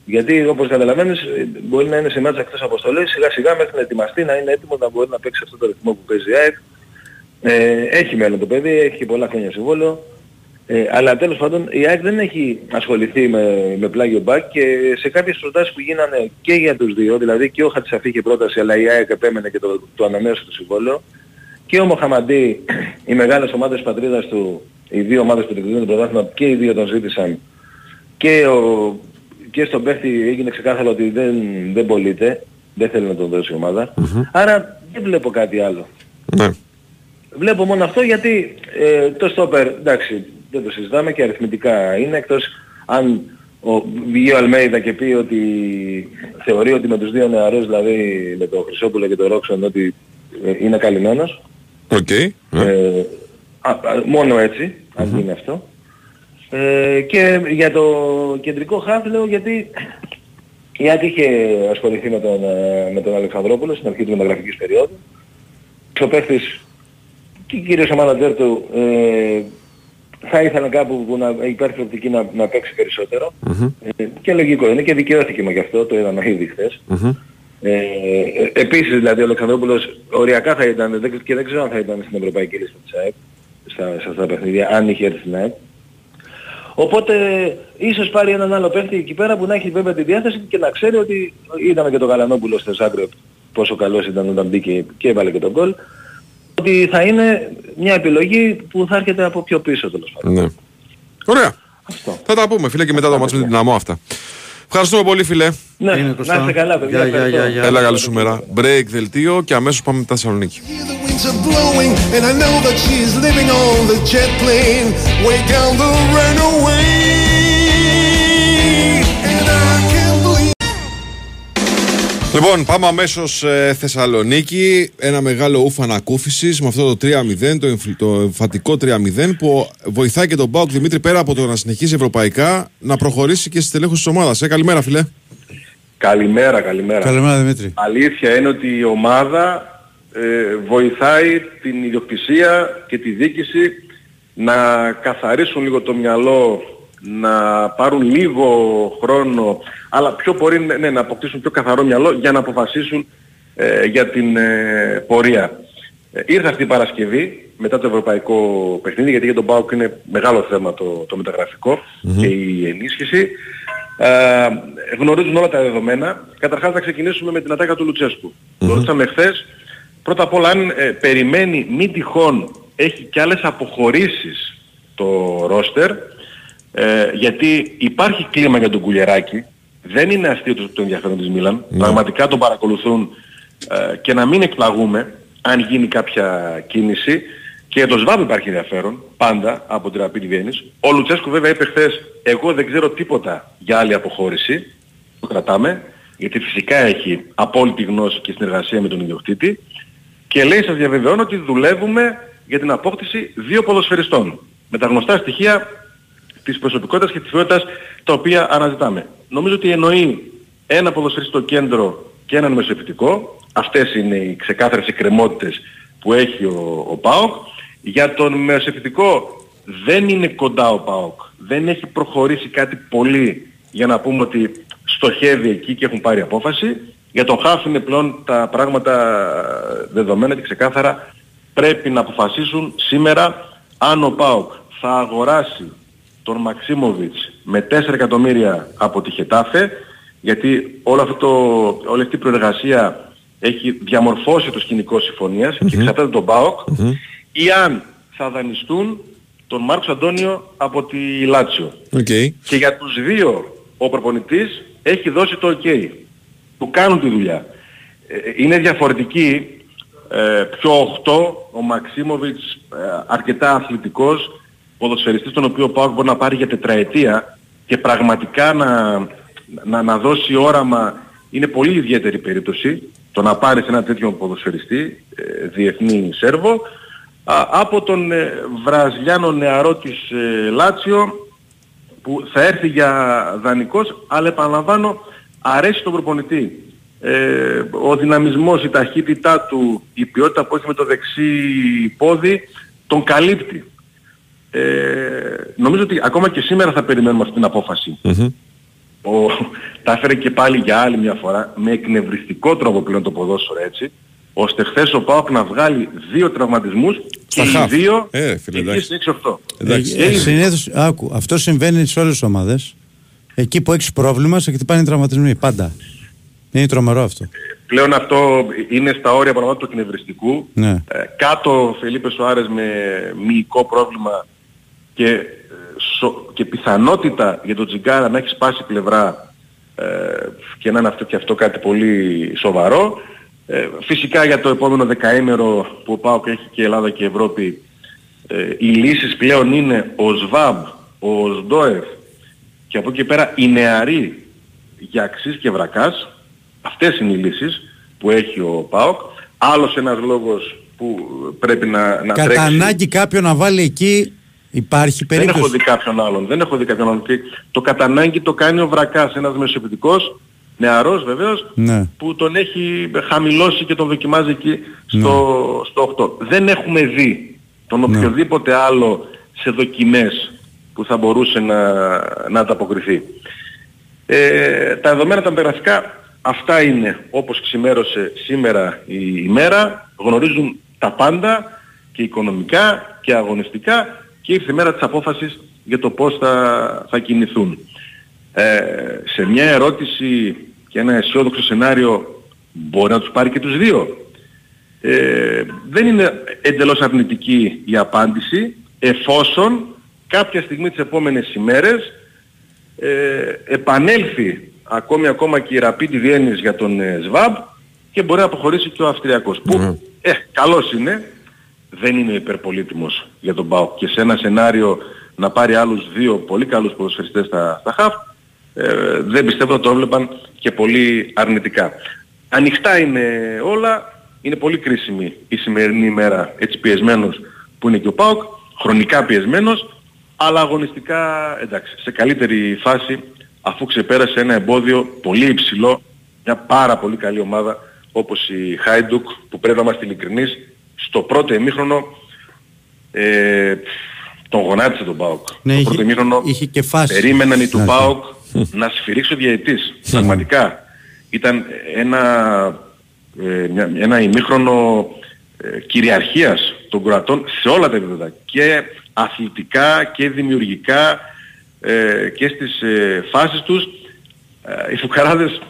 Γιατί όπως καταλαβαίνεις ε, μπορεί να είναι σε μάτσα εκτός αποστολής, σιγά σιγά μέχρι να ετοιμαστεί, να είναι έτοιμο να μπορεί να παίξει αυτό το ρυθμό που παίζει η ΑΕΚ. Ε, έχει μέλλον το παιδί, έχει και πολλά χρόνια συμβόλαιο. Ε, αλλά τέλος πάντων η ΑΕΚ δεν έχει ασχοληθεί με, με πλάγιο μπακ και σε κάποιες προτάσεις που γίνανε και για τους δύο, δηλαδή και ο Χατσαφή είχε πρόταση αλλά η ΑΕΚ επέμενε και το, το ανανέωσε το συμβόλαιο και ο Μοχαμαντή, οι μεγάλες ομάδες της πατρίδας του, οι δύο ομάδες που διεκδικούν το πρωτάθλημα και οι δύο τον ζήτησαν και, ο, και στον παίχτη έγινε ξεκάθαρο ότι δεν, δεν πωλείται, δεν θέλει να τον δώσει η ομάδα. Άρα δεν βλέπω κάτι άλλο. Ναι. Βλέπω μόνο αυτό γιατί ε, το στόπερ, εντάξει, δεν το συζητάμε και αριθμητικά είναι εκτός αν ο, βγει ο Αλμέιδα και πει ότι θεωρεί ότι με τους δύο νεαρούς, δηλαδή με τον Χρυσόπουλο και τον Ρόξον, ότι ε, είναι καλυμμένος. Οκ. ναι. Ε, α, α, μόνο έτσι, αν γίνει αυτό. Ε, και για το κεντρικό χάφ λέω γιατί η Άκη είχε ασχοληθεί με τον, ε, με τον Αλεξανδρόπουλο στην αρχή του μεταγραφικής περίοδου. Και ο παίχτης και κυρίως ο μάνατζερ του ε, θα ήθελα κάπου που να υπάρχει οπτική να, να παίξει περισσότερο. Ε, και λογικό είναι και δικαιώθηκε με γι' αυτό, το είδαμε ήδη χθες. Ε, ε, επίσης δηλαδή ο Αλεξανδρόπουλος οριακά θα ήταν δεν, και δεν ξέρω αν θα ήταν στην Ευρωπαϊκή Λίστα της ΑΕΚ στα, σε αυτά τα παιχνίδια, αν είχε έρθει στην ΑΕΚ. Οπότε ίσως πάρει έναν άλλο παίχτη εκεί πέρα που να έχει βέβαια τη διάθεση και να ξέρει ότι είδαμε και τον Καλανόπουλο στο Ζάγκρεπ πόσο καλός ήταν όταν μπήκε και έβαλε και τον γκολ ότι θα είναι μια επιλογή που θα έρχεται από πιο πίσω τέλος πάντων. ναι. Ωραία. Αυτό. Θα τα πούμε φίλε και μετά το μάτς με την δυναμό αυτά. Ευχαριστούμε πολύ φίλε. Ναι, Είναι, να Κωστά. είστε καλά παιδιά. Γεια, γεια, ευχαριστώ. γεια, γεια. Έλα καλή σου μέρα. Break δελτίο και αμέσως πάμε με τα Θεσσαλονίκη. Hear Λοιπόν, πάμε αμέσως Θεσσαλονίκη. Ένα μεγάλο ούφα ανακούφιση με αυτό το 3-0, το, εμφ- το εμφατικό 3-0 που βοηθάει και τον Μπάουκ Δημήτρη πέρα από το να συνεχίσει ευρωπαϊκά να προχωρήσει και στη τελέχωση της ομάδας. Ε, καλημέρα, φιλέ. Καλημέρα, καλημέρα. Καλημέρα Δημήτρη. Αλήθεια είναι ότι η ομάδα ε, βοηθάει την ιδιοκτησία και τη διοίκηση να καθαρίσουν λίγο το μυαλό, να πάρουν λίγο χρόνο, αλλά πιο μπορεί ναι, να αποκτήσουν πιο καθαρό μυαλό για να αποφασίσουν ε, για την ε, πορεία. Ε, ήρθε αυτή η Παρασκευή μετά το ευρωπαϊκό παιχνίδι, γιατί για τον ΠΑΟΚ είναι μεγάλο θέμα το, το μεταγραφικο και η ενίσχυση. Ε, γνωρίζουν όλα τα δεδομένα. Καταρχάς θα ξεκινήσουμε με την ατάκα του Λουτσέσκου. Το ρωτήσαμε χθες. Πρώτα απ' όλα αν ε, περιμένει μη τυχόν έχει και άλλες αποχωρήσεις το ρόστερ ε, γιατί υπάρχει κλίμα για τον Κουλιεράκη. Δεν είναι αστείο το, το ενδιαφέρον της Μίλαν. Πραγματικά τον παρακολουθούν ε, και να μην εκπλαγούμε αν γίνει κάποια κίνηση. Και για το ΣΒΑΜ υπάρχει ενδιαφέρον, πάντα, από την Rapid Vienna. Ο Λουτσέσκου βέβαια είπε χθες, εγώ δεν ξέρω τίποτα για άλλη αποχώρηση, το κρατάμε, γιατί φυσικά έχει απόλυτη γνώση και συνεργασία με τον ιδιοκτήτη. Και λέει σας διαβεβαιώνω ότι δουλεύουμε για την απόκτηση δύο ποδοσφαιριστών. Με τα γνωστά στοιχεία της προσωπικότητας και της ποιότητας τα οποία αναζητάμε. Νομίζω ότι εννοεί ένα ποδοσφαιριστή στο κέντρο και έναν μεσοεπιτικό. Αυτές είναι οι ξεκάθαρες εκκρεμότητες που έχει ο, ο ΠΑΟΚ. Για τον μεσοεπιτικό δεν είναι κοντά ο ΠΑΟΚ. Δεν έχει προχωρήσει κάτι πολύ για να πούμε ότι στοχεύει εκεί και έχουν πάρει απόφαση. Για τον Χάφ είναι πλέον τα πράγματα δεδομένα και ξεκάθαρα πρέπει να αποφασίσουν σήμερα αν ο ΠΑΟΚ θα αγοράσει τον Μαξίμοβιτς με 4 εκατομμύρια από τη Χετάφε γιατί όλο αυτό το, όλη αυτή η προεργασία έχει διαμορφώσει το σκηνικό συμφωνίας και εξαρτάται τον ΠΑΟΚ ή αν θα δανειστούν τον Μάρκος Αντώνιο από τη Λάτσιο. Okay. Και για τους δύο ο προπονητής έχει δώσει το ok που κάνουν τη δουλειά. Ε, είναι διαφορετική ε, πιο 8 ο Μαξίμοβιτς ε, αρκετά αθλητικός ποδοσφαιριστής τον οποίο ο ΠΑΟΚ μπορεί να πάρει για τετραετία και πραγματικά να, να, να δώσει όραμα είναι πολύ ιδιαίτερη περίπτωση το να πάρεις ένα τέτοιο ποδοσφαιριστή ε, διεθνή Σέρβο α, από τον ε, Βραζιλιάνο νεαρό της ε, Λάτσιο που θα έρθει για δανεικός αλλά επαναλαμβάνω αρέσει τον προπονητή. ε, ο δυναμισμός, η ταχύτητά του, η ποιότητα που έχει με το δεξί πόδι τον καλύπτει. Ε, νομίζω ότι ακόμα και σήμερα θα περιμένουμε αυτή την απόφαση. Ο, τα έφερε και πάλι για άλλη μια φορά με εκνευριστικό τρόπο πλέον το ποδόσφαιρο έτσι ώστε χθες ο Πάοκ να βγάλει δύο τραυματισμούς και οι χαφ. δύο Ε, φίλε, εκεί εντάξει. στην 6-8. Εντάξει. Ε, συνήθως, άκου, αυτό συμβαίνει σε όλες τις ομάδες. Εκεί που έχεις πρόβλημα, σε χτυπάνε οι τραυματισμοί. Πάντα. Είναι τρομερό αυτό. Πλέον αυτό είναι στα όρια πραγματικά του εκνευριστικού. Ναι. Ε, κάτω ο Φελίπε Σουάρες με μυϊκό πρόβλημα και, ε, σο- και πιθανότητα για τον Τζιγκάρα να έχει σπάσει πλευρά ε, και να είναι αυτό και αυτό κάτι πολύ σοβαρό. Ε, φυσικά για το επόμενο δεκαήμερο που ο ΠΑΟΚ έχει και Ελλάδα και Ευρώπη ε, οι λύσεις πλέον είναι ο ΣΒΑΜ, ο ΣΔΟΕΦ και από εκεί πέρα οι νεαροί για Αξής και Βρακάς. Αυτές είναι οι λύσεις που έχει ο ΠΑΟΚ. Άλλος ένας λόγος που πρέπει να, να Κατά τρέξει. ανάγκη κάποιον να βάλει εκεί, υπάρχει Δεν έχω περίπτωση. δει κάποιον άλλον. Δεν έχω δει κάποιον άλλον. Και το κατά ανάγκη το κάνει ο Βρακάς, ένας μεσοεπιτικός, νεαρός βεβαίως, Ναι. που τον έχει χαμηλώσει και τον δοκιμάζει εκεί στο, στο 8. Δεν έχουμε δει τον Ναι. οποιοδήποτε άλλο σε δοκιμές που θα μπορούσε να, να ανταποκριθεί. Ε, τα δεδομένα τα περαστικά αυτά είναι όπως ξημέρωσε σήμερα η ημέρα. Γνωρίζουν τα πάντα και οικονομικά και αγωνιστικά και ήρθε η μέρα της απόφασης για το πώς θα, θα κινηθούν. Ε, σε μια ερώτηση και ένα αισιόδοξο σενάριο μπορεί να τους πάρει και τους δύο. Ε, δεν είναι εντελώς αρνητική η απάντηση εφόσον κάποια στιγμή τις επόμενες ημέρες ε, επανέλθει ακόμη ακόμα και η Rapid Βιέννης για τον ε, ΣΒΑΜ και μπορεί να αποχωρήσει και ο Αυστριακός. Που, ε, καλός είναι, δεν είναι υπερπολίτιμος για τον ΠΑΟΚ και σε ένα σενάριο να πάρει άλλους δύο πολύ καλούς ποδοσφαιριστές στα, στα ΧΑΦ ε, δεν πιστεύω να το έβλεπαν και πολύ αρνητικά. Ανοιχτά είναι όλα, είναι πολύ κρίσιμη η σημερινή ημέρα έτσι πιεσμένος που είναι και ο ΠΑΟΚ, χρονικά πιεσμένος, αλλά αγωνιστικά εντάξει, σε καλύτερη φάση αφού ξεπέρασε ένα εμπόδιο πολύ υψηλό, μια πάρα πολύ καλή ομάδα όπως η Χάιντουκ που πρέπει να είμαστε ειλικρινείς, στο πρώτο ημίχρονο ε, τον γονάτισε τον ΠΑΟΚ. Ναι, το είχε- πρώτο ημίχρονο είχε και φάση. περίμεναν οι του Ναι, ΠΑΟΚ να σφυρίξει ο διαιτής. Πραγματικά. Ήταν ένα, ε, μια- ένα ημίχρονο ε, κυριαρχίας των Κροατών σε όλα τα επίπεδα. Και αθλητικά και δημιουργικά ε, και στις ε, φάσεις τους. Ε, οι φουκαράδες,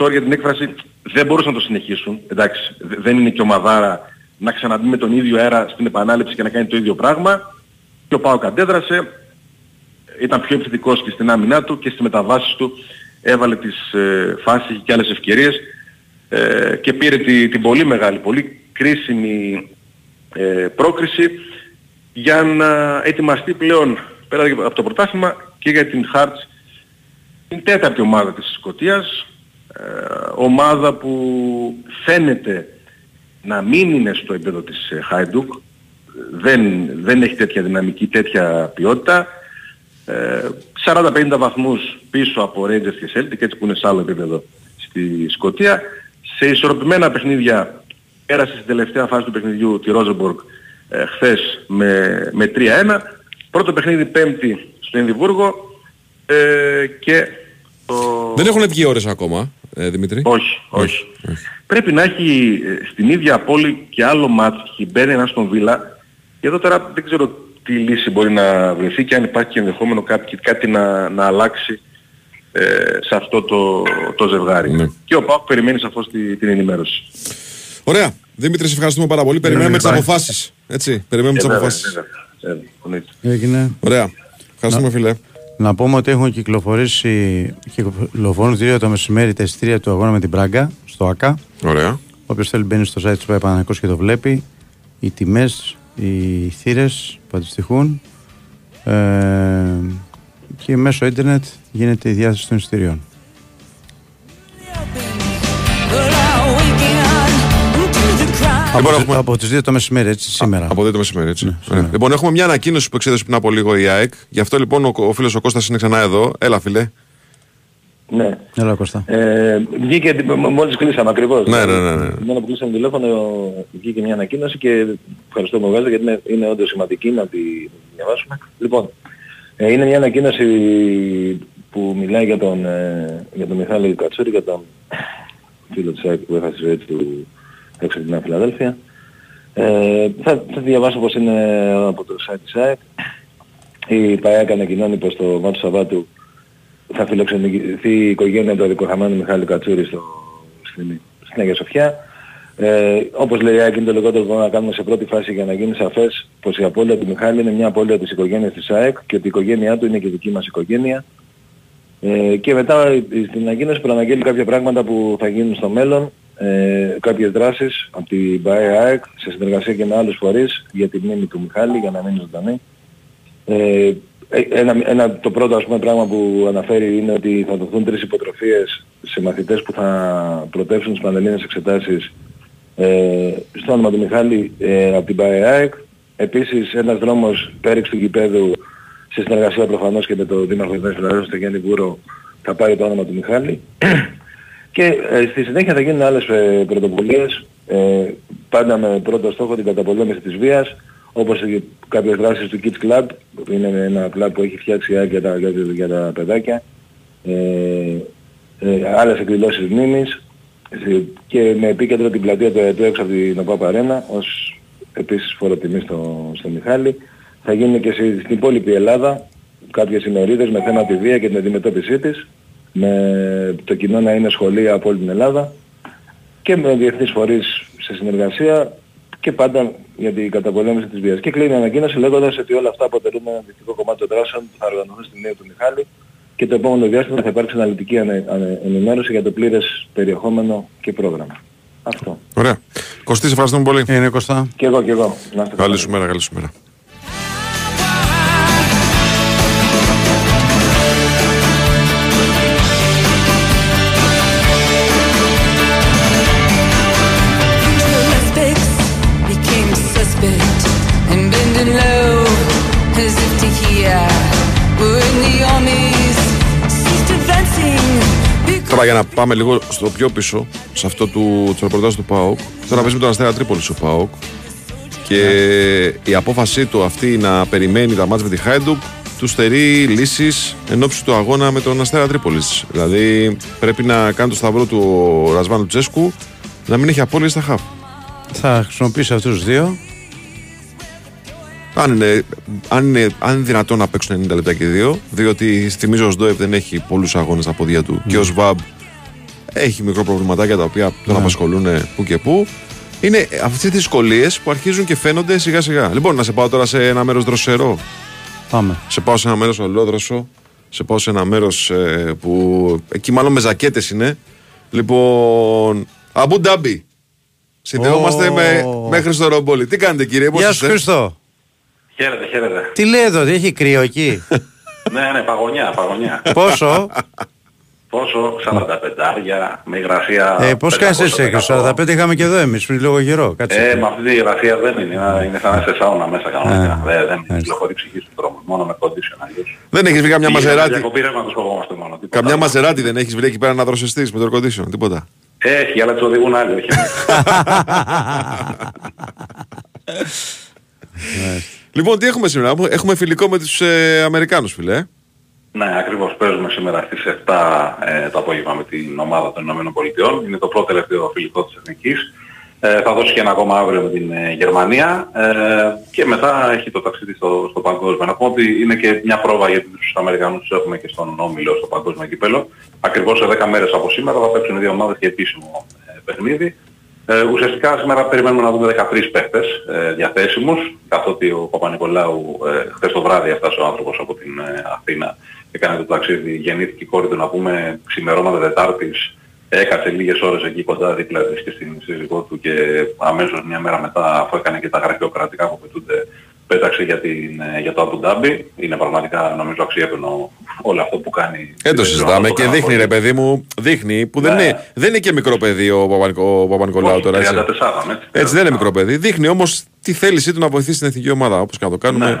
sorry για την έκφραση, δεν μπορούσαν να το συνεχίσουν. Εντάξει, δε- δεν είναι και ομαδάρα να ξαναμπεί με τον ίδιο αέρα στην επανάληψη και να κάνει το ίδιο πράγμα. Και ο Πάοκ αντέδρασε, ήταν πιο επιθετικός και στην άμυνά του και στις μεταβάσεις του έβαλε τις ε, φάσεις είχε και άλλες ευκαιρίες. Ε, και πήρε τη- την πολύ μεγάλη, πολύ κρίσιμη ε, πρόκριση για να ετοιμαστεί πλέον πέρα από το πρωτάθλημα και για την Hearts την τέταρτη ομάδα της Σκοτίας ε, ομάδα που φαίνεται να μην είναι στο επίπεδο της ε, Χάιντουκ δεν, δεν έχει τέτοια δυναμική, τέτοια ποιότητα. Ε, 40-50 βαθμούς πίσω από Rangers και Celtic έτσι που είναι σε άλλο επίπεδο στη Σκοτία σε ισορροπημένα παιχνίδια πέρασε στην τελευταία φάση του παιχνιδιού τη Ρόζεμπορκ ε, χθες με, με 3-1 πρώτο παιχνίδι πέμπτη στο Ενδιβούργο ε, και το... Δεν έχουν βγει ώρες ακόμα, ε, Δημήτρη; Όχι, όχι. Πρέπει να έχει ε, στην ίδια πόλη και άλλο μάτς Χιμπέρι ένας στον Βίλα και εδώ τώρα δεν ξέρω τι λύση μπορεί να βρεθεί και αν υπάρχει και ενδεχόμενο κάτι, κάτι να, να αλλάξει ε, σε αυτό το, το ζευγάρι. Ναι. Και ο Πάοκ περιμένει σαφώς τη, την ενημέρωση. Ωραία. Δημήτρη, σε ευχαριστούμε πάρα πολύ. Περιμένουμε τις αποφάσεις. Έτσι, περιμένουμε τις Ε, βέβαια, αποφάσεις. βέβαια. Ε, εννοείται. Έγινε. Ωραία. Ευχαριστούμε, φίλε. Να πούμε ότι έχουν κυκλοφορήσει, κυκλοφορούν δύο το μεσημέρι τα εισιτήρια του αγώνα με την Πράγκα στο ΑΚΑ. Ωραία. Όποιος θέλει μπαίνει στο site του Παναγικός και το βλέπει. Οι τιμές, οι θύρες που αντιστοιχούν ε, και μέσω ίντερνετ γίνεται η διάθεση των εισιτηρίων. Από, έχουμε- από τις 2 το μεσημέρι, έτσι, σήμερα. Από εδώ το μεσημέρι, έτσι. Ωραία. σήμερα. Λοιπόν, έχουμε μια ανακοίνωση που εξέδωσε πριν από λίγο η ΑΕΚ. Γι' αυτό λοιπόν ο, ο φίλος ο Κώστας είναι ξανά εδώ. Έλα, φίλε. Ναι. Έλα Κώστα. Ε, βγήκε, μ- μόλις κλείσαμε ακριβώς. Ναι, ναι, ναι, ναι. Μόνο που κλείσαμε τηλέφωνο βγήκε μια ανακοίνωση και ευχαριστώ που βγάζετε γιατί είναι, είναι όντως σημαντική να τη διαβάσουμε. Λοιπόν, ε, είναι μια ανακοίνωση που μιλάει για τον, ε, για τον Μιχάλη Κατσούρη, για τον φίλο της ΑΕΚ που έχασε τη ζωή του έξω από την Νέα Φιλαδέλφια. Ε, θα, θα διαβάσω πως είναι από το site της ΑΕΚ. Η ΠΑΕΚ ανακοινώνει πως το Μάτσο Σαββάτου θα φιλοξενηθεί η οικογένεια του αδικοχαμένου Μιχάλη Κατσούρη στο, στην, στην Αγία Σοφιά. Ε, όπως λέει η ΑΕΚ είναι το λιγότερο που μπορούμε να κάνουμε σε πρώτη φάση για να γίνει σαφές πως η απώλεια του Μιχάλη είναι μια απώλεια της οικογένειας της ΑΕΚ και ότι η οικογένειά του είναι και δική μας οικογένεια. Ε, και μετά ε, στην ανακοίνωση προαναγγέλει κάποια πράγματα που θα γίνουν στο μέλλον, ε, κάποιες δράσεις από την ΠΑΕ ΑΕΚ σε συνεργασία και με άλλους φορείς για τη μνήμη του Μιχάλη για να μείνει ζωντανή. Ε, ένα, ένα, το πρώτο ας πούμε πράγμα που αναφέρει είναι ότι θα δοθούν τρεις υποτροφίες σε μαθητές που θα προτεύσουν τις πανελλήνιες εξετάσεις ε, στο όνομα του Μιχάλη ε, από την ΠΑΕΑΕΚ. Επίσης ένας δρόμος πέριξ του γηπέδου σε συνεργασία προφανώς και με το Δήμαρχο της Νέας Φιλαδέλφειας, τον Γιάννη Βούρο, θα πάρει το όνομα του Μιχάλη. Και ε, στη συνέχεια θα γίνουν άλλες ε, πρωτοβουλίες, ε, πάντα με πρώτο στόχο την καταπολέμηση της βίας, όπως και κάποιες δράσεις του Kids Club, που είναι ένα κλαμπ που έχει φτιάξει η ΑΕΚ για τα, για, τα- για τα παιδάκια, ε, ε, άλλες εκδηλώσεις μνήμης ε, και με επίκεντρο την πλατεία του ΕΕΤΟ έξω από την ΟΠΑΠ Αρένα ως επίσης φοροτιμή στο, στο Μιχάλη. Θα γίνουν και στη- στην υπόλοιπη Ελλάδα κάποιες ημερίδες με θέμα τη βία και την αντιμετώπιση της με το κοινό να είναι σχολεία από όλη την Ελλάδα και με διεθνείς φορείς σε συνεργασία και πάντα για την καταπολέμηση της βίας. Και κλείνει η ανακοίνωση λέγοντας ότι όλα αυτά αποτελούν ένα δυτικό κομμάτι των δράσεων που θα οργανωθούν στην νέα του Μιχάλη και το επόμενο διάστημα θα υπάρξει αναλυτική ανε- ανε- ενημέρωση για το πλήρες περιεχόμενο και πρόγραμμα. Αυτό. Ωραία. Κωστή, σε ευχαριστούμε πολύ. Είναι Κωστά. Και εγώ και εγώ. Να είστε Καλή καλά. σου μέρα, καλή σου μέρα. Τώρα για να πάμε λίγο στο πιο πίσω, σε αυτό του, του ρεπορτάζ του ΠΑΟΚ. Τώρα παίζει με τον Αστέρα Τρίπολης ο ΠΑΟΚ. Και η απόφασή του αυτή να περιμένει τα μάτια με τη Χάιντουκ του στερεί λύσεις εν ώψη του αγώνα με τον Αστέρα Τρίπολης. Δηλαδή πρέπει να κάνει το σταυρό του ο Ρασβάνου Τσέσκου να μην έχει απώλειες στα χαφ. Θα χρησιμοποιήσει αυτούς τους δύο. Αν είναι, αν, είναι, αν είναι δυνατόν να παίξουν 90 λεπτά και δύο, διότι θυμίζω ο Σντόεφ δεν έχει πολλούς αγώνες στα πόδια του και ο Σβάμπ έχει μικρό προβληματάκια τα οποία τον απασχολούν που και που. Είναι αυτές τι δυσκολίες που αρχίζουν και φαίνονται σιγά σιγά. Λοιπόν, να σε πάω τώρα σε ένα μέρος δροσερό. Πάμε. Σε πάω σε ένα μέρος ολόδροσο. Σε πάω σε ένα μέρος που. εκεί μάλλον με ζακέτες είναι. Λοιπόν. Αμπού Ντάμπι. Συνδεόμαστε Ω. με, με Χριστό Ρομπόλη. Τι κάνετε κύριε, πώς Γεια σου είστε; Χριστό. Χαίρετε, χαίρετε. Τι λέει εδώ, έχει κρύο εκεί; ναι, ναι, παγωνιά, παγωνιά. Πόσο; Πόσο, 45 άρια, με υγρασία... ε, πώς κάνεις εσύ, 500%. 45 είχαμε και εδώ εμείς πριν λίγο καιρό. Κάτσε. Ε, με αυτή τη υγρασία δεν είναι, είναι- είναι σαν να είσαι σάουνα μέσα κανονικά. Α, δεν δεν μάλιστα. κυκλοφορεί η ψυχή στον δρόμο, μόνο με condition αλλιώς. Δεν έχεις βρει καμιά Πήγαμε μαζεράτη. Διακοπή ρεύματος φοβόμαστε μόνο. τίποτα Καμιά άλλο. μαζεράτη δεν έχεις βρει εκεί πέρα να δροσιστείς με το air condition, τίποτα; Έχει, αλλά τους οδηγούν άλλοι, όχι εμείς. Λοιπόν, τι έχουμε σήμερα; Έχουμε φιλικό με τους ε, Αμερικάνους, φιλέ. ε. Ναι, ακριβώς. Παίζουμε σήμερα στις 7 ε, το απόγευμα με την ομάδα των Ηνωμένων Πολιτειών. Είναι το πρώτο τελευταίο φιλικό της Εθνικής. Ε, θα δώσει και ένα ακόμα αύριο με την ε, Γερμανία ε, και μετά έχει το ταξίδι στο, στο παγκόσμιο. Να πω ότι είναι και μια πρόβα γιατί τους Αμερικανούς τους έχουμε και στον Όμιλο στο παγκόσμιο κύπελο. Ακριβώς σε 10 μέρες από σήμερα θα παίξουν οι δύο ομάδες και επίσημο ε, παιχνίδι. Ε, ουσιαστικά σήμερα περιμένουμε να δούμε 13 παίχτες ε, διαθέσιμους, καθότι ο Παπα-Νικολάου ε, χθες το βράδυ έφτασε ο άνθρωπος από την ε, Αθήνα, έκανε το ταξίδι, γεννήθηκε η κόρη του να πούμε ξημερώματα Τετάρτης, έκατσε λίγες ώρες εκεί κοντά δίπλα της και στην σύζυγό του και αμέσως μια μέρα μετά αφού έκανε και τα γραφειοκρατικά που πετούνται πέταξε για, την, ε, για το Αμπου Ντάμπι. Είναι πραγματικά νομίζω αξιέπαινο όλο αυτό που κάνει. Δεν το συζητάμε και δείχνει, ρε παιδί μου, δείχνει που δεν, Ναι. είναι, δεν είναι και μικρό παιδί ο Παπα- ο Παπα-Νικολάου τώρα. Έτσι. 34 έτσι. έτσι δεν είναι μικρό παιδί. Δείχνει όμως τη θέλησή του να βοηθήσει την εθνική ομάδα όπως και να το Ναι, κάνουμε. ναι.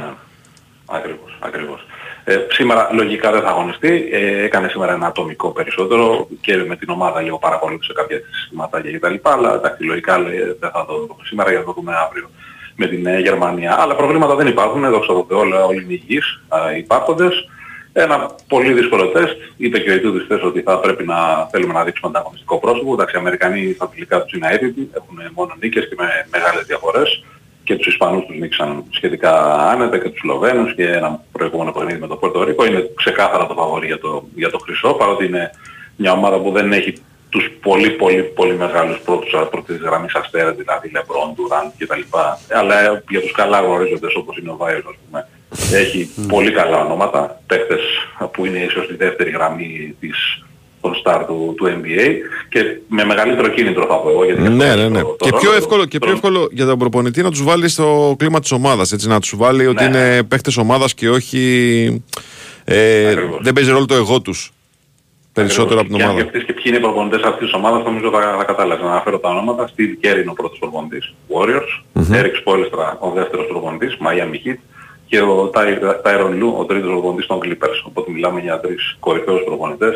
Ακριβώς, ακριβώς. Ε, σήμερα λογικά δεν θα αγωνιστεί, ε, έκανε σήμερα ένα ατομικό περισσότερο και με την ομάδα λίγο παρακολούθησε κάποια συστηματάκια κτλ. Αλλά εντάξει, λογικά λέει, δεν θα το δούμε σήμερα για να το δούμε αύριο με την ε, Γερμανία. Άλλα προβλήματα δεν υπάρχουν, δόξα τω Θεώ όλα- όλοι είναι υγιείς α, οι υπάρχοντες. Ένα πολύ δύσκολο τεστ. Είπε και ο Ιτούδης χθες ότι θα πρέπει να θέλουμε να δείξουμε ανταγωνιστικό πρόσωπο. Εντάξει, οι Αμερικανοί στα τελικά τους είναι αίτητοι, έχουν μόνο νίκες και με μεγάλες διαφορές. Και τους Ισπανούς τους νίξαν σχετικά άνετα και τους Σλοβαίνους και ένα προηγούμενο παιχνίδι με το Πορτο Ρίκο. Είναι ξεκάθαρα το φαβορή για το, για το χρυσό, παρότι είναι μια ομάδα που δεν έχει τους πολύ πολύ πολύ μεγάλους πρώτους πρώτης γραμμής αστέρες, δηλαδή Λεμπρόν, Ντουράντ κτλ. Αλλά ε, για τους καλά γνωρίζοντες όπως είναι ο Βάιος ας πούμε, έχει πολύ καλά ονόματα, παίχτες που είναι ίσως τη δεύτερη γραμμή της των στάρ του, του NBA και με μεγαλύτερο κίνητρο θα πω εγώ γιατί Ναι, ναι, ναι. το- το Και πιο ρόλο- εύκολο, και πιο εύκολο για τον προπονητή να τους βάλει στο κλίμα της ομάδας. Να τους βάλει ότι Ναι. είναι παίχτε ομάδας και όχι. Ε, δεν παίζει ρόλο το εγώ τους. Περισσότερο από την Και αν ομάδα. σκεφτείς και ποιοι είναι οι προπονητές αυτής της ομάδας, νομίζω θα, θα κατάλαβες. Να αναφέρω τα ονόματα. Steve Kerr είναι ο πρώτος προπονητής Warriors, Eric Spoelstra ο δεύτερος προπονητής Miami Heat και ο Ty- Tyronn Lue ο τρίτος προπονητής των Clippers. Οπότε μιλάμε για τρεις κορυφαίους προπονητές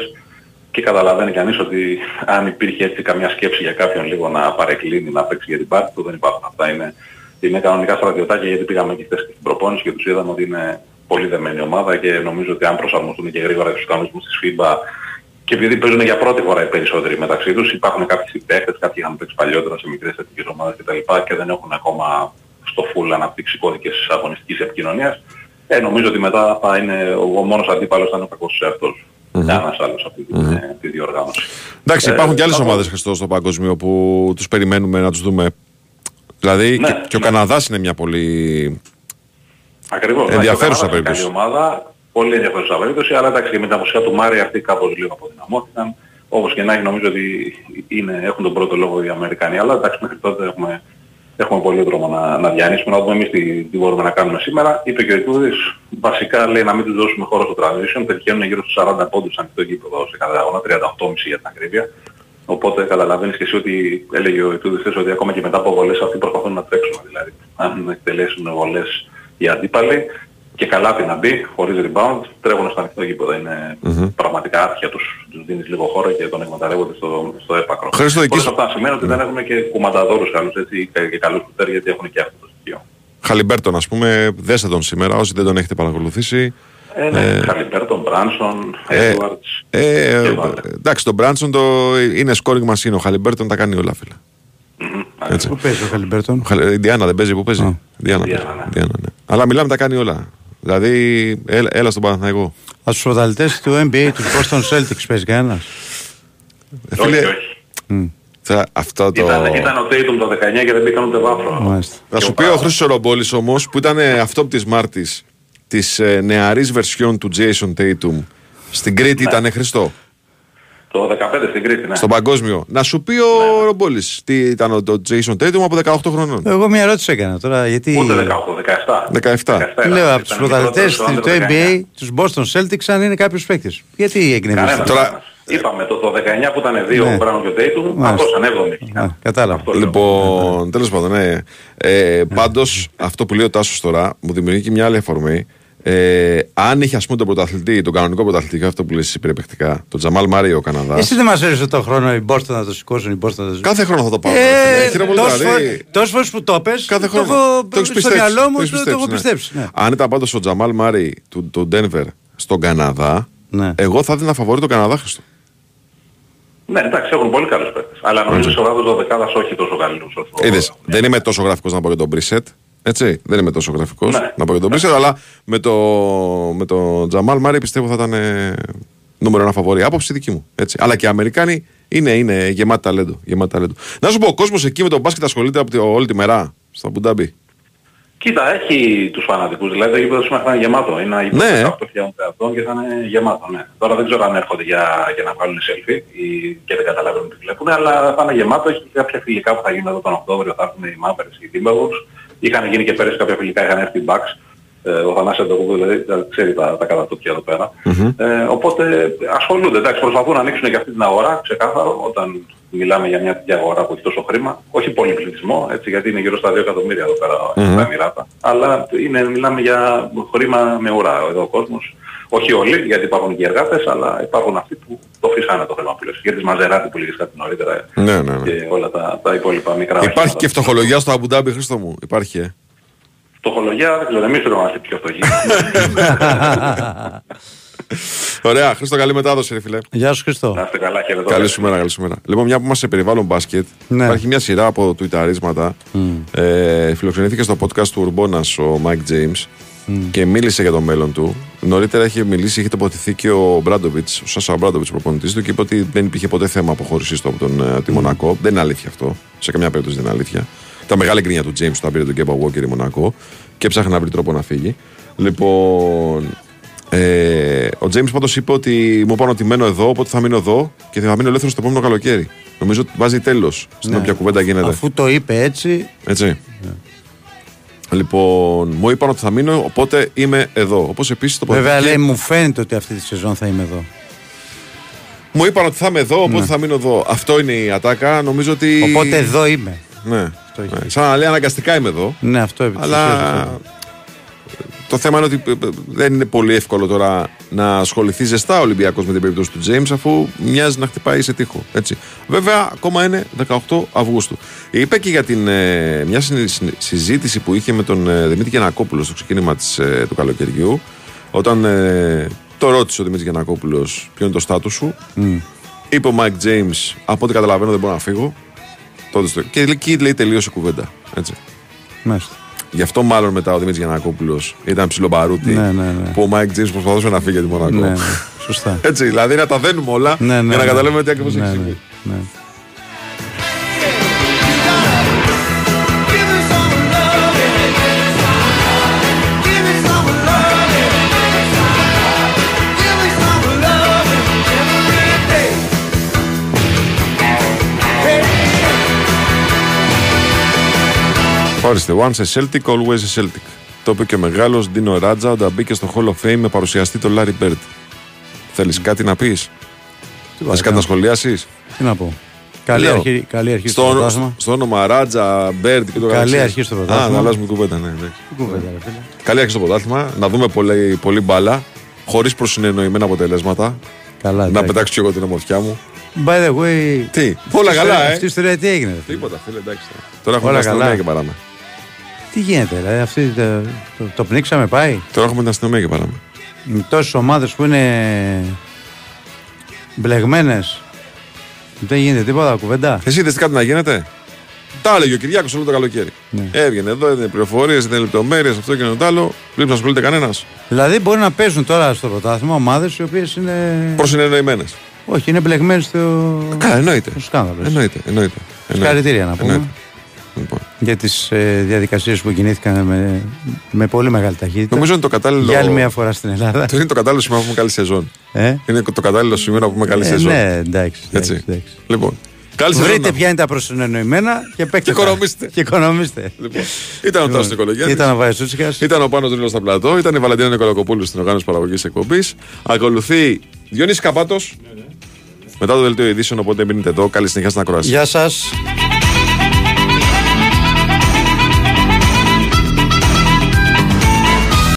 και καταλαβαίνει κανείς ότι αν υπήρχε έτσι καμιά σκέψη για κάποιον λίγο να παρεκκλίνει, να παίξει για την πάρτη του, δεν υπάρχουν αυτά. Είναι, είναι κανονικά στρατιωτάκια γιατί πήγαμε και χθες και στην προπόνηση και τους είδαμε ότι είναι πολύ δεμένη ομάδα και νομίζω ότι αν προσαρμοστούν και γρήγορα στους κανονισμούς της FIBA και επειδή παίζουν για πρώτη φορά οι περισσότεροι μεταξύ τους, υπάρχουν κάποιοι συμπαίχτες, κάποιοι είχαν παίξει παλιότερα σε μικρές εθνικές ομάδες κτλ. Και δεν έχουν ακόμα στο full αναπτύξει κώδικες αγωνιστικής επικοινωνίας. Ε, νομίζω ότι μετά θα είναι ο μόνος αντίπαλος θα είναι ο κακός τους εαυτός. Mm-hmm. Κανένας άλλος από την, ε, τη διοργάνωση. Εντάξει, Ε, υπάρχουν και άλλες θα πω- ομάδες Χριστό στο παγκόσμιο που τους περιμένουμε να τους δούμε. Δηλαδή Ναι, και, και ο Καναδάς είναι μια πολύ. Ακριβώς. Ενδιαφέρουσα Εντάξει, ο Καναδάς είναι περίπτωση. Καλή ομάδα, πολύ ενδιαφέρουσα περίπτωση, αλλά εντάξει και με την απουσία του Μάρη αυτοί κάπως λίγο αποδυναμώθηκαν. Όπως και να έχει νομίζω ότι είναι, έχουν τον πρώτο λόγο οι Αμερικανοί, αλλά εντάξει μέχρι τότε έχουμε, έχουμε πολύ δρόμο να, να διανύσουμε, να δούμε εμείς τι, τι μπορούμε να κάνουμε σήμερα. Είπε και ο Ιτούδης, βασικά λέει να μην τους δώσουμε χώρο στο transition, πετυχαίνουν γύρω στους 40 πόντους ανοιχτό γήπεδο σε κάθε αγώνα, 38,5 για την ακρίβεια. Οπότε καταλαβαίνεις και εσύ ότι έλεγε ο Ιτούδης χθες ότι ακόμα και μετά από βολές αυτοί προσπαθούν να τρέξουν. Δηλαδή, αν εκτελέσουν βολές οι αντίπαλοι και καλά τι να μπει, χωρίς rebound, τρέχουν στο ανοιχτό γήπεδο. Είναι πραγματικά άτυχα τους, τους δίνεις λίγο χώρο και τον εκμεταλλεύονται στο, στο έπακρο. Χρήστο, εκεί Χωρίς σου- αυτά σημαίνει ότι δεν έχουμε και κουμανταδόρους καλούς έτσι και και καλούς κουτέρ γιατί έχουν και αυτό το στοιχείο. Χαλιμπέρτον, ας πούμε, δέστε τον σήμερα όσοι δεν τον έχετε παρακολουθήσει. Ε, ναι, Χαλιμπέρτον, Μπράνσον, Ε, Edwards. ε, και βάλε. εντάξει, τον Μπράνσον το, είναι scoring machine. Ο Χαλιμπέρτον τα κάνει όλα, φίλε. Έτσι. Πού παίζει ο Χαλιμπέρτον; Χαλ- Ιντιάνα δεν παίζει, πού παίζει; Α. Ιντιάνα, Ιντιάνα, παίζει. ναι. Ιντιάνα, ναι. Αλλά μιλάμε τα κάνει όλα. Δηλαδή, έλα, έλα στον Παναθηναϊκό. Α τους πρωταθλητές του NBA, τους Boston Celtics παίζει κανένα. Ε, Όχι, φίλε, όχι. θα- αυτό το... Ήταν, ήταν ο Tatum το 19 και δεν μπήκαν ούτε βάφρο. Μάλιστα. Θα Και σου ο πει ο Μπράουν. Χρήστος Ρομπόλης όμως που ήταν ε, αυτό της Μάρτης της ε, νεαρής βερσιόν του Jason Tatum στην Κρήτη Ναι. ήταν Χριστό, Το 15 στην Κρήτη, ναι. στον παγκόσμιο. Να σου πει ο Ρομπόλης τι ήταν ο- το Jason Tatum από 18 χρονών; Εγώ μια ερώτηση έκανα τώρα. Γιατί. Ούτε 18, 17. 17. ήταν. Λέω από Ήταν του πρωταθλητές μικρότερος του το under 19. NBA, τους Boston Celtics, αν είναι κάποιος παίκτης. Γιατί έγινε Κανένας, αυτό. Τώρα- κανένας. Είπαμε το, το 19 που ήταν δύο Ναι. ο Μπράουν και ο Tatum, Μάλιστα. αυτός ανέβδομη. Α, κατάλαβα. Αυτό λέω. Λοιπόν, τέλος πάντων, ναι. Ε, πάντως, αυτό που λέει ο Τάσος τώρα μου δημιουργεί και μια άλλη αφορμή. Ε, αν είχε ας πούμε τον πρωταθλητή, τον κανονικό πρωταθλητή, αυτό που λες εσύ περιπεκτικά, τον Τζαμάλ Μάρι ο Καναδάς, Εσύ δεν μας έρισε το χρόνο οι Boston να το σηκώσουν, οι Boston να το σηκώσουν. κάθε χρόνο θα το πάω. Ε, Χειροπολιτά, δηλαδή. Τόσες φορές που το πες, Κάθε το χρόνο. έχω Το έχεις στο πιστέψει, μυαλό μου, έχεις το, το έχω ναι. πιστέψει. ναι. Αν ήταν πάντως ο Τζαμάλ Μάρι του, του Denver στον Καναδά, Ναι. εγώ θα έδινα φαβορή τον Καναδά Χριστό. Ναι, εντάξει, έχουν πολύ καλούς παίκτες. Αλλά νομίζω σε βράδυ δωδεκάδας όχι τόσο καλούς. όσο- Είδες, δεν είμαι τόσο γραφικός να πω για τον Μπρισέτ. Έτσι, δεν είμαι τόσο γραφικός Ναι. να πω για τον Μπρισέτ, αλλά με το, με το Τζαμάλ Μάρι πιστεύω θα ήταν ε, νούμερο ένα φαβορή. Άποψη δική μου. Έτσι. Αλλά και οι Αμερικάνοι είναι, είναι γεμάτη ταλέντο, γεμάτη ταλέντο. Να σου πω, ο κόσμος εκεί με τον μπάσκετ ασχολείται από τη- όλη τη μέρα στο Μπουντάμπι. Κοίτα, έχει τους φανατικούς, δηλαδή το γήπεδο σήμερα θα είναι γεμάτο. Είναι ένα γήπεδο Ναι. 18.000 θεατών και θα είναι γεμάτο, ναι. Τώρα δεν ξέρω αν έρχονται για, για να βγάλουν selfie ή και δεν καταλαβαίνουν τι βλέπουν, αλλά θα είναι γεμάτο. Έχει και κάποια φιλικά που θα γίνουν εδώ τον Οκτώβριο, θα έρθουν οι Mavericks και οι Timberwolves. Είχαν γίνει και πέρυσι κάποια φιλικά, είχαν έρθει οι Bucks. Ε, ο Θανάσης Αντοκούμπου δηλαδή δηλαδή, ξέρει τα, τα κατατόπια εδώ πέρα. Ε, οπότε ασχολούνται, εντάξει, προσπαθούν να ανοίξουν και αυτή την αγορά, ξεκάθαρο, όταν μιλάμε για μια τέτοια αγορά που έχει τόσο χρήμα. Όχι πολύ πληθυσμό, έτσι, γιατί είναι γύρω στα 2 εκατομμύρια εδώ πέρα Μμμ. τα Εμμυράτα. Αλλά είναι, μιλάμε για χρήμα με ουρά εδώ ο κόσμος. Όχι όλοι, γιατί υπάρχουν και οι εργάτες, αλλά υπάρχουν αυτοί που το φυσάνε το χρήμα που λες. Για τις Μαζεράτη που λέγες κάτι νωρίτερα Ναι, ναι, ναι. και όλα τα, τα υπόλοιπα μικρά Υπάρχει οχήματα. και φτωχολογιά στο Αμπουντάμπι, Χρήστο μου; Υπάρχει, ε; Φτωχολογιά, δεν ξέρω, εμείς πρέπει να είμαστε πιο φτωχοί. Ωραία, Χρήστο, καλή μετάδοση, ρε φιλέ. Γεια σου Χριστό. Να είστε καλά, χαίρετε. Καλή σου μέρα, καλή σου μέρα. Λοιπόν, μια που είμαστε σε περιβάλλον μπάσκετ, Ναι. υπάρχει μια σειρά από τουιταρίσματα. Ε, φιλοξενήθηκε στο podcast του Ουρμπόνα ο Mike James και μίλησε για το μέλλον του. Νωρίτερα είχε μιλήσει, είχε τοποθετηθεί και ο Μπράντοβιτς, ο Σάσα Μπράντοβιτς, προπονητής του, και είπε ότι δεν υπήρχε ποτέ θέμα αποχώρησής του από τον ε, τη Μονακό. Δεν είναι αλήθεια αυτό. Σε καμιά περίπτωση δεν είναι αλήθεια. Ήταν μεγάλη γκρίνια του James όταν πήρε τον Κέμπα Walker η Μονακό και ψάχνει να βρει τρόπο να φύγει. Λοιπόν, ε, ο James πάντως είπε ότι μου είπαν ότι μένω εδώ, οπότε θα μείνω εδώ και θα μείνω ελεύθερος στο επόμενο καλοκαίρι. Νομίζω ότι βάζει τέλος στην Ναι. όποια κουβέντα γίνεται. Αφού το είπε έτσι, Έτσι. Λοιπόν, μου είπαν ότι θα μείνω, οπότε είμαι εδώ. Όπως επίσης το βέβαια λέει μου φαίνεται ότι αυτή τη σεζόν θα είμαι εδώ. Μου είπαν ότι θα είμαι εδώ, οπότε Ναι. θα μείνω εδώ. Αυτό είναι η ατάκα. Νομίζω ότι. Οπότε εδώ είμαι. Ναι. Αυτό έχει ναι. Σαν να λέει αναγκαστικά είμαι εδώ. Ναι, αυτό επί της ουσίας Αλλά αυτό. Το θέμα είναι ότι ε, ε, δεν είναι πολύ εύκολο τώρα να ασχοληθεί ζεστά ο Ολυμπιακός με την περίπτωση του James αφού μοιάζει να χτυπάει σε τείχο. Έτσι. Βέβαια, ακόμα είναι 18 Αυγούστου. Είπε και για την, ε, μια συν- συν- συζήτηση που είχε με τον ε, Δημήτρη Γιανακόπουλο στο ξεκίνημα της, ε, του καλοκαιριού, όταν ε, το ρώτησε ο Δημήτρης Γιανακόπουλος ποιο είναι το στάτους σου. Είπε ο Mike James, από ό,τι καταλαβαίνω δεν μπορώ να φύγω. Τότε στο... Και εκεί λέει τελείωσε η κουβέντα. Έτσι. Μάλιστα. Γι' αυτό μάλλον μετά ο Δημήτρης Γιανακόπουλος ήταν ψιλομπαρούτη Ναι, ναι, ναι. που ο Μάικ Τζέιμς προσπαθούσε να φύγει από τη Μονακό. Ναι, ναι, σωστά. Έτσι, δηλαδή να τα δένουμε όλα Ναι, ναι, για να ναι. καταλάβουμε τι ακριβώς Ναι, έχει ναι, συμβεί. Ορίστε, once a Celtic, always a Celtic. Το είπε και ο μεγάλος Ντίνο Ράτζα όταν μπήκε στο Hall of Fame με παρουσιαστή τον Λάρι Μπερντ. Θέλεις κάτι να πεις, Θε κάτι να σχολιάσεις; Τι να πω. Καλή Λέω. αρχή, καλή αρχή στο Στο, πρωτάθλημα. στο όνομα Ράτζα, Μπερντ και το Καλή καθεξής. αρχή στο Α, πρωτάθλημα. να αλλάζουμε κουβέντα, ναι. ναι. Τι κουβέντα, ρε φίλε. Καλή αρχή στο πρωτάθλημα, να δούμε πολύ, πολύ μπάλα, χωρίς προσυνεννοημένα αποτελέσματα. Καλά, Να εντάξει. πετάξω κι εγώ την ομορφιά μου. By the way. Τι, όλα αυτής η καλά, ιστορία- ε. Αυτής η ιστορία τι έγινε. ρε φίλε; Τίποτα, φίλε, εντάξει. Τώρα έχουμε Όλα την αστυνομία καλά. και παράμε. Τι γίνεται, δηλαδή, αυτή, το, το, το πνίξαμε πάει; Τώρα έχουμε την αστυνομία και παράμε. Με τόσες ομάδες που είναι μπλεγμένες. Δεν γίνεται τίποτα, κουβέντα. Εσύ είδες κάτι να γίνεται; Τα έλεγε ο Κυριάκος όλο το καλοκαίρι. Ναι. Έβγαινε εδώ, έδινε πληροφορίες, έδινε λεπτομέρειες, αυτό και το άλλο. Βλέπει να ασχολείται κανένας. Δηλαδή μπορεί να παίζουν τώρα στο πρωτάθλημα ομάδες οι οποίες είναι. Προσυνεννοημένε. Όχι, είναι μπλεγμένες στο. Καλά, εννοείται. στο σκάνδαλο. έτσι. Εννοείται, εννοείται. Συγχαρητήρια να πούμε. Εννοείται. Λοιπόν. Για τις ε, διαδικασίες που κινήθηκαν με, με πολύ μεγάλη ταχύτητα. Νομίζω είναι το κατάλληλο. Για άλλη μια φορά στην Ελλάδα. Το είναι το κατάλληλο σημείο να πούμε καλή σεζόν. Ε; Είναι το κατάλληλο σημείο να πούμε καλή Ε, σεζόν. ναι, εντάξει. εντάξει, Έτσι. εντάξει. Λοιπόν. Καλή σεζόν. Βρείτε να- ποια είναι τα προσυνεννοημένα και παίξτε. Και τα. οικονομήστε. Και οικονομήστε. Λοιπόν, ήταν ο Τάσος Νικολογιάννης. Ήταν ο Βαϊσούτσικα. Ήταν ο Πάνος Δρύλος στα πλατό, ήταν η Βαλαντίνα Νικολακοπούλου στην οργάνωση παραγωγής εκπομπής. Ακολουθεί Διονύσης Καπάτος. Μετά το δελτίο ειδήσεων, οπότε μείνετε εδώ. Καλή συνέχεια στην ακρόαση. Γεια σας.